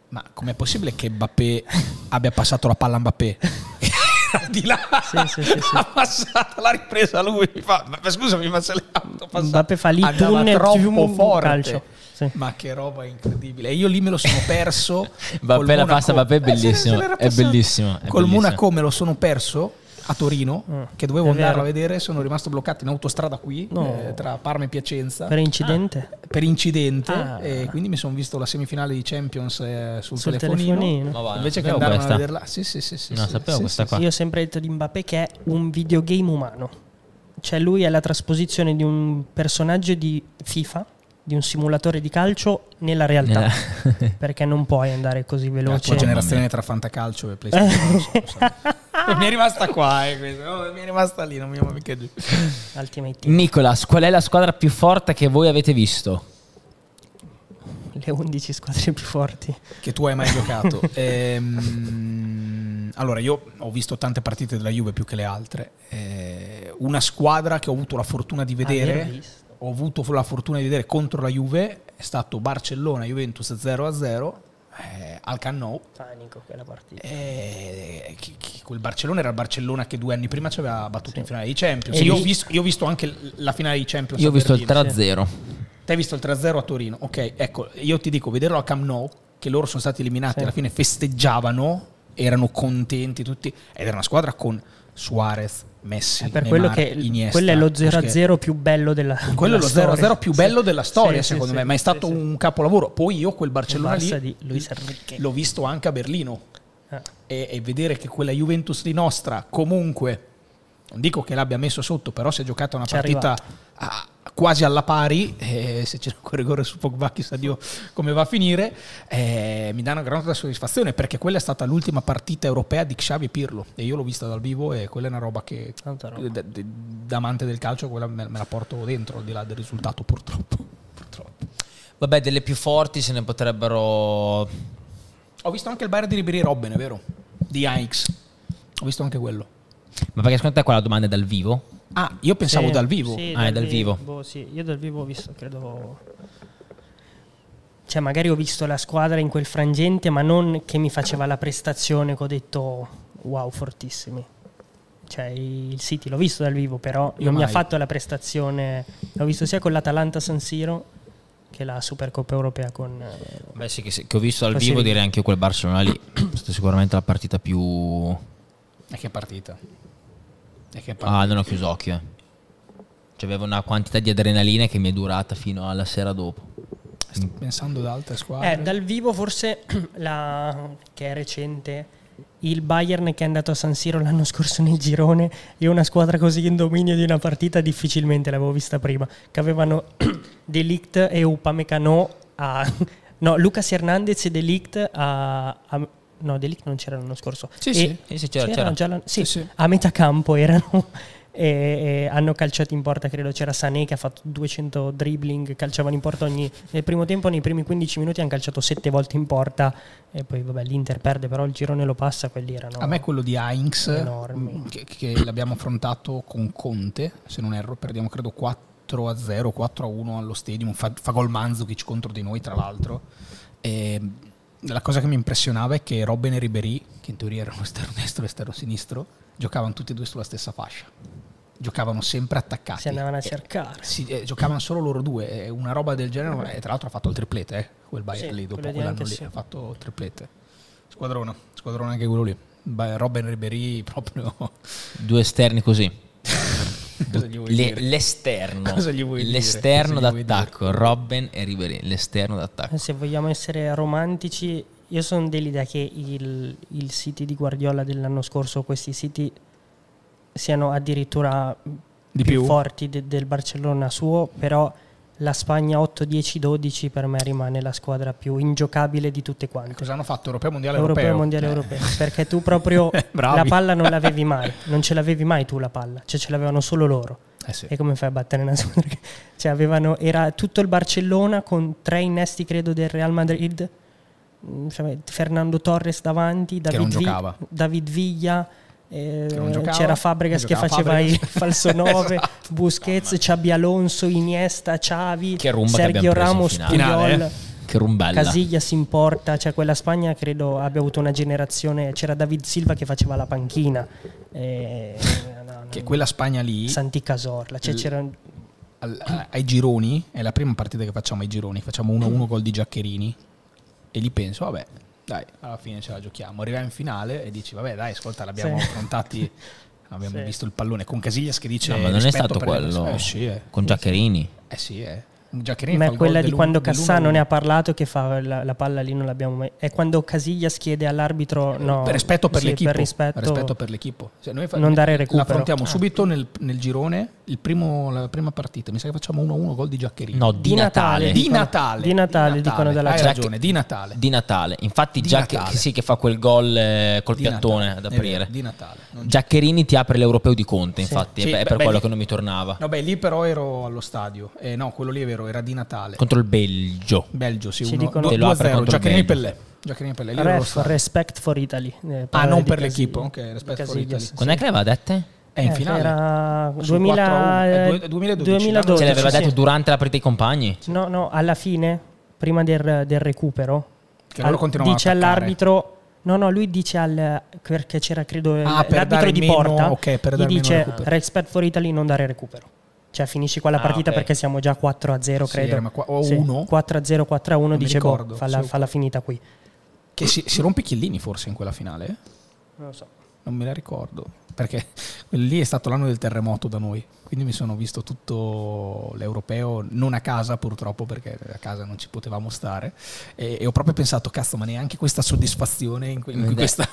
[SPEAKER 5] ma com'è possibile che Mbappé abbia passato la palla a Mbappé? di là sì, sì, sì, sì. ha passato l'ha ripresa lui mi fa ma scusami ma se l'ha
[SPEAKER 3] fatto Mbappé fa lì tunnel
[SPEAKER 5] troppo forte
[SPEAKER 3] calcio.
[SPEAKER 5] Sì. Ma che roba incredibile. E io lì me lo sono perso.
[SPEAKER 1] Mbappé la pasta Mbappé è bellissimo. Eh, è bellissimo.
[SPEAKER 5] Col Monaco me lo sono perso a Torino, mm, che dovevo andarlo a vedere, sono rimasto bloccato in autostrada qui, no. eh, tra Parma e Piacenza.
[SPEAKER 3] Per incidente?
[SPEAKER 5] Ah, per incidente, ah. e quindi mi sono visto la semifinale di Champions eh, sul, sul, telefonino. telefonino.
[SPEAKER 1] Va,
[SPEAKER 5] Invece che andare a vederla... Sì, sì, sì. sì,
[SPEAKER 1] no,
[SPEAKER 5] sì,
[SPEAKER 1] sapevo
[SPEAKER 5] sì,
[SPEAKER 1] questa qua.
[SPEAKER 3] Io ho sempre detto di Mbappé che è un videogame umano. Cioè lui è la trasposizione di un personaggio di FIFA di un simulatore di calcio nella realtà. Perché non puoi andare così veloce.
[SPEAKER 5] la generazione tra fantacalcio e PlayStation mi è rimasta qua eh, oh, mi è rimasta lì non mi muovo mica giù.
[SPEAKER 1] Nicolas qual è la squadra più forte che voi avete visto?
[SPEAKER 3] le 11 squadre più forti.
[SPEAKER 5] Che tu hai mai giocato. Ehm, allora io ho visto tante partite della Juve più che le altre. Eh, una squadra che ho avuto la fortuna di vedere ho avuto la fortuna di vedere contro la Juve è stato Barcellona-Juventus 0-0 eh, al Camp
[SPEAKER 3] Panico quella partita.
[SPEAKER 5] Eh, chi, chi, quel Barcellona era il Barcellona che due anni prima ci aveva battuto sì. in finale di Champions. Io, lì... ho visto, io, ho visto, anche la finale di Champions.
[SPEAKER 1] Io ho visto Berlino. il 3-0. Sì.
[SPEAKER 5] Te hai visto il 3-0 a Torino. Ok, ecco, io ti dico, vederlo al Camp Nou, che loro sono stati eliminati, sì. alla fine festeggiavano, erano contenti tutti, ed era una squadra con Suarez, Messi,
[SPEAKER 3] è per
[SPEAKER 5] Neymar,
[SPEAKER 3] quello che
[SPEAKER 5] Iniesta,
[SPEAKER 3] quello è lo 0-0 più bello della
[SPEAKER 5] quello
[SPEAKER 3] della
[SPEAKER 5] è lo 0-0 più bello sì. della storia sì, secondo sì, me ma è stato un capolavoro. Poi io quel Barcellona lì l'ho visto anche a Berlino. Ah. e, e, vedere che quella Juventus di nostra comunque non dico che l'abbia messo sotto però si è giocata una C'è partita a, quasi alla pari, eh, se c'è un rigore su Pogba chissà Dio come va a finire, eh, mi dà una grande soddisfazione perché quella è stata l'ultima partita europea di Xavi e Pirlo e io l'ho vista dal vivo e quella è una roba che roba. Da, da, amante del calcio quella me, me, la porto dentro al di là del risultato purtroppo. purtroppo.
[SPEAKER 1] Vabbè, delle più forti se ne potrebbero...
[SPEAKER 5] Ho visto anche il Bayern di Ribéry Robben, è vero? Di Aix. Ho visto anche quello.
[SPEAKER 1] Ma perché secondo te quella domanda è dal vivo?
[SPEAKER 5] Ah, io pensavo sì, dal vivo.
[SPEAKER 3] Sì,
[SPEAKER 1] ah,
[SPEAKER 3] dal
[SPEAKER 1] è dal vivo.
[SPEAKER 3] vivo. Sì, io dal vivo ho visto, credo... Cioè, magari ho visto la squadra in quel frangente, ma non che mi faceva la prestazione che ho detto wow, fortissimi. Cioè, il City l'ho visto dal vivo, però io non mai. mi ha fatto la prestazione... L'ho visto sia con l'Atalanta San Siro che la Supercoppa Europea con...
[SPEAKER 1] Beh sì, che, che ho visto dal vivo direi anche quel Barcellona lì. È stata sicuramente la partita più...
[SPEAKER 5] E che partita?
[SPEAKER 1] Ah, non ho chiuso occhio. Cioè, avevo una quantità di adrenalina che mi è durata fino alla sera dopo.
[SPEAKER 5] Sto pensando ad altre squadre.
[SPEAKER 3] Eh, dal vivo forse la che è recente il Bayern che è andato a San Siro l'anno scorso nel girone e una squadra così in dominio di una partita difficilmente l'avevo vista prima che avevano Delict e Upamecano a no Lucas Hernandez e Delict a, a no, Delic non c'era l'anno scorso.
[SPEAKER 1] Sì, sì, sì, c'era, c'era.
[SPEAKER 3] c'era. Sì, sì, a metà campo erano e, e, hanno calciato in porta, credo c'era Sané che ha fatto 200 dribbling, calciavano in porta ogni... Nel primo tempo, nei primi 15 minuti hanno calciato 7 volte in porta e poi vabbè l'Inter perde, però il girone lo passa, quelli erano...
[SPEAKER 5] A me quello di Heinz, mm, che, che l'abbiamo affrontato con Conte, se non erro, perdiamo credo 4 a 0, 4 a 1 allo stadium, fa, fa gol Manzukic contro di noi tra l'altro. E la cosa che mi impressionava è che Robben e Ribery, che in teoria erano esterno destro e esterno sinistro, giocavano tutti e due sulla stessa fascia. Giocavano sempre attaccati.
[SPEAKER 3] Si andavano a cercare.
[SPEAKER 5] Eh, si, eh, giocavano solo loro due. Una roba del genere. E tra l'altro ha fatto il triplete, eh, quel Bayern sì, lì, dopo quell'anno lì. Sì. Ha fatto il triplete. Squadrone, squadrone anche quello lì. Robben e Ribery proprio...
[SPEAKER 1] Due esterni così. Le, l'esterno, l'esterno d'attacco, Robben e Ribery, l'esterno d'attacco.
[SPEAKER 3] Se vogliamo essere romantici, io sono dell'idea che il, il City di Guardiola dell'anno scorso, questi City siano addirittura
[SPEAKER 5] Di
[SPEAKER 3] più,
[SPEAKER 5] più?
[SPEAKER 3] forti de- del Barcellona suo, però la Spagna 8, 10, 12 per me rimane la squadra più ingiocabile di tutte quante.
[SPEAKER 5] Cosa hanno fatto? Europeo mondiale
[SPEAKER 3] Europeo,
[SPEAKER 5] europeo?
[SPEAKER 3] mondiale
[SPEAKER 5] Eh,
[SPEAKER 3] europeo, perché tu proprio
[SPEAKER 5] Bravi.
[SPEAKER 3] la palla non l'avevi mai, non ce l'avevi mai tu la palla, cioè ce l'avevano solo loro.
[SPEAKER 5] Eh sì.
[SPEAKER 3] E come fai a battere una squadra? che- Cioè avevano, era tutto il Barcellona con tre innesti credo del Real Madrid, Mm, cioè, Fernando Torres davanti, David, Vi-. David Villa, eh,
[SPEAKER 5] giocava.
[SPEAKER 3] c'era Fabregas che faceva il
[SPEAKER 5] Fabregas.
[SPEAKER 3] falso 9,
[SPEAKER 5] Esatto.
[SPEAKER 3] Busquets, Xabi Alonso, Iniesta, Xavi, Sergio Ramos. Puyol.
[SPEAKER 5] Eh?
[SPEAKER 1] Che rumbella.
[SPEAKER 3] Casillas in porta, cioè quella Spagna credo abbia avuto una generazione, c'era David Silva che faceva la panchina, eh, no,
[SPEAKER 5] Che
[SPEAKER 3] no,
[SPEAKER 5] quella Spagna lì,
[SPEAKER 3] Santi Casorla, cioè
[SPEAKER 5] Il-
[SPEAKER 3] c'era
[SPEAKER 5] al- ai gironi, è la prima partita che facciamo ai gironi, facciamo 1-1 gol di Giaccherini e lì penso, vabbè, dai, alla fine ce la giochiamo. Arriviamo in finale e dici, vabbè, dai, ascolta, l'abbiamo
[SPEAKER 3] Sì.
[SPEAKER 5] affrontati, abbiamo
[SPEAKER 3] Sì.
[SPEAKER 5] visto il pallone con Casillas che dice...
[SPEAKER 1] No, ma non è stato
[SPEAKER 5] le-
[SPEAKER 1] quello
[SPEAKER 5] Eh sì, eh.
[SPEAKER 1] con Giaccherini.
[SPEAKER 5] Eh sì, eh. Giaccherini
[SPEAKER 3] Ma è quella di quando Cassano ne ha parlato che fa la, la palla lì non l'abbiamo mai. È quando Casillas chiede all'arbitro no,
[SPEAKER 5] per rispetto per
[SPEAKER 3] sì,
[SPEAKER 5] l'equipo.
[SPEAKER 3] Per rispetto,
[SPEAKER 5] rispetto per l'equipo. Cioè, noi fa-
[SPEAKER 3] Non dare recupero.
[SPEAKER 5] L'affrontiamo
[SPEAKER 3] Ah.
[SPEAKER 5] subito nel, nel girone, primo- la prima partita. Mi sa che facciamo 1-1 gol di Giaccherini.
[SPEAKER 1] No, di,
[SPEAKER 3] Di Natale.
[SPEAKER 1] Natale.
[SPEAKER 5] di
[SPEAKER 3] dicono-
[SPEAKER 5] Natale.
[SPEAKER 3] di Natale, dicono dalla
[SPEAKER 5] Hai ragione, di Natale.
[SPEAKER 1] Di Natale. Infatti,
[SPEAKER 5] Di
[SPEAKER 1] Giac-
[SPEAKER 5] Natale.
[SPEAKER 1] che sì, che fa quel gol eh, col
[SPEAKER 5] Di
[SPEAKER 1] piattone
[SPEAKER 5] Natale,
[SPEAKER 1] ad
[SPEAKER 5] è
[SPEAKER 1] aprire.
[SPEAKER 5] vero, di Natale. Non-
[SPEAKER 1] Giaccherini ti apre l'europeo di Conte,
[SPEAKER 3] Sì.
[SPEAKER 1] infatti,
[SPEAKER 5] Sì,
[SPEAKER 1] è,
[SPEAKER 5] beh,
[SPEAKER 1] per
[SPEAKER 5] beh,
[SPEAKER 1] quello
[SPEAKER 5] lì-
[SPEAKER 1] che non mi tornava.
[SPEAKER 5] No, beh, lì però ero allo stadio. Eh, no, quello lì è vero, era di Natale.
[SPEAKER 1] Contro il Belgio.
[SPEAKER 5] Belgio, sì,
[SPEAKER 3] Ci
[SPEAKER 5] uno,
[SPEAKER 3] dicono-
[SPEAKER 5] du-
[SPEAKER 1] Te lo apre
[SPEAKER 5] 2-0.
[SPEAKER 1] contro il
[SPEAKER 5] Giaccherini
[SPEAKER 1] Belgio.
[SPEAKER 5] Pellè. Giaccherini Pellè,
[SPEAKER 3] Ref, respect for Italy. eh,
[SPEAKER 5] Ah, non
[SPEAKER 3] di
[SPEAKER 5] per l'equipo? Ok, respect for Italy.
[SPEAKER 1] Quando è che le aveva dette?
[SPEAKER 5] È in
[SPEAKER 3] Eh,
[SPEAKER 5] finale.
[SPEAKER 3] Era
[SPEAKER 5] Sul
[SPEAKER 3] 2000,
[SPEAKER 5] 4-1, eh,
[SPEAKER 3] eh,
[SPEAKER 5] due- 2012,
[SPEAKER 3] 2012,
[SPEAKER 1] Ce le aveva
[SPEAKER 3] sì.
[SPEAKER 1] dette durante la partita dei compagni?
[SPEAKER 3] No, no, alla fine, prima del, del recupero,
[SPEAKER 5] Che
[SPEAKER 3] al- dice all'arbitro. No, no, lui dice al. perché c'era credo
[SPEAKER 5] Ah, per
[SPEAKER 3] l'arbitro di
[SPEAKER 5] meno-
[SPEAKER 3] porta.
[SPEAKER 5] ok, per
[SPEAKER 3] gli dice
[SPEAKER 5] recupero.
[SPEAKER 3] respect for Italy, non dare recupero. Cioè, finisci qua la
[SPEAKER 1] Ah,
[SPEAKER 3] partita
[SPEAKER 1] ok.
[SPEAKER 3] perché siamo già 4 a 0,
[SPEAKER 5] Sì,
[SPEAKER 3] credo.
[SPEAKER 5] ma qua- o
[SPEAKER 3] Sì,
[SPEAKER 5] 1.
[SPEAKER 3] 4 a 0, 4 a 1.
[SPEAKER 5] Non
[SPEAKER 3] Dice, boh,
[SPEAKER 5] ricordo,
[SPEAKER 3] falla,
[SPEAKER 5] sì.
[SPEAKER 3] falla finita qui.
[SPEAKER 5] Che si, si rompe Chiellini forse in quella finale? eh?
[SPEAKER 3] Non lo so.
[SPEAKER 5] Non me la ricordo. Perché lì è stato l'anno del terremoto da noi. Quindi mi sono visto tutto l'europeo, non a casa purtroppo, perché a casa non ci potevamo stare. E, e ho proprio pensato, cazzo, ma neanche questa soddisfazione in, que- in
[SPEAKER 1] è-
[SPEAKER 5] questa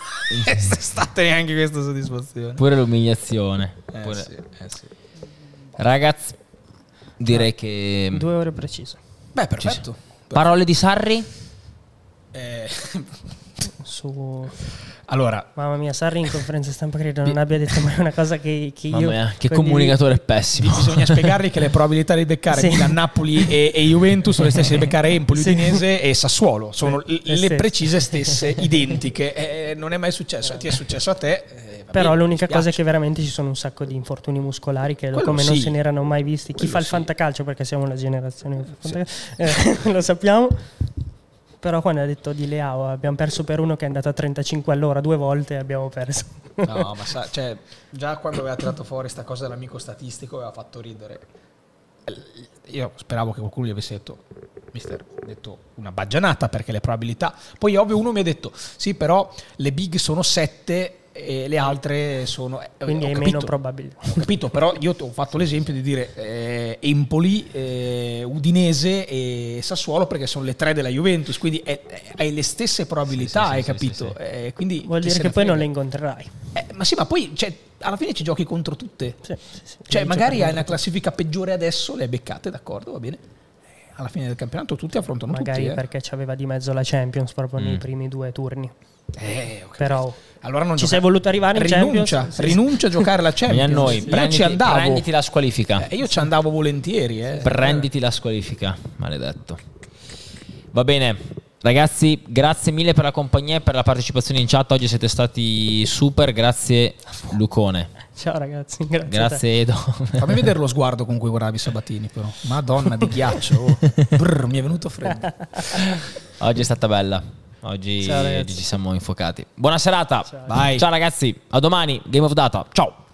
[SPEAKER 5] estate, neanche questa soddisfazione.
[SPEAKER 1] Pure l'umiliazione.
[SPEAKER 5] Eh,
[SPEAKER 1] Pure-
[SPEAKER 5] sì, eh sì.
[SPEAKER 1] Ragazzi, direi che...
[SPEAKER 3] Due ore precise.
[SPEAKER 5] Beh, perfetto.
[SPEAKER 1] Parole di Sarri?
[SPEAKER 5] Eh,
[SPEAKER 3] Su...
[SPEAKER 5] allora,
[SPEAKER 3] Mamma mia, Sarri in conferenza stampa credo non abbia detto mai una cosa che, che
[SPEAKER 1] Mamma
[SPEAKER 3] io...
[SPEAKER 1] mia, che
[SPEAKER 3] condivido.
[SPEAKER 1] comunicatore pessimo.
[SPEAKER 5] bisogna spiegargli che le probabilità di beccare
[SPEAKER 3] Sì.
[SPEAKER 5] Milan, Napoli e, e Juventus sono le stesse di beccare Empoli,
[SPEAKER 3] Sì.
[SPEAKER 5] Udinese e Sassuolo. Sono
[SPEAKER 3] Sì,
[SPEAKER 5] le
[SPEAKER 3] le
[SPEAKER 5] precise stesse, identiche. Eh, non è mai successo. Ti è successo a te. eh,
[SPEAKER 3] Però
[SPEAKER 5] bene,
[SPEAKER 3] l'unica cosa è che veramente ci sono un sacco di infortuni muscolari che
[SPEAKER 5] Quello
[SPEAKER 3] come non
[SPEAKER 5] sì.
[SPEAKER 3] se ne erano mai visti. Chi
[SPEAKER 5] Quello
[SPEAKER 3] fa il fantacalcio, perché siamo una generazione eh, lo sappiamo. Però quando ha detto di Leao abbiamo perso per uno che è andato a 35 all'ora due volte e abbiamo perso.
[SPEAKER 5] No, ma sa, cioè, già quando aveva tirato fuori sta cosa dell'amico statistico aveva fatto ridere. Io speravo che qualcuno gli avesse detto, mister, ho detto una baggianata perché le probabilità. Poi ovvio uno mi ha detto, sì però le big sono sette e le altre sono... eh,
[SPEAKER 3] Quindi è
[SPEAKER 5] capito.
[SPEAKER 3] meno probabile.
[SPEAKER 5] Ho capito, però io ti ho fatto l'esempio di dire eh, Empoli, eh, Udinese e Sassuolo perché sono le tre della Juventus, quindi è- è- hai le stesse probabilità,
[SPEAKER 1] Sì, sì,
[SPEAKER 5] hai
[SPEAKER 1] sì,
[SPEAKER 5] capito?
[SPEAKER 1] sì,
[SPEAKER 5] Eh, quindi
[SPEAKER 3] Vuol dire che poi non
[SPEAKER 5] frega?
[SPEAKER 3] le incontrerai.
[SPEAKER 5] Eh, ma sì, ma poi cioè, alla fine ci giochi contro tutte.
[SPEAKER 3] Sì, sì, sì.
[SPEAKER 5] Cioè, magari hai una classifica peggiore adesso, le hai beccate, d'accordo, va bene. Eh, Alla fine del campionato tutti affrontano
[SPEAKER 3] Magari
[SPEAKER 5] tutti. eh.
[SPEAKER 3] perché c'aveva di mezzo la Champions proprio
[SPEAKER 1] Mm.
[SPEAKER 3] nei primi due turni.
[SPEAKER 5] Eh, ho.
[SPEAKER 3] Però
[SPEAKER 5] allora non
[SPEAKER 3] ci
[SPEAKER 5] gioca-
[SPEAKER 3] sei voluto arrivare in
[SPEAKER 5] rinuncia,
[SPEAKER 3] Champions? Sì, sì.
[SPEAKER 5] rinuncia a giocare la Champions.
[SPEAKER 1] a noi,
[SPEAKER 5] io
[SPEAKER 1] prenditi,
[SPEAKER 5] ci andavo.
[SPEAKER 1] prenditi la squalifica.
[SPEAKER 5] Eh, io ci andavo volentieri. Eh.
[SPEAKER 1] Prenditi la squalifica, maledetto. Va bene, ragazzi, grazie mille per la compagnia e per la partecipazione in chat. Oggi siete stati super. Grazie, Lucone.
[SPEAKER 3] Ciao ragazzi, grazie.
[SPEAKER 1] Grazie, Edo.
[SPEAKER 5] Fammi vedere lo sguardo con cui guardavi Sabatini, però. Madonna di ghiaccio. oh. Brr, mi è venuto freddo.
[SPEAKER 1] Oggi è stata bella. Oggi,
[SPEAKER 3] Ciao,
[SPEAKER 1] oggi ci siamo infocati. Buona serata.
[SPEAKER 5] Bye.
[SPEAKER 1] Ciao ragazzi, a domani. Game of Data. Ciao.